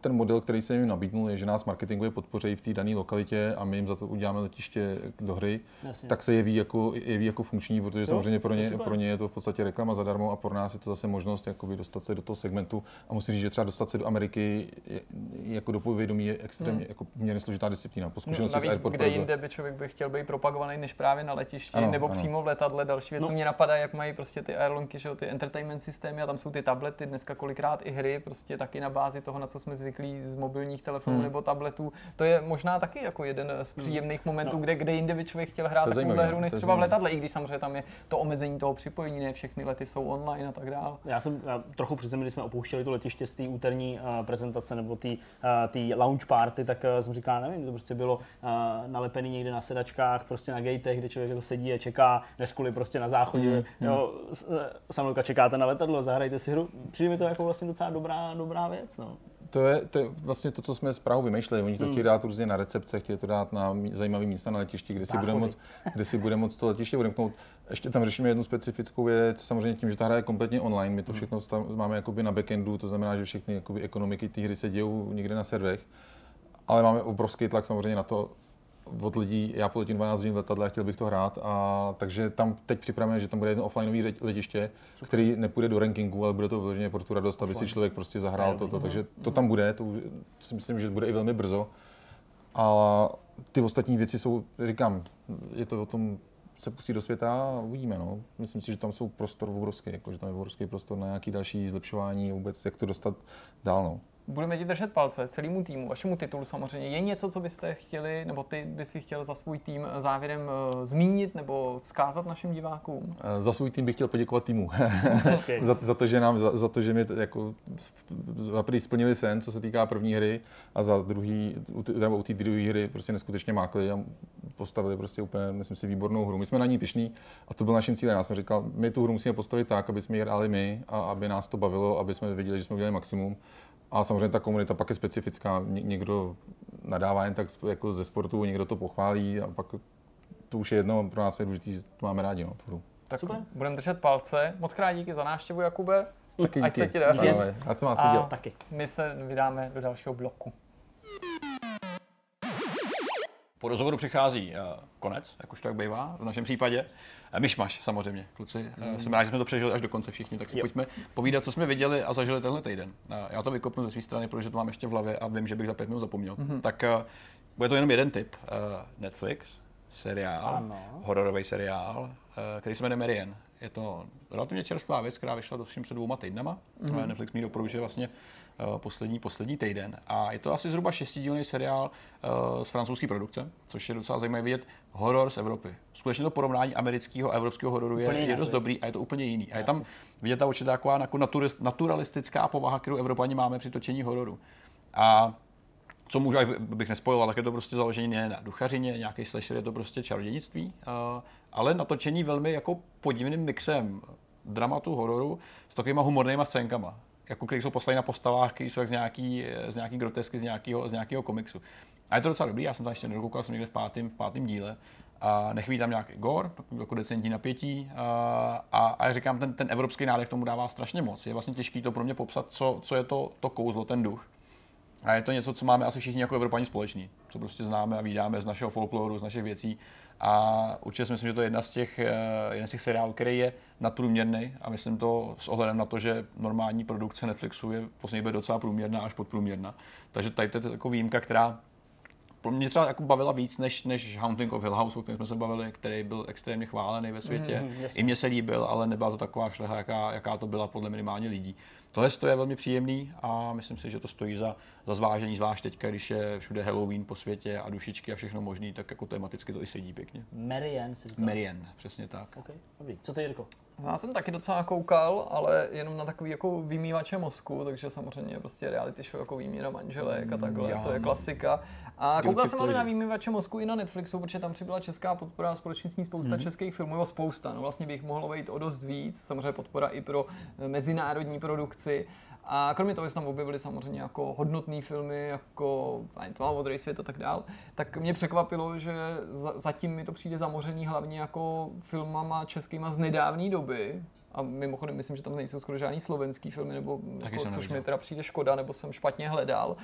ten model, který se jim nabídnul, je, že nás marketingově podpoří v té dané lokalitě a my jim za to uděláme letiště do hry, Jasně. tak se jeví jako, jeví jako funkční, protože jo, samozřejmě pro ně, pro ně je to v podstatě reklama zadarmo a pro nás je to zase možnost jakoby dostat se do toho segmentu. A musím říct, že třeba dostat se do Ameriky je, jako do povědomí je extrémně hmm. jako poměrně složitá disciplína. Po zkušenosti no, navíc, z kde jinde by člověk by chtěl být propagovaný než právě na letišti ano, nebo ano. přímo v letadle. Další věc, no. mě napadá, jak mají prostě ty airlinky, že ty entertainment systémy a tam jsou ty tablety, dneska kolikrát i hry, prostě taky na bázi toho, na co jsme zvyklí z mobilních telefonů hmm. nebo tabletů. To je možná taky jako jeden z hmm. příjemných momentů, no. kde, kde jinde by člověk chtěl hrát takovou hru, než třeba v letadle, i když samozřejmě tam je to omezení toho připojení, ne všechny lety jsou online a tak dále. Já jsem já trochu při když jsme opouštěli to letiště z té úterní uh, prezentace nebo té uh, lounge party, tak uh, jsem říkal, nevím, to prostě bylo uh, nalepený někde na sedačkách, prostě na gatech, kde člověk jako sedí a čeká, neskuli prostě na záchodě, hmm. jo, Samuelka čekáte na letadlo, zahrajte si hru. Přijde mi to jako vlastně docela dobrá, dobrá věc. No. To je, to je vlastně to, co jsme s Prahou vymýšleli. Oni to hmm. chtějí dát různě na recepce, chtějí to dát na zajímavé místa na letišti, kde si, bude moc, kde si bude moc to letiště odemknout. Ještě tam řešíme jednu specifickou věc, samozřejmě tím, že ta hra je kompletně online, my to hmm. všechno stav, máme jakoby na backendu, to znamená, že všechny jakoby ekonomiky té hry se dějou někde na serverech, ale máme obrovský tlak samozřejmě na to, od lidí, já poletím 12 hodin v letadle a chtěl bych to hrát, a takže tam teď připravujeme, že tam bude jedno offlineové letiště, Super. který nepůjde do rankingu, ale bude to vyloženě pro tu radost, aby si člověk prostě zahrál toto, takže to tam bude, to si myslím, že bude i velmi brzo. A ty ostatní věci jsou, říkám, je to o tom se pustí do světa a uvidíme. No. Myslím si, že tam jsou prostor obrovský, jako, že tam je obrovský prostor na nějaký další zlepšování, vůbec jak to dostat dál. No. Budeme ti držet palce celému týmu, vašemu titulu samozřejmě. Je něco, co byste chtěli, nebo ty by si chtěl za svůj tým závěrem uh, zmínit nebo vzkázat našim divákům? Eh, za svůj tým bych chtěl poděkovat týmu. za, za, to, že nám, za, za to, že mi jako za prvý splnili sen, co se týká první hry, a za druhý, nebo u té druhé hry prostě neskutečně mákli a postavili prostě úplně, myslím si, výbornou hru. My jsme na ní pišní a to byl naším cílem. Já jsem říkal, my tu hru musíme postavit tak, aby jsme ji hráli my a aby nás to bavilo, aby jsme viděli, že jsme udělali maximum. A samozřejmě ta komunita pak je specifická. Ně, někdo nadává jen tak jako ze sportu, někdo to pochválí a pak to už je jedno, pro nás je důležité, že to máme rádi, no, tu. Tak budeme držet palce. Moc krát díky za návštěvu, Jakube. Taky Ať díky. se ti daří. A co má dělat? Taky. my se vydáme do dalšího bloku. Po rozhovoru přichází uh, konec, jak už tak bývá v našem případě. Myšmaš samozřejmě, kluci. Uh, jsem rád, že jsme to přežili až do konce všichni, tak si Jo. pojďme povídat, co jsme viděli a zažili tenhle týden. Uh, já to vykopnu ze své strany, protože to mám ještě v hlavě a vím, že bych za pět minut zapomněl. Mm-hmm. Tak uh, bude to jenom jeden tip. Uh, Netflix, seriál, Ano. hororový seriál, který se jmenuje Marian. Je to relativně čerstvá věc, která vyšla dosím před dvouma týdnama. Mm-hmm. Netflix mi doporučuje vlastně poslední, poslední týden. A je to asi zhruba šestidílný seriál uh, z francouzské produkce, což je docela zajímavé vidět. Horor z Evropy. Skutečně to porovnání amerického a evropského hororu je, je dost dobrý a je to úplně jiný. A je tam vidět ta určitá taková jako naturalistická povaha, kterou Evropani máme při točení hororu. A co můžu, bych nespojoval, tak je to prostě založení ne na duchařině, nějaký slasher, je to prostě čarodějnictví, uh, ale natočení velmi jako podivným mixem dramatu, hororu s takovýma humornýma scénkama, jako který jsou postaveny na postavách, které jsou jak z nějaký, z nějaký grotesky, z nějakého, z nějakého komiksu. A je to docela dobrý, já jsem tam ještě nedokoukal, jsem někde v pátém, v pátém díle. A nechybí tam nějaký takový jako decentní napětí. A, a, a jak říkám, ten, ten evropský nádech tomu dává strašně moc. Je vlastně těžký to pro mě popsat, co, co je to, to kouzlo, ten duch. A je to něco, co máme asi všichni jako Evropani společný, co prostě známe a vídáme z našeho folkloru, z našich věcí. A určitě si myslím, že to je jedna z těch, eh, jeden z těch seriálů, který je nadprůměrný a myslím to s ohledem na to, že normální produkce Netflixu je v poslední době docela průměrná až podprůměrná. Takže tady to je jako výjimka, která mě třeba jako bavila víc než, než Haunting of Hill House, o kterém jsme se bavili, který byl extrémně chválený ve světě. Jasně. I mně se líbil, ale nebyla to taková šleha, jaká, jaká to byla podle minimálně lidí. Tohle to je velmi příjemný a myslím si, že to stojí za, za zvážení, zvlášť teďka, když je všude Halloween po světě a dušičky a všechno možný, tak jako tematicky to i sedí pěkně. Marianne si říkal. Marian, přesně tak. OK, dobrý. Co ty, Jirko? Já jsem taky docela koukal, ale jenom na takový jako vymývače mozku, takže samozřejmě prostě reality show jako výměna manželek a takhle, já to je no. klasika. A koukal jsem ale na výměvače mozku i na Netflixu, protože tam přibyla česká podpora a společně s ní spousta českých filmů, jo, spousta, no vlastně bych mohlo být o dost víc, samozřejmě podpora i pro eh, mezinárodní produkci. A kromě toho, že se tam objevily samozřejmě jako hodnotné filmy, jako Tmavá modrý svět a tak dál, tak mě překvapilo, že za, zatím mi to přijde zamořený hlavně jako filmama českýma z nedávné doby. A mimochodem myslím, že tam nejsou skoro žádný slovenský filmy, nebo Taky jako, což neviděl. mi teda přijde škoda, nebo jsem špatně hledal.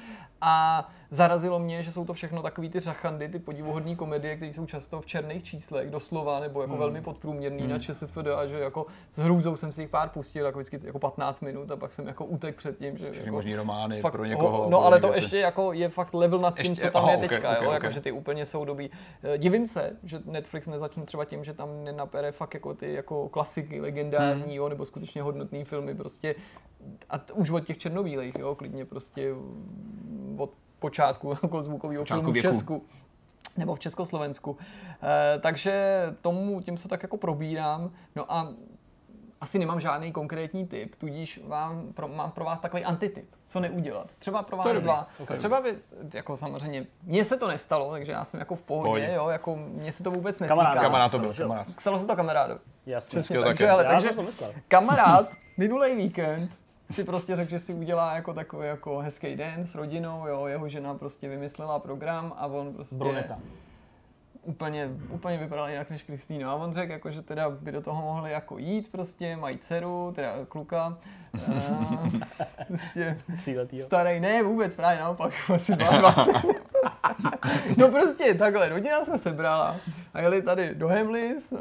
A zarazilo mě, že jsou to všechno takový ty řachandy, ty podivuhodné komedie, které jsou často v černých číslech, doslova, nebo jako velmi podprůměrný na ČSFD a že jako s hrůzou jsem si jich pár pustil, jako vždycky jako 15 minut a pak jsem jako utek před tím, že Všechny jako, možný romány fakt, pro někoho. No pro ale to se- ještě jako je fakt level nad tím, Ještě- co tam aha, je teďka, ok, jo, ok. jako, že ty úplně jsou dobí. Eh, Divím se, že Netflix nezačne třeba tím, že tam nenapere fakt jako ty jako klasiky legendární, Hmm. Jo, nebo skutečně hodnotný filmy prostě a t- už od těch černobílejch, jo, klidně prostě od počátku jako zvukového filmu v věku. Česku nebo v Československu. E, takže tomu tím se tak jako probírám. No a asi nemám žádný konkrétní tip, tudíž vám, pro, mám pro vás takový antitip, co neudělat. Třeba pro vás dva. Okay. Třeba by, jako samozřejmě, mně se to nestalo, takže já jsem jako v pohodě, Pohodě. jo, jako mně se to vůbec netýká. Kamarád. Kamarád to byl, kamarád. Stalo se to kamarádovi. Jasně. Přesně Jo, tak, také. že, ale, Já takže jsem to myslel. kamarád minulý víkend si prostě řekl, že si udělá jako takový jako hezký den s rodinou, jo, jeho žena prostě vymyslela program a on prostě Bruneta. Úplně, úplně vypadal jinak než Kristýna. A on řekl, jako, že teda by do toho mohli jako jít prostě, mají dceru, teda kluka, eh, prostě Tříletýho. starý, ne vůbec, právě naopak, asi 22. no prostě takhle, rodina se sebrala a jeli tady do Hemlis,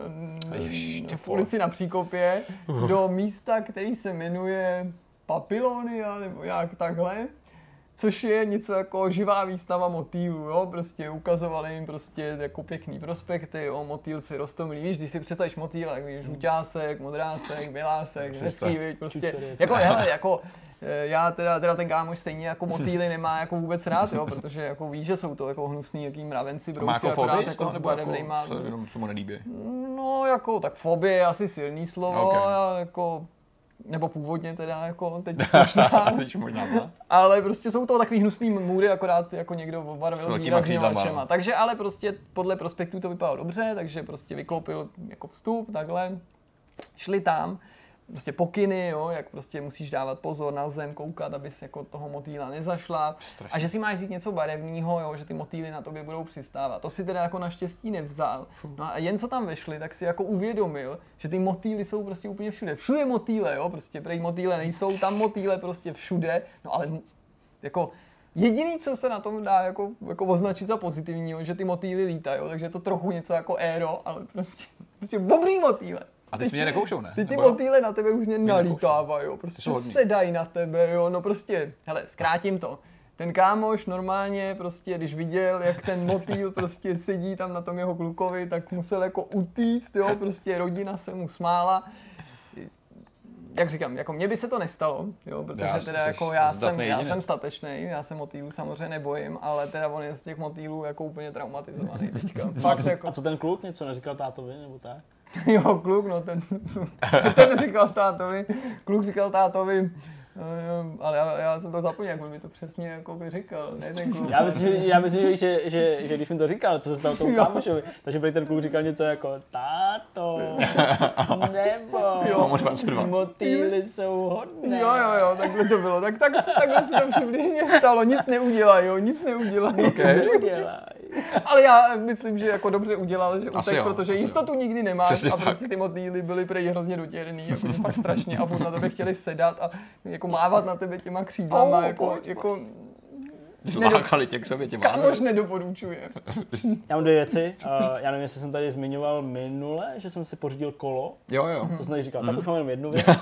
ty v ulici na Příkopě, do místa, který se jmenuje Papilonia, nebo jak takhle což je něco jako živá výstava motýlů, jo, prostě ukazovali jim prostě jako pěkný prospekty o motýlci rostomilý, víš, když si představíš motýla, jak víš, žluťásek, modrásek, bělásek, hezký, víš, prostě, Čučory. jako, hele, jako, eh, já teda, teda ten kámoš stejně jako motýly nemá jako vůbec rád, jo, protože jako ví, že jsou to jako hnusný, jaký mravenci, Má brouci, jako akorát fobii jako nebo jako barevnejma, se jenom se mu nelíbí? no jako, tak fobie je asi silný slovo, Ok. a jako, nebo původně teda, jako teď možná, Teď možná ne. ale prostě jsou to takový hnusný můry, akorát jako někdo obarvil S výraznýma očima. Takže ale prostě podle prospektu to vypadalo dobře, takže prostě vyklopil jako vstup, takhle. Šli tam, prostě pokyny, jo, jak prostě musíš dávat pozor na zem, koukat, abys jako toho motýla nezašla. Strašně. A že si máš vzít něco barevného, jo, že ty motýly na tobě budou přistávat. To si teda jako naštěstí nevzal. No a jen co tam vešli, tak si jako uvědomil, že ty motýly jsou prostě úplně všude. Všude motýle, jo, prostě prej motýle nejsou, tam motýle prostě všude. No ale jako Jediný, co se na tom dá jako, jako označit za pozitivního, že ty motýly lítají, takže je to trochu něco jako aero, ale prostě, prostě dobrý motýle. A ty jsi mě nekoušou, ne? Ty ty motýle na tebe různě nalítávají, jo, prostě sedají na tebe, jo, no prostě, hele, zkrátím to. Ten kámoš normálně prostě, když viděl, jak ten motýl prostě sedí tam na tom jeho klukovi, tak musel jako utíct, jo, prostě rodina se mu smála. Jak říkám, jako mně by se to nestalo, jo, protože Já- teda jako já jsem, já jsem statečný, já se motýlů samozřejmě nebojím, ale teda on je z těch motýlů jako úplně traumatizovaný teďka. Fakt jako, A co ten kluk něco neříkal tátovi, nebo tak? Jo, kluk, no ten, ten říkal tátovi, kluk říkal tátovi, eh, ale já, já jsem to zapomněl, jak on mi to přesně jako by říkal, ne ten kluk. Já myslím, že, já myslím že, že, že, když mi to říkal, co se stalo tomu kámošovi, takže prý ten kluk říkal něco jako táto, nebo Jo. Mám 22. motýly jsou hodné. Jo, jo, jo, takhle to bylo, tak, tak takhle se to přibližně stalo, nic neudělá, jo, nic neudělá. Nic neudělaj. Ale já myslím, že jako dobře udělal, že utek, jo, protože jistotu nikdy nemáš Přesně a tak. prostě ty motýly byly prej hrozně dotěrný, jako fakt strašně a furt na tebe chtěli sedat a jako mávat na tebe těma křídlama, Oh, jako, pojď, jako Zlákali tě k sobě těma. kámoš nedoporučuje. Já mám dvě věci. Uh, já nevím, jestli jsem tady zmiňoval minule, že jsem si pořídil kolo. Jo, jo. To jsem tady říkal. Tak už mám jenom jednu věc.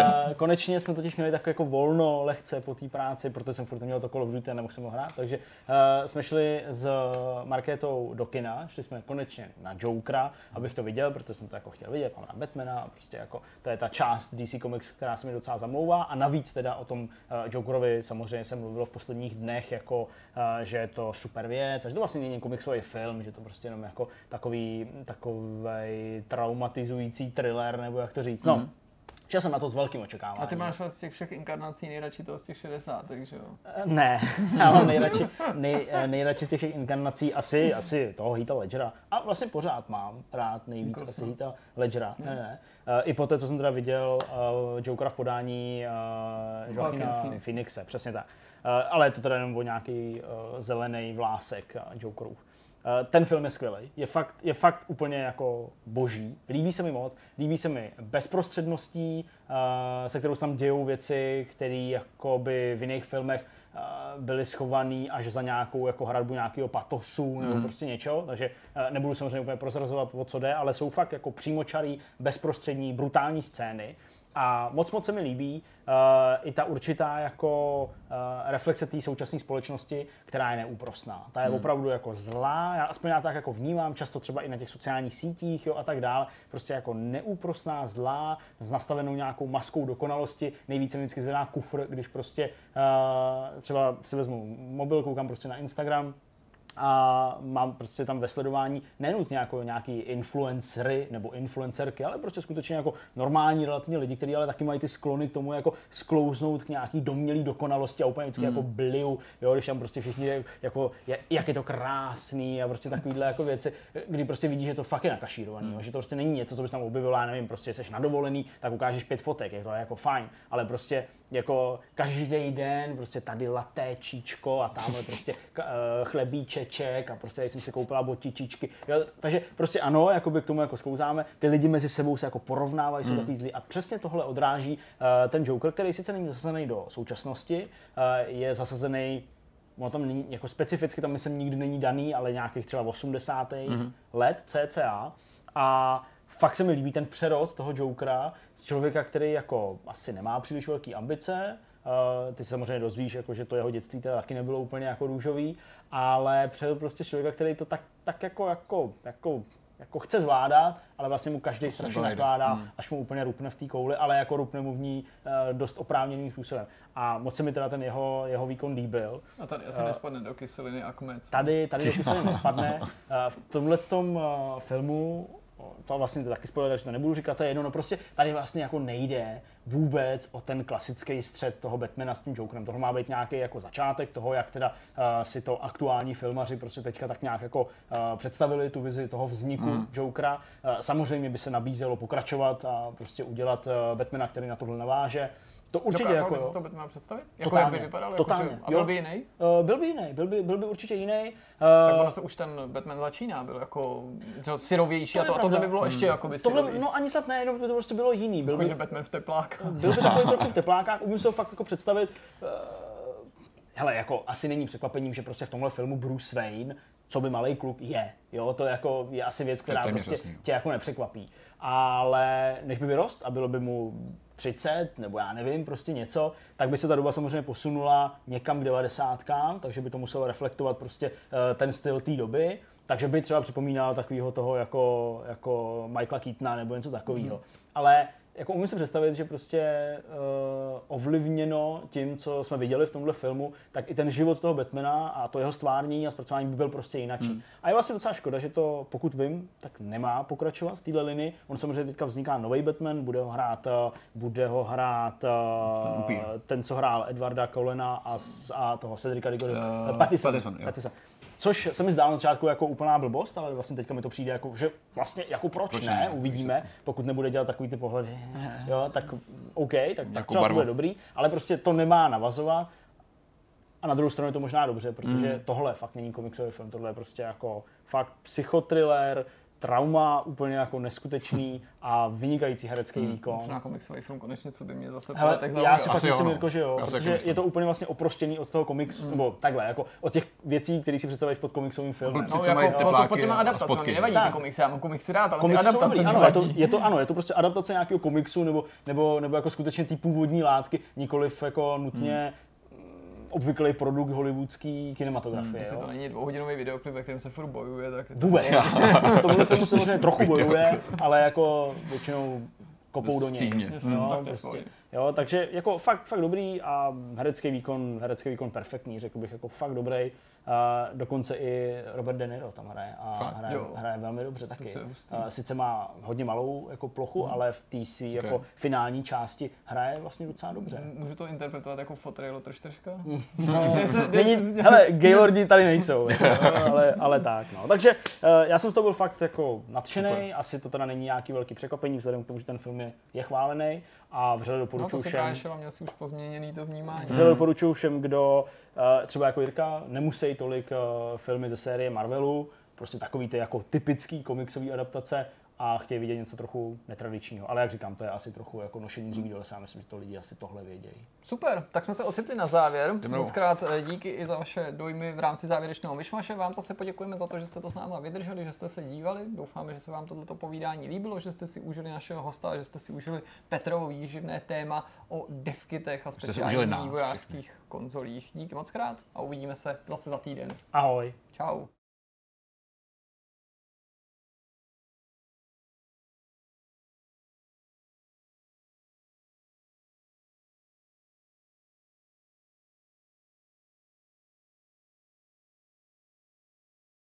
Uh, konečně jsme totiž měli tak jako volno, lehce po té práci, protože jsem furt měl to kolo v a nemohl jsem ho hrát. Takže uh, jsme šli s Markétou do kina, šli jsme konečně na Jokera, abych to viděl, protože jsem to jako chtěl vidět, mám na Batmana, a prostě jako to je ta část DC Comics, která se mi docela zamlouvá a navíc teda o tom uh, Jokerovi samozřejmě jsem mluvil v posledních dnech, jako, uh, že je to super věc a že to vlastně není komiksový film, že to prostě jenom jako takový, takový traumatizující thriller, nebo jak to říct. No, mm. Šel jsem na to s velkým očekáváním. A ty máš z těch všech inkarnací nejradši toho z těch 60, takže jo. Ne, já mám nejradši, nej, eh, nejradši z těch všech inkarnací asi, asi toho Heatha Ledgera. A vlastně pořád mám rád nejvíc asi Heatha Ledgera. Ne, ne. Eh, I po té, co jsem teda viděl uh, Jokera v podání uh, Joaquina Joaquina Phoenixe. Phoenixe. přesně tak. Uh, ale je to teda jenom o nějaký uh, zelený vlásek uh, Jokerův. Uh, ten film je skvělý. Je fakt, je fakt úplně jako boží. Líbí se mi moc. Líbí se mi bezprostředností, uh, se kterou se tam dějou věci, které by v jiných filmech byly schovaný až za nějakou jako hradbu nějakého patosu nebo prostě něčeho. Takže nebudu samozřejmě úplně prozrazovat, o co jde, ale jsou fakt jako přímočarý, bezprostřední, brutální scény. A moc moc se mi líbí uh, i ta určitá jako uh, reflexe té současné společnosti, která je neúprosná. Ta je hmm. opravdu jako zlá, já aspoň já tak jako vnímám, často třeba i na těch sociálních sítích jo, a tak dále, prostě jako neúprosná, zlá, s nastavenou nějakou maskou dokonalosti. Nejvíce mi vždycky zvedá kufr, když prostě uh, třeba si vezmu mobil, koukám prostě na Instagram, a mám prostě tam ve sledování nenutně jako nějaký influencery nebo influencerky, ale prostě skutečně jako normální relativně lidi, kteří ale taky mají ty sklony k tomu jako sklouznout k nějaký domělý dokonalosti a úplně vždycky jako bliju, jo, když tam prostě všichni jako, jak je to krásný a prostě takovýhle jako věci, kdy prostě vidíš, že to fakt je nakašírovaný, jo, že to prostě není něco, co bys tam objevil, já nevím, prostě jsi na dovolený, tak ukážeš pět fotek, je to jako fajn, ale prostě jako každý den prostě tady laté číčko a tamhle prostě eh, chlebíčeček a prostě jsem si koupila botičičky. Jo, takže prostě ano, jakoby k tomu jako sklouzáme. Ty lidi mezi sebou se jako porovnávají, jsou takový zlí a přesně tohle odráží eh, ten Joker, který sice není zasazený do současnosti, eh, je zasazený ono tam není, jako specificky tam myslím nikdy není daný, ale nějakých třeba 80. Mm-hmm. let cca. A fakt se mi líbí ten přerod toho Jokera z člověka, který jako asi nemá příliš velké ambice, Uh, ty se samozřejmě dozvíš, jako, že to jeho dětství teda taky nebylo úplně jako růžový, ale přerod prostě člověka, který to tak, tak jako, jako, jako, jako chce zvládat, ale vlastně mu každý strašně nakládá, hmm. až mu úplně rupne v té kouli, ale jako rupne mu v ní uh, dost oprávněným způsobem. A moc se mi teda ten jeho, jeho výkon líbil. A tady asi nespadne do kyseliny a kmec. Tady, tady do kyseliny nespadne. Eh, V tomhle tom filmu to vlastně taky spoiler, že to nebudu říkat, to je jedno, no prostě tady vlastně jako nejde vůbec o ten klasický střed toho Batmana s tím Jokerem. Tohle má být nějaký jako začátek toho, jak teda uh, si to aktuální filmaři prostě teďka tak nějak jako uh, představili tu vizi toho vzniku mm. Jokera. Uh, samozřejmě by se nabízelo pokračovat a prostě udělat uh, Batmana, který na tohle naváže. To určitě Dokázal jako... bys si to Batmana představit? Jako jak Totálně, by vypadal? totálně, Jako, že, a jo. byl by jiný? Uh, byl by jiný, byl by, byl by určitě jiný. Tak Uh, ono se už ten Batman začíná, byl jako že syrovější To a, to, a tohle by bylo ještě jako by tohle, syrový. no ani snad ne, jenom by to prostě bylo jiný. Byl by, Chodil Batman v tepláku. byl by takový trochu v teplákách, umím si ho fakt jako představit. Uh, hele, jako asi není překvapením, že prostě v tomhle filmu Bruce Wayne, co by malý kluk je. Jo, to jako je asi věc, která prostě jasný. tě jako nepřekvapí. Ale než by vyrost a bylo by mu 30, nebo já nevím, prostě něco, tak by se ta doba samozřejmě posunula někam k 90, takže by to muselo reflektovat prostě eh, ten styl té doby. Takže by třeba připomínal takového toho jako, jako Michaela Keatona nebo něco takového. Mm. Ale jako umím si představit, že prostě uh, ovlivněno tím, co jsme viděli v tomhle filmu, tak i ten život toho Batmana a to jeho stvárnění a zpracování by byl prostě jinačí. Hmm. A je vlastně docela škoda, že to, pokud vím, tak nemá pokračovat v téhle linii. On samozřejmě teďka vzniká nový Batman, bude ho hrát, uh, bude ho hrát uh, Ten co hrál Edwarda Colena a, a toho Cedrica Diggory, Eh, uh, Pattison, Pattison. Pattison. Což se mi zdálo na začátku jako úplná blbost, ale vlastně teďka mi to přijde jako, že vlastně jako proč, Proč ne, ne? uvidíme, pokud nebude dělat takový ty pohledy, jo, tak OK, tak, tak Jako třeba to barvu. bude dobrý, ale prostě to nemá navazovat. A na druhou stranu je to možná dobře, protože Mm. tohle fakt není komiksový film, tohle je prostě jako fakt psychotriller, trauma úplně jako neskutečný a vynikající herecký výkon. Možná komiksový film konečně, co by mě zase Hele, tak já zaujal. si fakt myslím, no. Jirko, že jo, Já si protože je to úplně vlastně oproštěný od toho komiksu, nebo takhle, jako od těch věcí, které si představuješ pod komiksovým filmem. No, co jako, mají po, to, tepláky po těma adaptacemi, mě nevadí Tak. ty komiksy, já mám komiksy rád, ale Komiksy ty adaptace dobrý, ano, je to, je to, ano, je to prostě adaptace nějakého komiksu nebo, nebo, nebo jako skutečně ty původní látky, nikoliv jako nutně hmm. Obvyklý produkt hollywoodský kinematografie. Jestli jo. to není dvouhodinový videoklip, ve kterém se furt bojuje, tak. Vůbec. v tomhle filmu se samozřejmě trochu bojuje, ale jako většinou kopou do něj. Jasně, Jo, tak je v prostě. Jo, takže jako fakt, fakt dobrý a herecký výkon, herecký výkon perfektní, řekl bych, jako fakt dobrý. A dokonce i Robert De Niro tam hraje a Fakt? hraje, Jo. hraje velmi dobře taky. To. A sice má hodně malou jako plochu, ale v té si jako finální části hraje vlastně docela dobře. Můžu to interpretovat jako fotrejlo troštržka? No, Není, hele, gaylordi tady nejsou, jako, ale, ale tak, no. Takže eh, já jsem z toho byl fakt jako nadšený, asi to teda není nějaký velký překvapení, vzhledem k tomu, že ten film je, je chválený a vřele No doporučuji to se všem. měl si už pozměněný to vnímání. Vřele doporučuji všem, kdo třeba jako Jirka nemusí tolik eh, filmy ze série Marvelu, prostě takový ty jako typický komiksový adaptace a chtějí vidět něco trochu netradičního. Ale jak říkám, to je asi trochu jako nošení dříví do lesa, myslím, že to lidi asi tohle vědějí. Super, tak jsme se ocitli na závěr. Jdeme Moc krát eh, díky i za vaše dojmy v rámci závěrečného myšmaše. Vám zase poděkujeme za to, že jste to s náma vydrželi, že jste se dívali. Doufáme, že se vám tohleto povídání líbilo, že jste si užili našeho hosta, že jste si užili Petrovo výživné téma o devkitech a speciálních vývojářských konzolích. Díky moc krát a uvidíme se zase za týden. Ahoj! Čau.